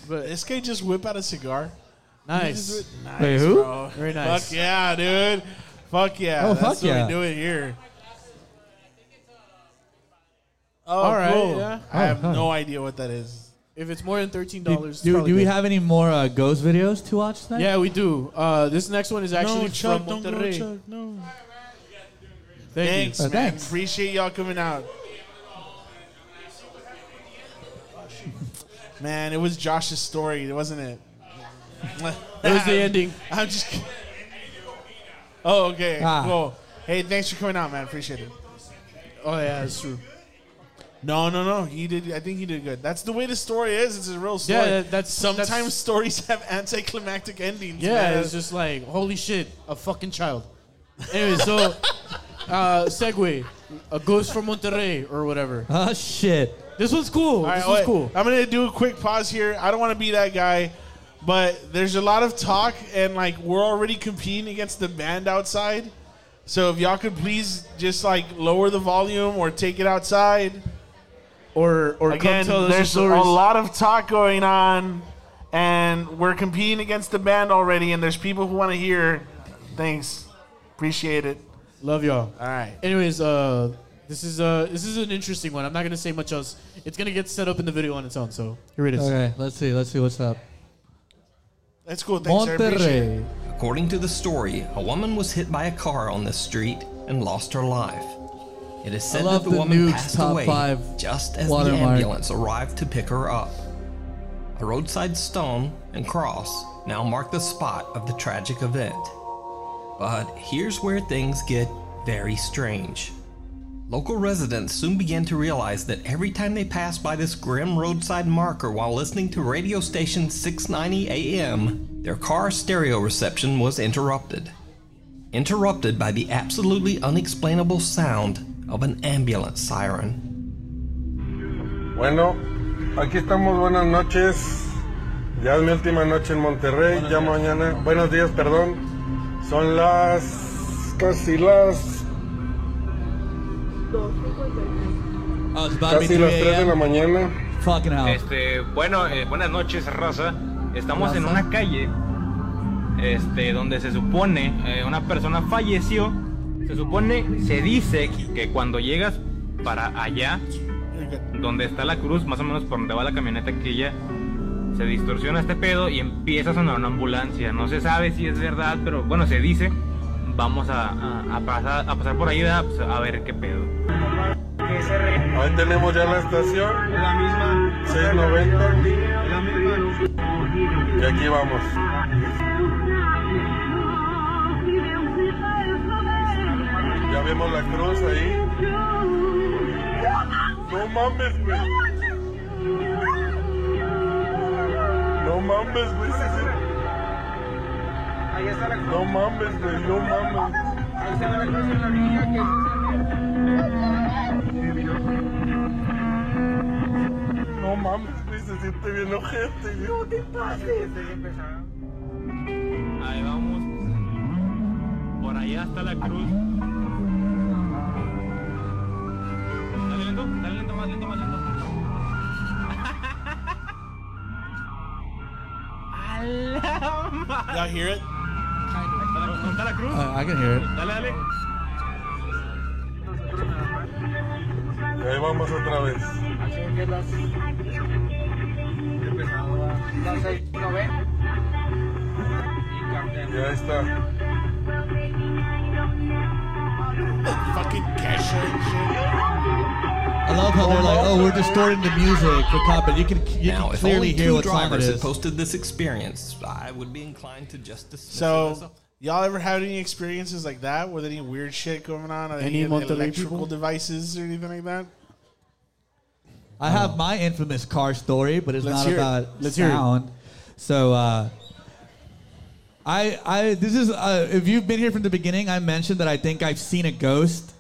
But this guy just whip out a cigar. Nice. He just whip- nice, Wait, who? bro. Very nice. Fuck yeah, dude. Fuck yeah. Oh, That's fuck what yeah. we do it here. Oh, All right, cool. yeah. I have Oh, no idea what that is. If it's more than thirteen dollars, do, do we have any more uh, ghost videos to watch tonight? Yeah, we do. Uh, this next one is actually no, Chuck, from don't go, Monterrey. Chuck. No. Thank you. thanks, Uh, man. thanks. Appreciate y'all coming out. Man, it was Josh's story, wasn't it? It was the ending. I'm just. kid- Oh, okay. Ah. Cool. Hey, thanks for coming out, man. Appreciate it. Oh yeah, that's true. No, no, no. He did. I think he did good. That's the way the story is. It's a real story. Yeah, that- that's- sometimes that's- stories have anticlimactic endings. Yeah, man. it's just like holy shit, a fucking child. Anyway, so uh, segue, a ghost from Monterrey or whatever. Oh shit. This one's cool. All right, this one's wait. cool. I'm gonna do a quick pause here. I don't want to be that guy, but there's a lot of talk, and like we're already competing against the band outside. So if y'all could please just like lower the volume or take it outside. Or or Again, come tell us there's your a lot of talk going on, and we're competing against the band already, and there's people who want to hear. Thanks, appreciate it. Love y'all. All right. Anyways, uh, this is uh, this is an interesting one. I'm not gonna say much else. It's gonna get set up in the video on its own. So here it is. Okay, let's see. Let's see what's up. That's cool. Thanks, sir. Appreciate it. Monterrey. According to the story, a woman was hit by a car on this street and lost her life. It is said I love that the, the woman Nukes passed top away five just as the watermark. ambulance arrived to pick her up. A roadside stone and cross now mark the spot of the tragic event. But here's where things get very strange. Local residents soon began to realize that every time they passed by this grim roadside marker while listening to radio station 690 AM, their car stereo reception was interrupted. Interrupted by the absolutely unexplainable sound of an ambulance siren. Bueno, aquí estamos, buenas noches. Ya es mi última noche en Monterrey, ya mañana, buenos días, perdón. Son las casi las Oh, it's about to be casi 3 las 3 de la mañana. Este, bueno, eh, buenas noches, raza. Estamos en Raza. una calle este, donde se supone eh, una persona falleció. Se supone, se dice que cuando llegas para allá, donde está la cruz, más o menos por donde va la camioneta aquella, se distorsiona este pedo y empieza a sonar una ambulancia. No se sabe si es verdad, pero bueno, se dice. Vamos a, a- a pasar, a pasar por ahí. Pues, a ver qué pedo. Ahí tenemos ya la estación. La misma. 690. La misma. Y aquí vamos. Ya vemos la cruz ahí. No mames, güey. Mames, güey. sí, sí. No mames, güey. No mames. Ahí se ve la cruz en la orilla No mames, güey, se siente bien ojete, güey. No te pases. Ahí vamos. Por allá está la cruz. Dale lento, dale lento, más lento, más lento. Y'all hear it? ¿Dónde está la cruz? Uh, I can hear it. Dale, dale. Y ahí vamos otra vez. Y ahí está. Fucking Kesha and shit. I love how they're like, oh, we're distorting the music for copy. You can you now, can if clearly only hear two what song it drivers had is. posted this experience, I would be inclined to just dismiss it as So, y'all ever had any experiences like that with any weird shit going on? Or Any any, Monterrey electrical people? devices or anything like that? I have my infamous car story, but it's Let's not hear it. about Let's hear it. sound. So, uh, I, I, this is, uh, if you've been here from the beginning, I mentioned that I think I've seen a ghost.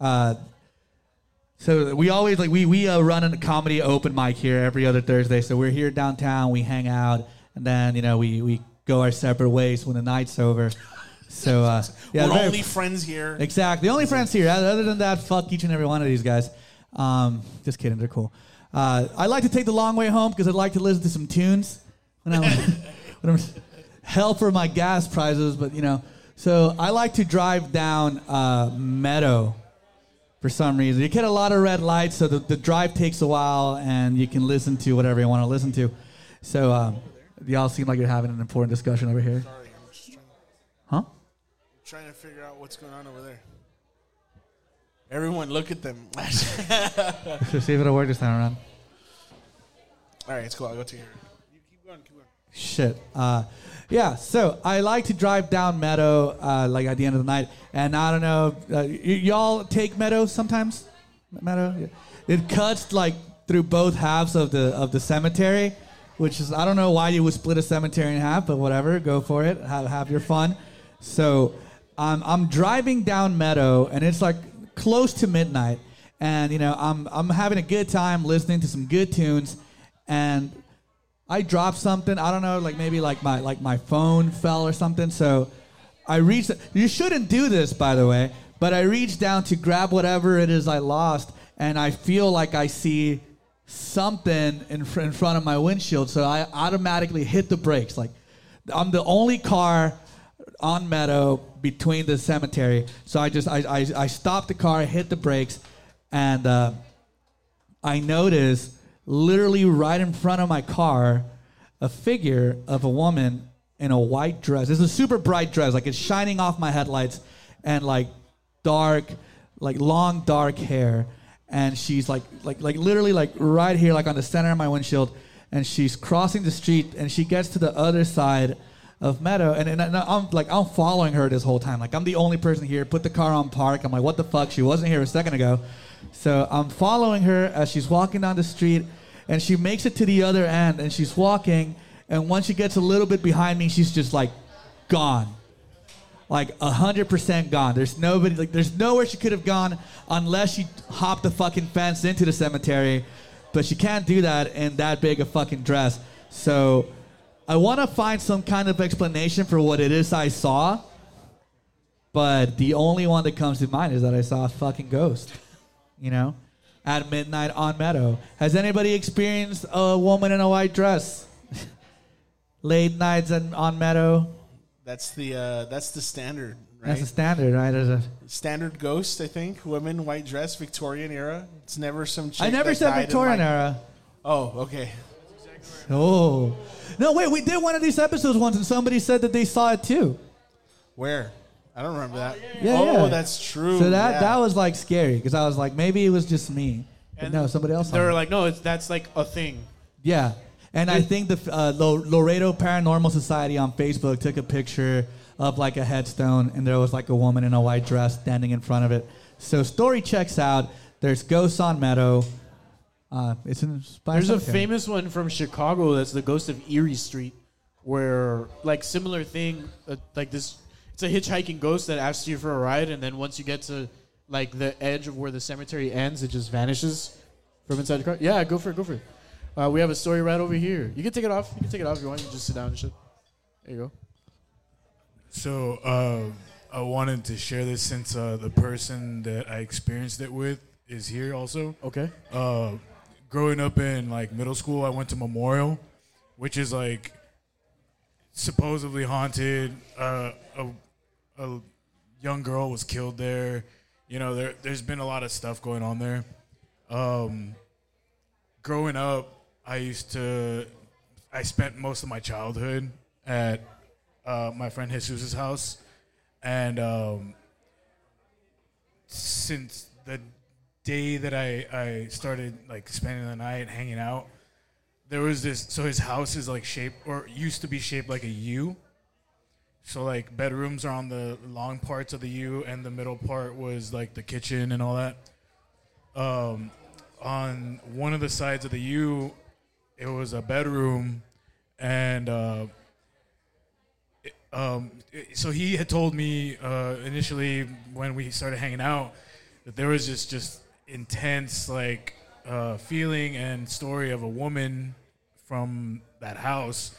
Uh, so we always like we we uh, run a comedy open mic here every other Thursday. So we're here downtown, we hang out, and then you know we we go our separate ways when the night's over. So uh, yeah, We're only friends here. Exactly. The only friends here. Other than that, fuck each and every one of these guys. Um, just kidding. They're cool. Uh, I like to take the long way home because I'd like to listen to some tunes when I'm, when I'm hell for my gas prices. But you know, so I like to drive down uh, Meadow for some reason. You get a lot of red lights, so the, the drive takes a while, and you can listen to whatever you want to listen to. So um, y'all seem like you're having an important discussion over here. Sorry, I'm just trying, Huh? trying to figure out what's going on over there. Everyone, look at them. All So see if it'll work this time around. right, it's cool. I'll go to here. You keep going, keep going. Shit. Uh, yeah. So I like to drive down Meadow, uh, like at the end of the night, and I don't know. Uh, y- y'all take Meadow sometimes. Meadow. Yeah. It cuts like through both halves of the of the cemetery, which is I don't know why you would split a cemetery in half, but whatever. Go for it. Have have your fun. So I'm I'm driving down Meadow, and it's like close to midnight, and you know I'm I'm having a good time listening to some good tunes, and I dropped something. I don't know, like maybe like my like my phone fell or something. So I reached. You shouldn't do this, by the way. But I reached down to grab whatever it is I lost, and I feel like I see something in, fr- in front of my windshield. So I automatically hit the brakes. Like I'm the only car on Meadow between the cemetery. So I just I I, I stopped the car, hit the brakes, and. Uh, I noticed literally right in front of my car a figure of a woman in a white dress. It's a super bright dress, like it's shining off my headlights and like dark, like long dark hair. And she's like like like literally like right here, like on the center of my windshield. And she's crossing the street and she gets to the other side of Meadow. And, and I'm like I'm following her this whole time. Like I'm the only person here. Put the car on park. I'm like, what the fuck? She wasn't here a second ago. So I'm following her as she's walking down the street, and she makes it to the other end, and she's walking, and once she gets a little bit behind me, she's just like gone. Like hundred percent gone. There's nobody like there's nowhere she could have gone unless she hopped the fucking fence into the cemetery. But she can't do that in that big a fucking dress. So I wanna find some kind of explanation for what it is I saw. But the only one that comes to mind is that I saw a fucking ghost. You know? At midnight on Meadow. Has anybody experienced a woman in a white dress? Late nights and on Meadow. That's the uh, that's the standard, right? That's the standard, right? There's a- standard ghost, I think. Women, white dress, Victorian era. It's never some. I never said Victorian era. Oh, okay. Oh. No, wait, we did one of these episodes once and somebody said that they saw it too. Where? I don't remember that. Yeah, oh, yeah. that's true. So that yeah. that was like scary because I was like, maybe it was just me. But no, somebody else. They were like, no, it's that's like a thing. Yeah. And I think the uh, Laredo Paranormal Society on Facebook took a picture of like a headstone, and there was like a woman in a white dress standing in front of it. So story checks out. There's ghosts on Meadow. Uh, it's in. by There's a famous one from Chicago that's the ghost of Erie Street, where like similar thing, uh, like this. It's a hitchhiking ghost that asks you for a ride, and then once you get to like the edge of where the cemetery ends, it just vanishes from inside the car. Yeah, go for it, go for it. Uh, we have a story right over here. You can take it off. You can take it off if you want. You can just sit down and shit. There you go. So uh, I wanted to share this since uh, the person that I experienced it with is here also. Okay. Uh, growing up in like middle school, I went to Memorial, which is like supposedly haunted. Uh, a, a young girl was killed there. You know, there there's been a lot of stuff going on there. Um, growing up, I used to. I spent most of my childhood at uh, my friend Jesus's house, and um, since the day that I I started like spending the night hanging out, there was this. So his house is like shaped or used to be shaped like a U. So like bedrooms are on the long parts of the U, and the middle part was like the kitchen and all that. Um, on one of the sides of the U, it was a bedroom, and uh, um, so he had told me uh, initially when we started hanging out that there was this just intense like uh, feeling and story of a woman from that house.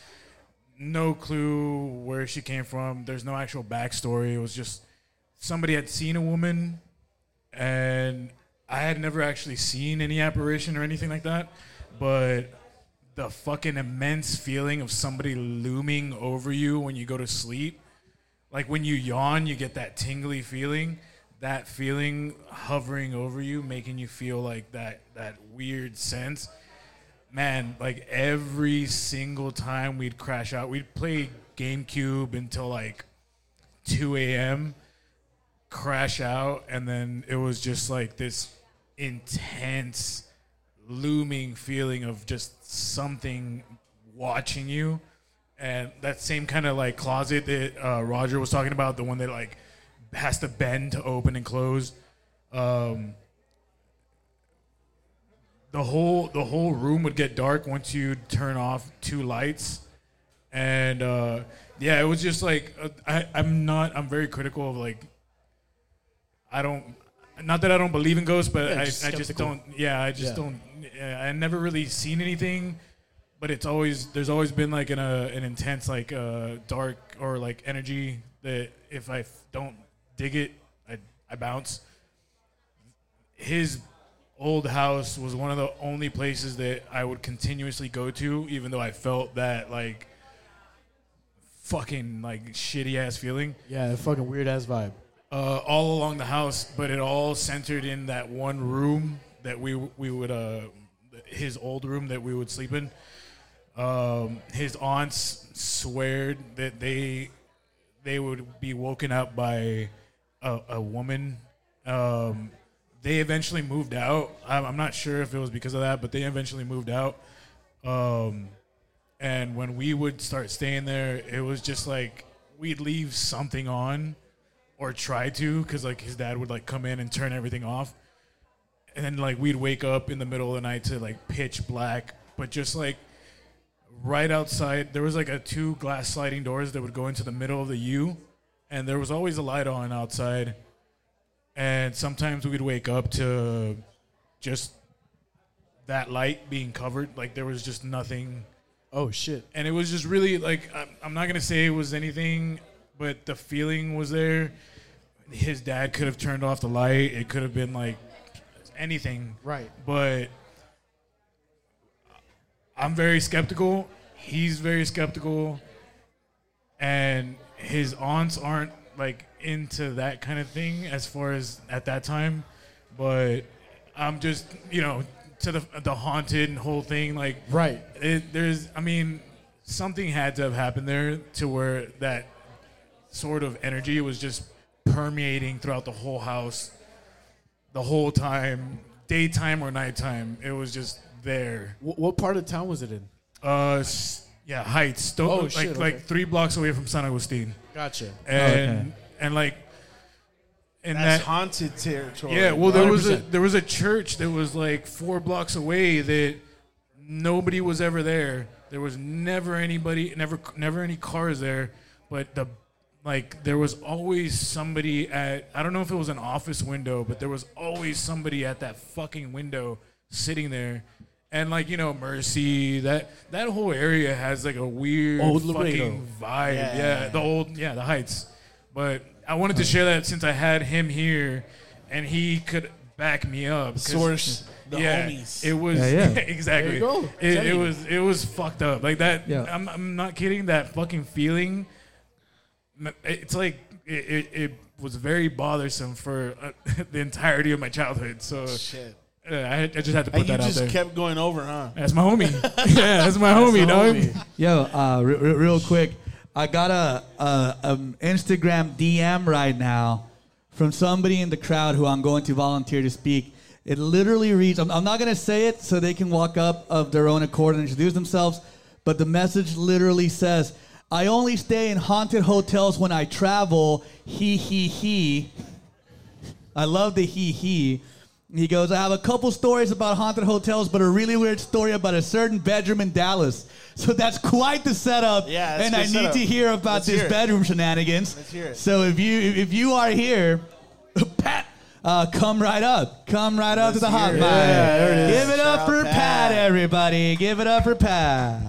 No clue where she came from. There's no actual backstory. It was just somebody had seen a woman, and I had never actually seen any apparition or anything like that. But the fucking immense feeling of somebody looming over you when you go to sleep, like when you yawn, you get that tingly feeling. That feeling hovering over you, making you feel like that that weird sense man, like every single time we'd crash out, we'd play GameCube until like 2 a.m., crash out, and then it was just like this intense, looming feeling of just something watching you. And that same kind of like closet that uh, Roger was talking about, the one that like has to bend to open and close. Um, the whole the whole room would get dark once you turn off two lights and uh yeah it was just like uh, I, i'm not i'm very critical of like i don't not that i don't believe in ghosts but Yeah, I, just I just don't yeah i just Yeah. don't yeah, i never really seen anything but it's always there's always been like an uh, an intense like uh dark or like energy that if i f- don't dig it i i bounce his old house was one of the only places that I would continuously go to, even though I felt that like fucking like shitty ass feeling. Yeah, a fucking weird ass vibe. Uh, all along the house, but it all centered in that one room that we we would uh his old room that we would sleep in. Um, his aunts sweared that they they would be woken up by a, a woman. Um, they eventually moved out. I'm, I'm not sure if it was because of that, but they eventually moved out. Um, and when we would start staying there, it was just like we'd leave something on or try to, because like his dad would like come in and turn everything off, and then like we'd wake up in the middle of the night to like pitch black, but just like right outside there was like a two glass sliding doors that would go into the middle of the U, and there was always a light on outside, and sometimes we'd wake up to just that light being covered, like there was just nothing. Oh shit! And it was just really like I'm, I'm not gonna say it was anything, but the feeling was there. His dad could have turned off the light. It could have been like anything, Right. But I'm very skeptical. He's very skeptical, and his aunts aren't like into that kind of thing as far as at that time. But I'm just you know to the the haunted and whole thing like Right. It, there's I mean something had to have happened there to where that sort of energy was just permeating throughout the whole house the whole time, daytime or nighttime. It was just there. What, what part of town was it in? Uh, yeah, Heights. Sto- Oh, like shit, okay. like three blocks away from San Agustin. Gotcha. And oh, Okay. and like, and That's that haunted territory. Yeah, well, there was a there was a church that was like four blocks away that nobody was ever there. There was never anybody, never never any cars there, but the like there was always somebody at I don't know if it was an office window, but there was always somebody at that fucking window sitting there. And like you know, Mercy, that that whole area has like a weird Old Laredo. fucking vibe. Yeah. yeah, the old, yeah, the Heights. But I wanted to share that since I had him here, and he could back me up. 'cause- Source, the yeah, homies. It was Yeah, yeah. exactly. There you go. It, it was it was fucked up like that. Yeah. I'm I'm not kidding. That fucking feeling. It's like it, it, it was very bothersome for uh, the entirety of my childhood. So Shit. I, I just had to put And you that out just there. kept going over, huh? That's my homie. yeah, that's my homie, dog. Yo, uh, re- re- real quick, I got a, a um, Instagram DM right now from somebody in the crowd who I'm going to volunteer to speak. It literally reads. I'm, I'm not gonna say it so they can walk up of their own accord and introduce themselves, but the message literally says, "I only stay in haunted hotels when I travel." He he he. I love the he he. He goes, I have a couple stories about haunted hotels, but a really weird story about a certain bedroom in Dallas. So that's quite the setup. Yeah, and I need setup. to hear about Let's this hear bedroom shenanigans. Let's hear it. So if you if you are here, Pat, uh, come right up. Come right up to the Let's hotline. Yeah, there it is. Give it up Shout for Pat. Pat. everybody. Give it up for Pat.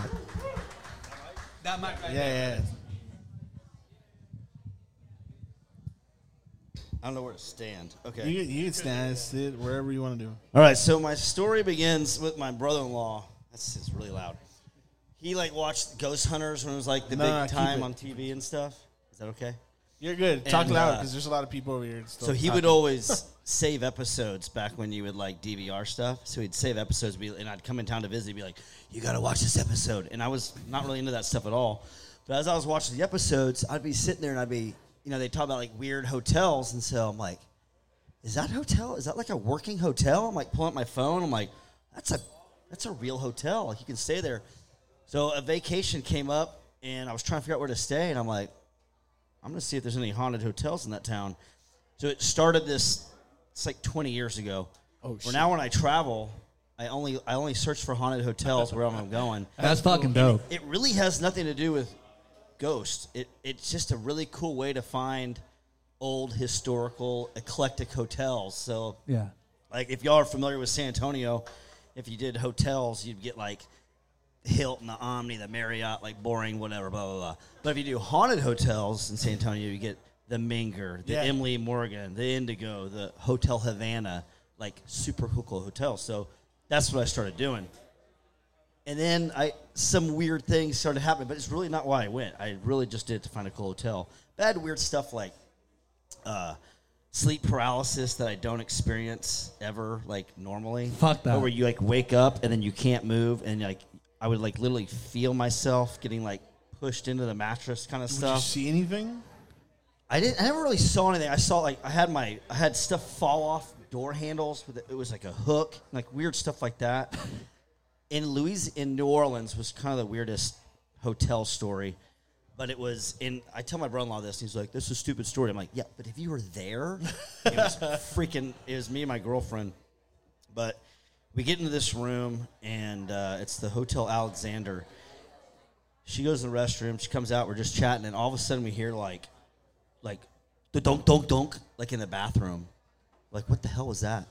Yeah, yeah. I don't know where to stand. Okay. You, can- you can stand, sit wherever you want to do. All right, so my story begins with my brother-in-law. That's it's really loud. He like watched Ghost Hunters when it was like the big keep time it. on TV and stuff. Is that okay? You're good. Talk And, loud uh, because there's a lot of people over here. So he would always save episodes back when you would like DVR stuff. So he'd save episodes, be, and I'd come in town to visit. He'd be like, "You got to watch this episode," and I was not really into that stuff at all. But as I was watching the episodes, I'd be sitting there and I'd be, you know, they talk about like weird hotels, and so I'm like, "Is that hotel? Is that like a working hotel?" I'm like pulling up my phone. I'm like, "That's a that's a real hotel. Like you can stay there." So a vacation came up, and I was trying to figure out where to stay, and I'm like, I'm gonna see if there's any haunted hotels in that town. So it started this. It's like 20 years ago. Oh, Where shit. now when I travel, I only I only search for haunted hotels wherever I'm going. That's fucking dope. It, it really has nothing to do with ghosts. It it's just a really cool way to find old historical eclectic hotels. So Yeah. like if y'all are familiar with San Antonio, if you did hotels, you'd get like Hilton, the Omni, the Marriott, like boring, whatever, blah blah blah. But if you do haunted hotels in San Antonio, you get the Menger, the Yeah. Emily Morgan, the Indigo, the Hotel Havana, like super cool hotels. So that's what I started doing. And then I some weird things started happening, but it's really not why I went. I really just did it to find a cool hotel. But I had weird stuff like uh, sleep paralysis that I don't experience ever, like normally. Fuck that. Where you like wake up and then you can't move, and like I would like literally feel myself getting like pushed into the mattress, kind of stuff. Did stuff. you see anything? I didn't. I never really saw anything. I saw like I had my I had stuff fall off door handles with it was like a hook, like weird stuff like that. In Louis in New Orleans was kind of the weirdest hotel story, but it was in. I tell my brother-in-law this, and he's like, "This is a stupid story." I'm like, "Yeah, but if you were there, it was freaking. It was me and my girlfriend, but." We get into this room, and uh, it's the Hotel Alexander. She goes to the restroom. She comes out. We're just chatting, and all of a sudden we hear like like the dunk dunk dunk like in the bathroom. Like what the hell was that?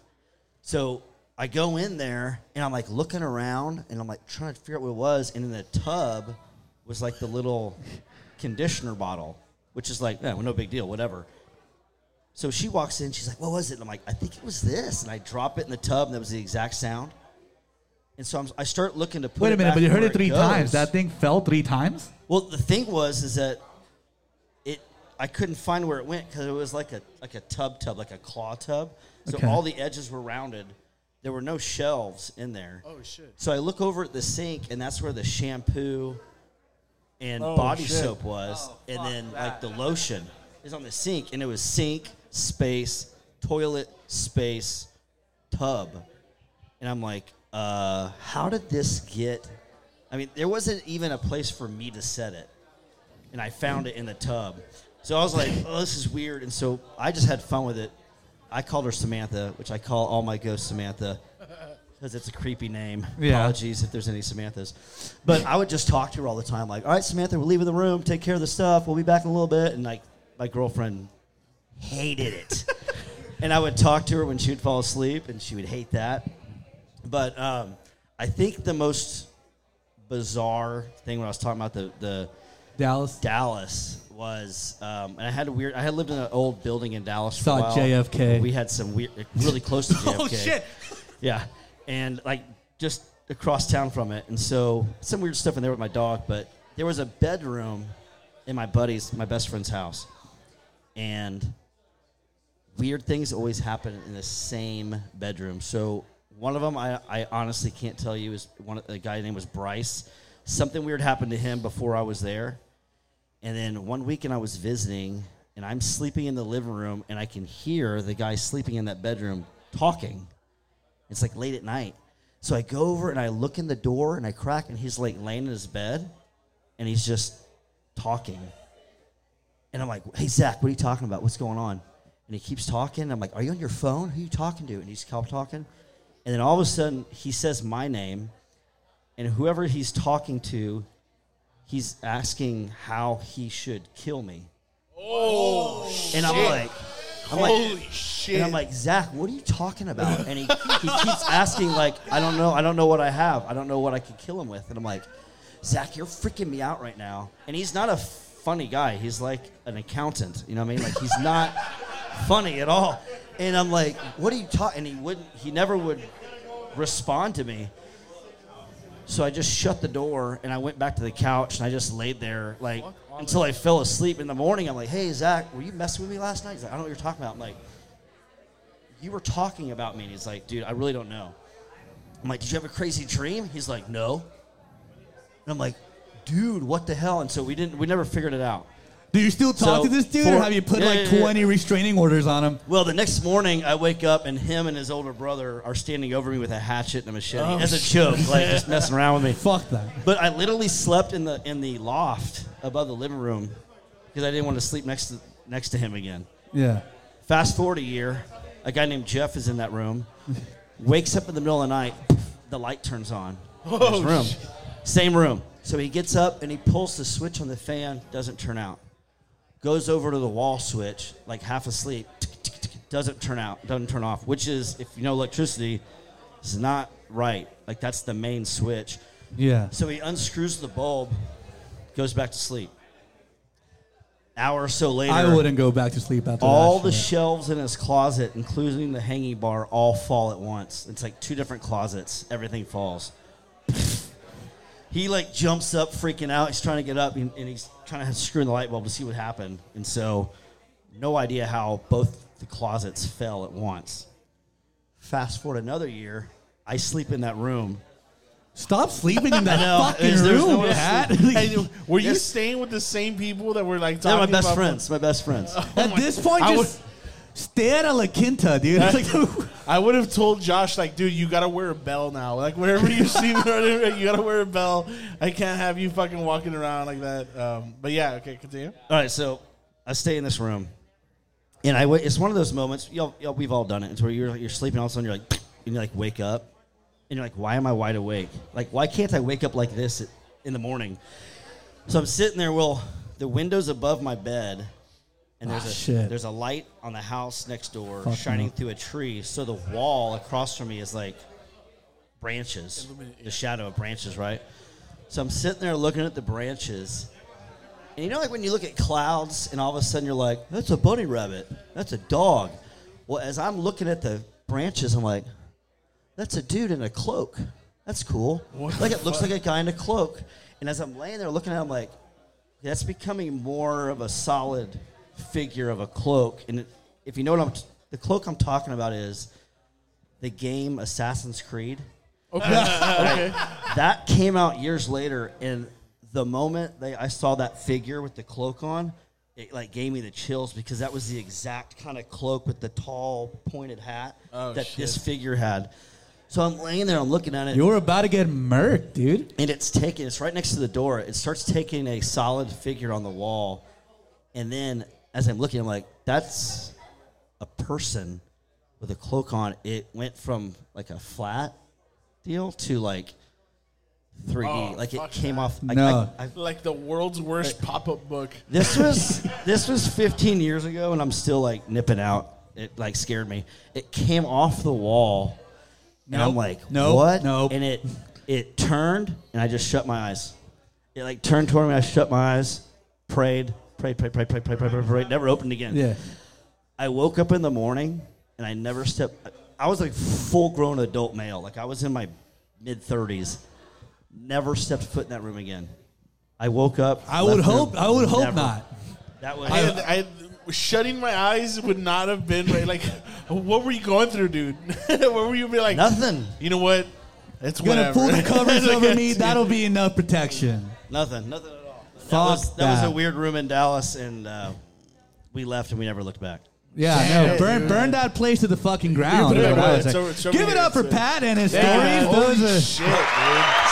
So I go in there and I'm like looking around and I'm like trying to figure out what it was. And in the tub was like the little conditioner bottle, which is like, yeah, well, no big deal, whatever. So she walks in, she's like, What was it? And I'm like, I think it was this. And I drop it in the tub, and that was the exact sound. And so I'm, I start looking to put Wait it a minute, but you heard it three goes. times. That thing fell three times? Well, the thing was is that it I couldn't find where it went because it was like a like a tub tub, like a claw tub. So Okay. all the edges were rounded. There were no shelves in there. Oh, shit. So I look over at the sink, and that's where the shampoo and Oh, body shit. soap was, and then like the lotion is on the sink, and it was sink space toilet space tub, and I'm like, uh, how did this get? I mean, there wasn't even a place for me to set it, and I found it in the tub. So I was like, oh, this is weird, and so I just had fun with it. I called her Samantha, which I call all my ghosts Samantha because it's a creepy name. Yeah. Apologies if there's any Samanthas. But I would just talk to her all the time, like, all right, Samantha, we're leaving the room. Take care of the stuff. We'll be back in a little bit. And like, my girlfriend hated it. and I would talk to her when she would fall asleep, and she would hate that. But um, I think the most bizarre thing when I was talking about the, the Dallas. Dallas was, um, and I had a weird. I had lived in an old building in Dallas for Saw a while. JFK. We had some weird, really close to JFK. Oh, shit. Yeah, and like just across town from it, and so some weird stuff in there with my dog. But there was a bedroom in my buddy's, my best friend's house, and weird things always happen in the same bedroom. So one of them, I, I honestly can't tell you, is one a guy named was Bryce. Something weird happened to him before I was there, and then one weekend I was visiting, and I'm sleeping in the living room, and I can hear the guy sleeping in that bedroom talking, It's like late at night. So I go over and I look in the door and I crack, and he's like laying in his bed, and he's just talking. And I'm like, "Hey Zach, what are you talking about? What's going on?" And he keeps talking. I'm like, "Are you on your phone? Who are you talking to?" And he's kept talking. And then all of a sudden, he says my name, and whoever he's talking to, he's asking how he should kill me. Oh, And I'm shit. like, I'm Holy like, shit. And I'm like, Zach, what are you talking about? And he, he keeps asking, like, I don't know, I don't know what I have. I don't know what I could kill him with. And I'm like, Zach, you're freaking me out right now. And he's not a funny guy. He's like an accountant. You know what I mean? Like he's not funny at all. And I'm like, what are you talking? And he wouldn't. He never would respond to me. So I just shut the door and I went back to the couch and I just laid there like until I fell asleep. In the morning, I'm like, "Hey Zach, were you messing with me last night?" He's like, "I don't know what you're talking about." I'm like, "You were talking about me." And he's like, "Dude, I really don't know." I'm like, "Did you have a crazy dream?" He's like, "No." And I'm like, "Dude, what the hell?" And so we didn't. We never figured it out. Do you still talk So, to this dude, for- or have you put Yeah, like yeah, yeah. 20 restraining orders on him? Well, the next morning I wake up and him and his older brother are standing over me with a hatchet and a machete Oh, as a joke, like just messing around with me. Fuck that. But I literally slept in the in the loft above the living room because I didn't want to sleep next to next to him again. Yeah. Fast forward a year, a guy named Jeff is in that room. Wakes up in the middle of the night, the light turns on. Oh, room, shit. same room. So he gets up and he pulls the switch on the fan, doesn't turn out. Goes over to the wall switch, like half asleep, doesn't turn out, doesn't turn off. Which is, if you know electricity, is not right. Like that's the main switch. Yeah. So he unscrews the bulb, goes back to sleep. Hour or so later, I wouldn't go back to sleep after all the shelves in his closet, including the hanging bar, all fall at once. It's like two different closets. Everything falls. He like jumps up, freaking out. He's trying to get up, and, and he's trying to screw in the light bulb to see what happened. And so, no idea how both the closets fell at once. Fast forward another year, I sleep in that room. Stop sleeping in that know. fucking There's- there's room, nowhere to Pat. sleep. Hey, were you Yes. staying with the same people that were like They're talking my best about friends. My best friends. Oh at this point, I just stay at a La Quinta, dude. I, Like, I would have told Josh, like, dude, you gotta wear a bell now. Like, wherever you see me, you gotta wear a bell. I can't have you fucking walking around like that. Um, but yeah, okay, continue. All right, so I stay in this room, and I wa- it's one of those moments. Y'all, y'all, we've all done it. It's where you're you're sleeping, all of a sudden you're like, and you like wake up, and you're like, why am I wide awake? Like, why can't I wake up like this at- in the morning? So I'm sitting there. Well, the window's above my bed, and there's Ah, a shit. there's a light on the house next door Fuck shining no. through a tree. So the wall across from me is like branches, the shadow of branches, right? So I'm sitting there looking at the branches. And you know, like when you look at clouds and all of a sudden you're like, that's a bunny rabbit. That's a dog. Well, as I'm looking at the branches, I'm like, that's a dude in a cloak. That's cool. What like the it looks like a guy in a cloak. And as I'm laying there looking at it, I'm like, that's becoming more of a solid figure of a cloak. And if you know what I'm, the cloak I'm talking about is the game Assassin's Creed. Okay. Okay. That came out years later, and the moment they, I saw that figure with the cloak on, it like gave me the chills because that was the exact kind of cloak with the tall pointed hat Oh, that shit. this figure had. So I'm laying there, I'm looking at it. you were about to get murked, dude. and it's taking it's right next to the door. It starts taking a solid figure on the wall, and then as I'm looking, I'm like, that's a person with a cloak on. It went from like a flat deal to like 3D. Oh, like it came that. off. I- No. I, I, Like the world's worst pop-up book. this was this was 15 years ago, and I'm still like nipping out. It like scared me. It came off the wall, and I'm Nope. like, Nope. what? Nope. And it it turned, and I just shut my eyes. It like turned toward me. I shut my eyes, prayed, prayed, pray, pray, pray, pray, pray, prayed, prayed never opened again. Yeah. I woke up in the morning, and I never stepped. I was like full grown adult male. Like I was in my mid 30s. Never stepped foot in that room again. I woke up. I would hope. room, I would hope never. not. That was. I, had, I had- shutting my eyes would not have been right. Like, what were you going through, dude? what were you be like? Nothing. You know what? It's You're gonna pull the covers over me. That'll be enough protection. Nothing. Nothing at all. That Fuck was, that was a weird room in Dallas, and uh, we left and we never looked back. Yeah, Damn, no, burn dude. burn that place to the fucking ground. Yeah, is what I bro, was it's over- it's over Give it up for it's- Pat and his Yeah, stories. holy Those are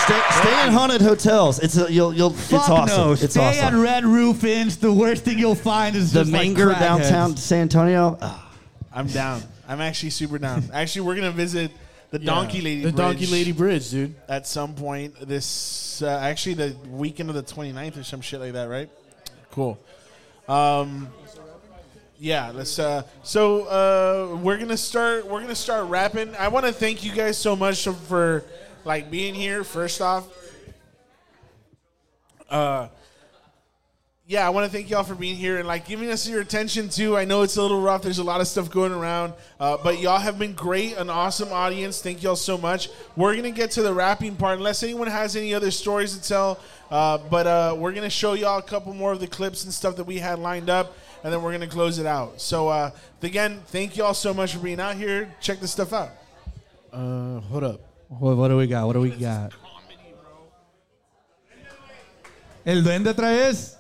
Stay, stay in haunted hotels. It's a, you'll you'll fuck it's awesome. no. It's Stay at awesome. Red Roof Inns. The worst thing you'll find is the just like Menger crackheads. downtown San Antonio. Ah, I'm down. I'm actually super down. actually, we're gonna visit the Yeah, Donkey Lady. the Bridge Donkey Lady Bridge, dude. At some point this, uh, actually, the weekend of the 29th or some shit like that, right? Cool. Um, yeah, let's. Uh, so uh, we're gonna start. We're gonna start rapping. I want to thank you guys so much for like being here. First off, uh, yeah, I want to thank y'all for being here and like giving us your attention too. I know it's a little rough. There's a lot of stuff going around, uh, but y'all have been great, an awesome audience. Thank y'all so much. We're gonna get to the rapping part, unless anyone has any other stories to tell. Uh, but uh, we're gonna show y'all a couple more of the clips and stuff that we had lined up, and then we're gonna close it out. So uh, again, thank y'all so much for being out here. Check this stuff out. Uh, hold up. What, what do we got? What do we got? El duende otra vez.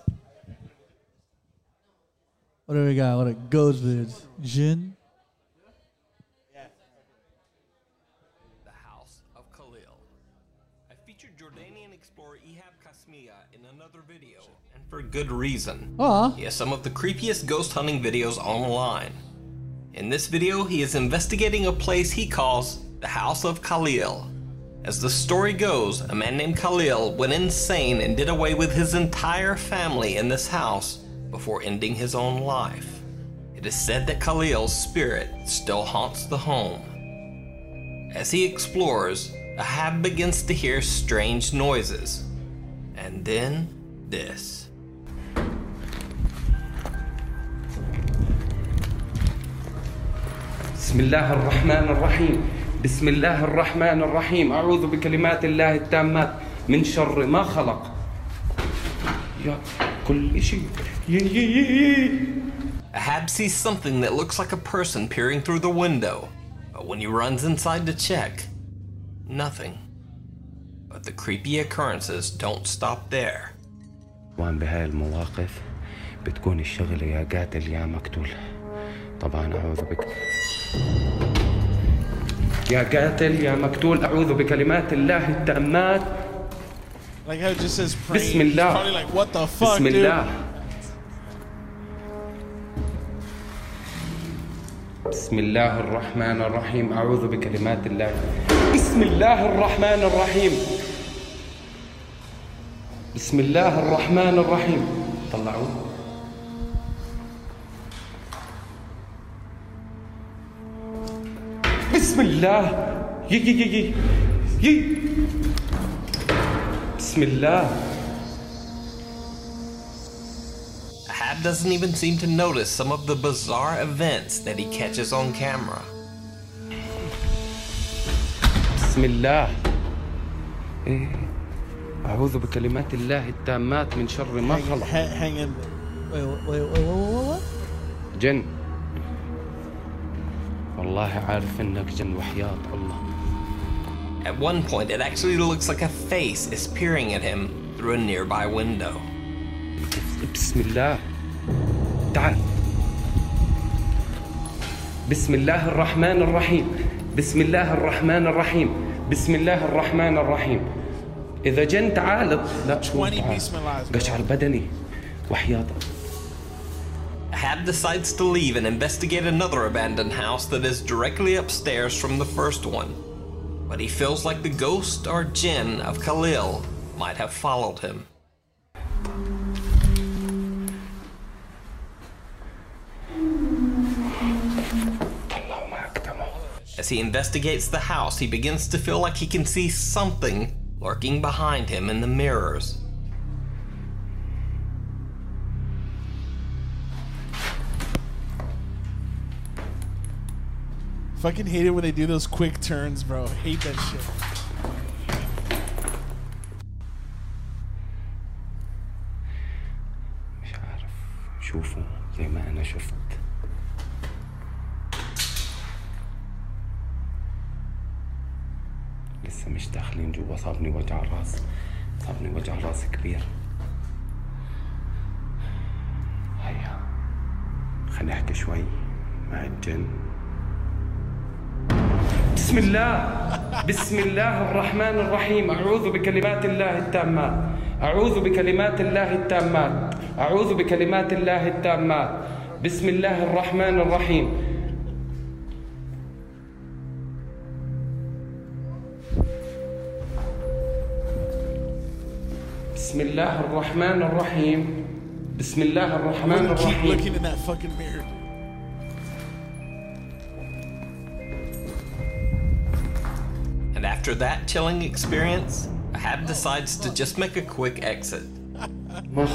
What do we got? What a ghost vids. Jin. The House of Khalil. I featured Jordanian explorer Ihab Kasmia in another video, and for good reason. Aw. He has some of the creepiest ghost hunting videos online. In this video, he is investigating a place he calls the House of Khalil. As the story goes, a man named Khalil went insane and did away with his entire family in this house before ending his own life. It is said that Khalil's spirit still haunts the home. As he explores, Ihab begins to hear strange noises. And then this. بسم الله الرحمن الرحيم بسم الله الرحمن الرحيم أعوذ بكلمات الله التامات من شر ما خلق يا كل شيء Ihab sees something that looks like a person peering through the window, but when he runs inside to check, nothing. But the creepy occurrences don't stop there. طبعا بهاي المواقف بتكون الشغلة يا قاتل يا مقتول طبعا أعوذ بك يا قاتل يا مقتول أعوذ بكلمات الله التامات Like how it just says praying. بسم الله. Like what the fuck, بسم الله. Dude. بسم الله الرحمن الرحيم. أعوذ بكلمات الله. بسم الله الرحمن الرحيم. بسم الله الرحمن الرحيم. طلعوا. بسم الله. يي يي يي يي بسم الله. doesn't even seem to notice some of the bizarre events that he catches on camera. بسم الله إيه. أعوذ بكلمات الله التامات من شر ما Hang, خلق hang, hang in. Wait, wait, wait, wait, what? جن والله عارف انك جن وحياة الله At one point, it actually looks like a face is peering at him through a nearby window. بسم الله تعال بسم الله الرحمن الرحيم بسم الله الرحمن الرحيم بسم الله الرحمن الرحيم إذا جن تعال لا شوف 20 تعال. بسم الله. قشعر بدني وحياة Ahab decides to leave and investigate another abandoned house that is directly upstairs from the first one. But he feels like the ghost or jinn of Khalil might have followed him. As he investigates the house, he begins to feel like he can see something lurking behind him in the mirrors. Fucking hate it when they do those quick turns, bro. Hate that shit. مش عارف شوفوا زي ما أنا شفت لسه مش داخلين جوا صابني وجع راس صابني وجع راس كبير. هيا خلينا نحكي شوي. مع الجن بسم الله. بسم الله الرحمن الرحيم. أعوذ بكلمات الله التامات. أعوذ بكلمات الله التامات. أعوذ بكلمات الله التامات. بسم الله الرحمن الرحيم. بسم الله الرحمن الرحيم بسم الله الرحمن الرحيم looking in that fucking mirror And after that chilling experience, Ihab decides to just make a quick exit. well,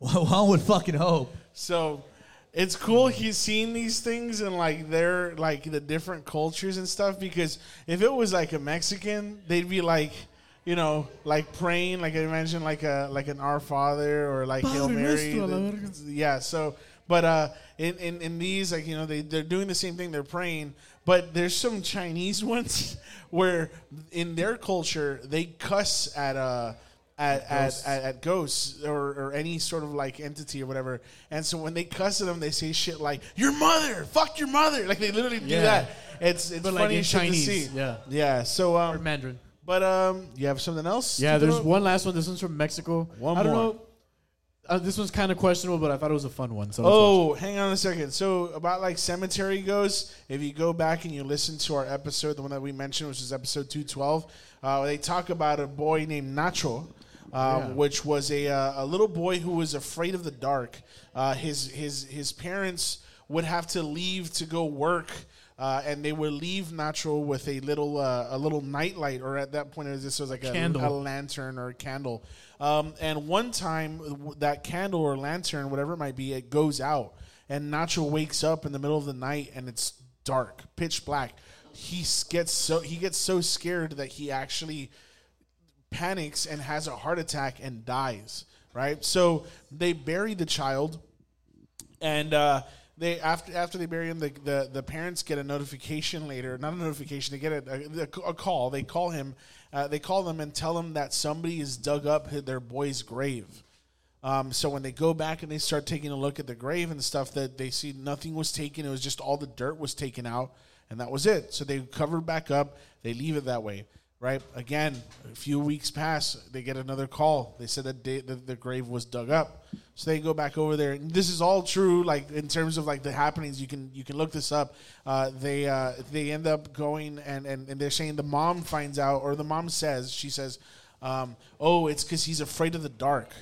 one would fucking hope. So it's cool he's seen these things and like they're like the different cultures and stuff because if it was like a Mexican, they'd be like – you know, like praying, like I mentioned, like a like an Our Father or like Hail Mary. nuestro, The- yeah, so but uh in, in, in these like you know they, they're doing the same thing they're praying but there's some chinese ones where in their culture they cuss at uh at, at, Ghosts. at, at ghosts or, or any sort of like entity or whatever and so when they cuss at them they say shit like your mother fuck your mother like they literally do Yeah. that it's it's But, like, funny in shit Chinese, to see yeah. yeah so um Or Mandarin. But um you have something else Yeah, there's throw? one last one. This one's from Mexico. One I don't more. know. Uh, this one's kind of questionable, but I thought it was a fun one. So Oh, hang on a second. So about like cemetery goes, if you go back and you listen to our episode, the one that we mentioned, which is episode two twelve, uh, they talk about a boy named Nacho. Uh, Yeah. Which was a, uh, a little boy who was afraid of the dark. Uh, his his his parents would have to leave to go work, uh, and they would leave Nacho with a little uh, a little nightlight, or at that point it was this was like a, a lantern or a candle. Um, and one time, that candle or lantern, whatever it might be, it goes out, and Nacho wakes up in the middle of the night, and it's dark, pitch black. He gets so he gets so scared that he actually panics and has a heart attack and dies. Right. So they bury the child, and uh, they after after they bury him, the, the the parents get a notification later. Not a notification. They get a, a, a call. They call him. Uh, they call them and tell them that somebody has dug up their boy's grave. Um, so when they go back and they start taking a look at the grave and stuff, that they see nothing was taken. It was just all the dirt was taken out, and that was it. So they cover back up. They leave it that way, right? Again, a few weeks pass. They get another call. They said that they, the, the grave was dug up. So they go back over there. And this is all true, like in terms of like the happenings. You can you can look this up. Uh, they uh, they end up going and, and and they're saying the mom finds out, or the mom says she says, um, "Oh, it's because he's afraid of the dark."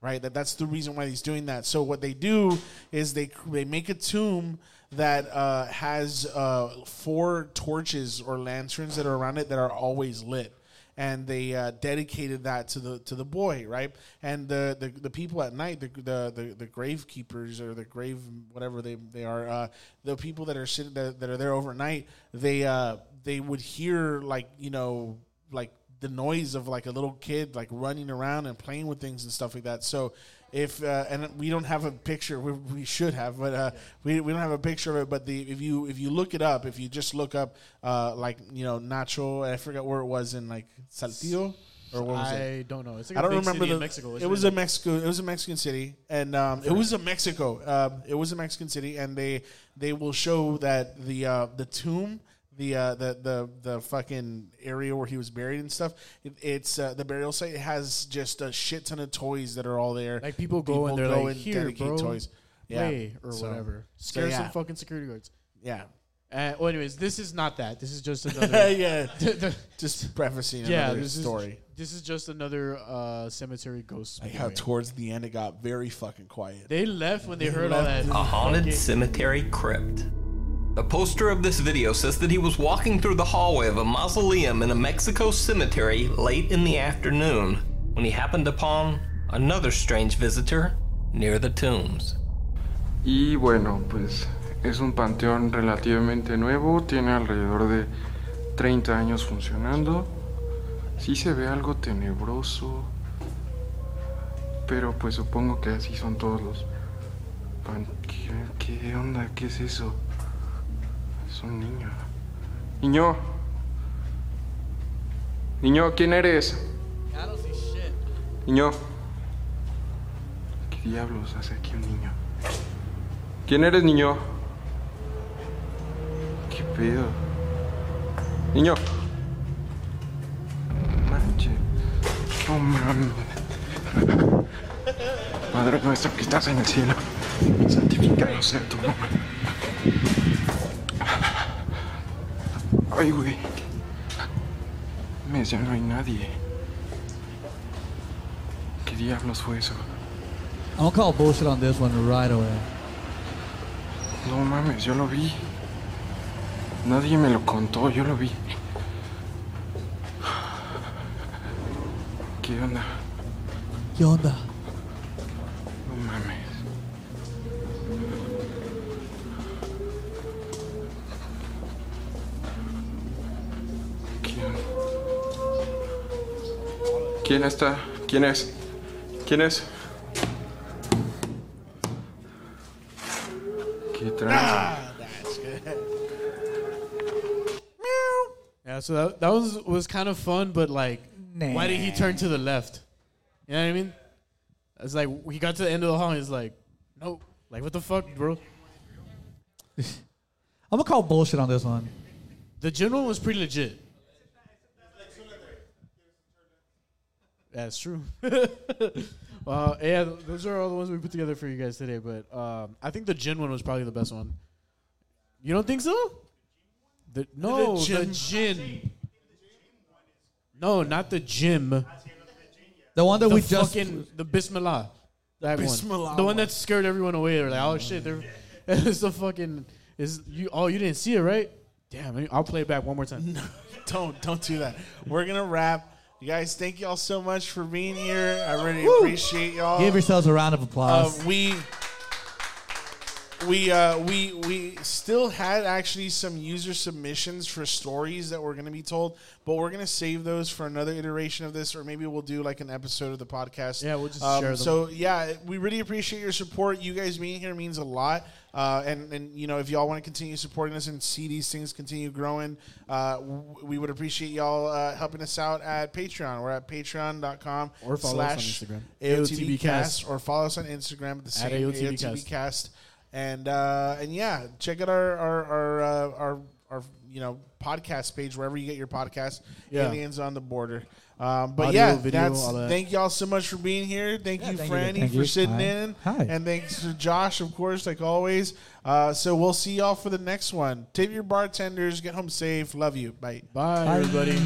right? That that's the reason why he's doing that. So what they do is they they make a tomb that uh, has uh, four torches or lanterns that are around it that are always lit. And they uh, dedicated that to the to the boy, right? And the the, the people at night, the the the, the grave keepers or the grave whatever they they are, uh, the people that are sitting that, that are there overnight, they uh, they would hear like you know like the noise of like a little kid like running around and playing with things and stuff like that. So if uh, and we don't have a picture, we, we should have, but uh, we, we don't have a picture of it. But the if you if you look it up, if you just look up uh, like you know Nacho, I forgot where it was in like Saltillo or what was I it? don't know. It's like I a don't remember the. Mexico, it was it? a Mexico. It was a Mexican city, and um, it was a Mexico. Um, it was a Mexican city, and they they will show that the uh, the tomb the uh, the the the fucking area where he was buried and stuff. It, it's uh, the burial site has just a shit ton of toys that are all there. Like people go and they're like, "Here, dedicate bro, toys, play," or So- whatever. so, Scare yeah. some fucking security guards. Yeah. Uh, well, anyways, this is not that. This is just another. Yeah. Just prefacing another this is- story. this is just another uh, cemetery ghost. Like how towards the end it got very fucking quiet. They left when they heard all that. A haunted cemetery crypt. The poster of this video says that he was walking through the hallway of a mausoleum in a Mexico cemetery late in the afternoon when he happened upon another strange visitor near the tombs. Y bueno, pues es un panteón relativamente nuevo, tiene alrededor de 30 años funcionando. Sí se ve algo tenebroso, pero pues supongo que así son todos los. ¿Qué, qué onda? ¿Qué es eso? Es un niño. Niño. Niño, ¿quién eres? Niño. ¿Qué diablos hace aquí un niño? ¿Quién eres, niño? pedo? Niño. Manche. No mames. Padre nuestro que estás en el cielo, santificado sea tu nombre. Ay, güey. Mes, ya no hay nadie. ¿Qué diablos fue eso? Gonna call bullshit on this one right away. No mames, yo lo vi. Nadie me lo contó, yo lo vi. ¿Qué onda? ¿Qué onda? ¿Quién está? ¿Quién es? ¿Quién es? ¿Qué trae? Ah, that's good. Yeah, so that, that was was kind of fun, but like, why did he turn to the left? You know what I mean? It's like he got to the end of the hall, and he's like, nope. Like, what the fuck, bro? I'm gonna call bullshit on this one. The gym one was pretty legit. That's true. uh, yeah, those are all the ones we put together for you guys today. But um, I think the jinn one was probably the best one. You don't think so? The, no, the jinn- jinn. No, not the gym. The one that the we just fucking the Bismillah. That Bismillah one. The one one. that scared everyone away. They're like, oh shit, they're it's the fucking is you. Oh, you didn't see it, right? Damn, I'll play it back one more time. No, don't don't do that. We're gonna wrap. You guys, thank y'all so much for being here. I really appreciate y'all. give yourselves a round of applause. Uh, we we uh, we we still had actually some user submissions for stories that were going to be told, but we're going to save those for another iteration of this, or maybe we'll do like an episode of the podcast. Yeah, we'll just Um, share them. So yeah, we really appreciate your support. You guys being here means a lot. Uh, and and you know if y'all want to continue supporting us and see these things continue growing, uh, w- we would appreciate y'all uh, helping us out at Patreon. We're at patreon.com Or follow us on Instagram. AOTBcast or follow us on Instagram at the same At AOTBcast. AOTBcast. And uh, and yeah, check out our our our, uh, our our you know podcast page wherever you get your podcast. Yeah. Aliens on the border. Um, but Audio, yeah, video, that's that. thank y'all so much for being here. Thank you, thank you. Franny, Thank for you. sitting Hi. in. Hi. And thanks to Josh, of course, like always. Uh, so we'll see y'all for the next one. Tip your bartenders. Get home safe. Love you. Bye. Bye, Bye. everybody.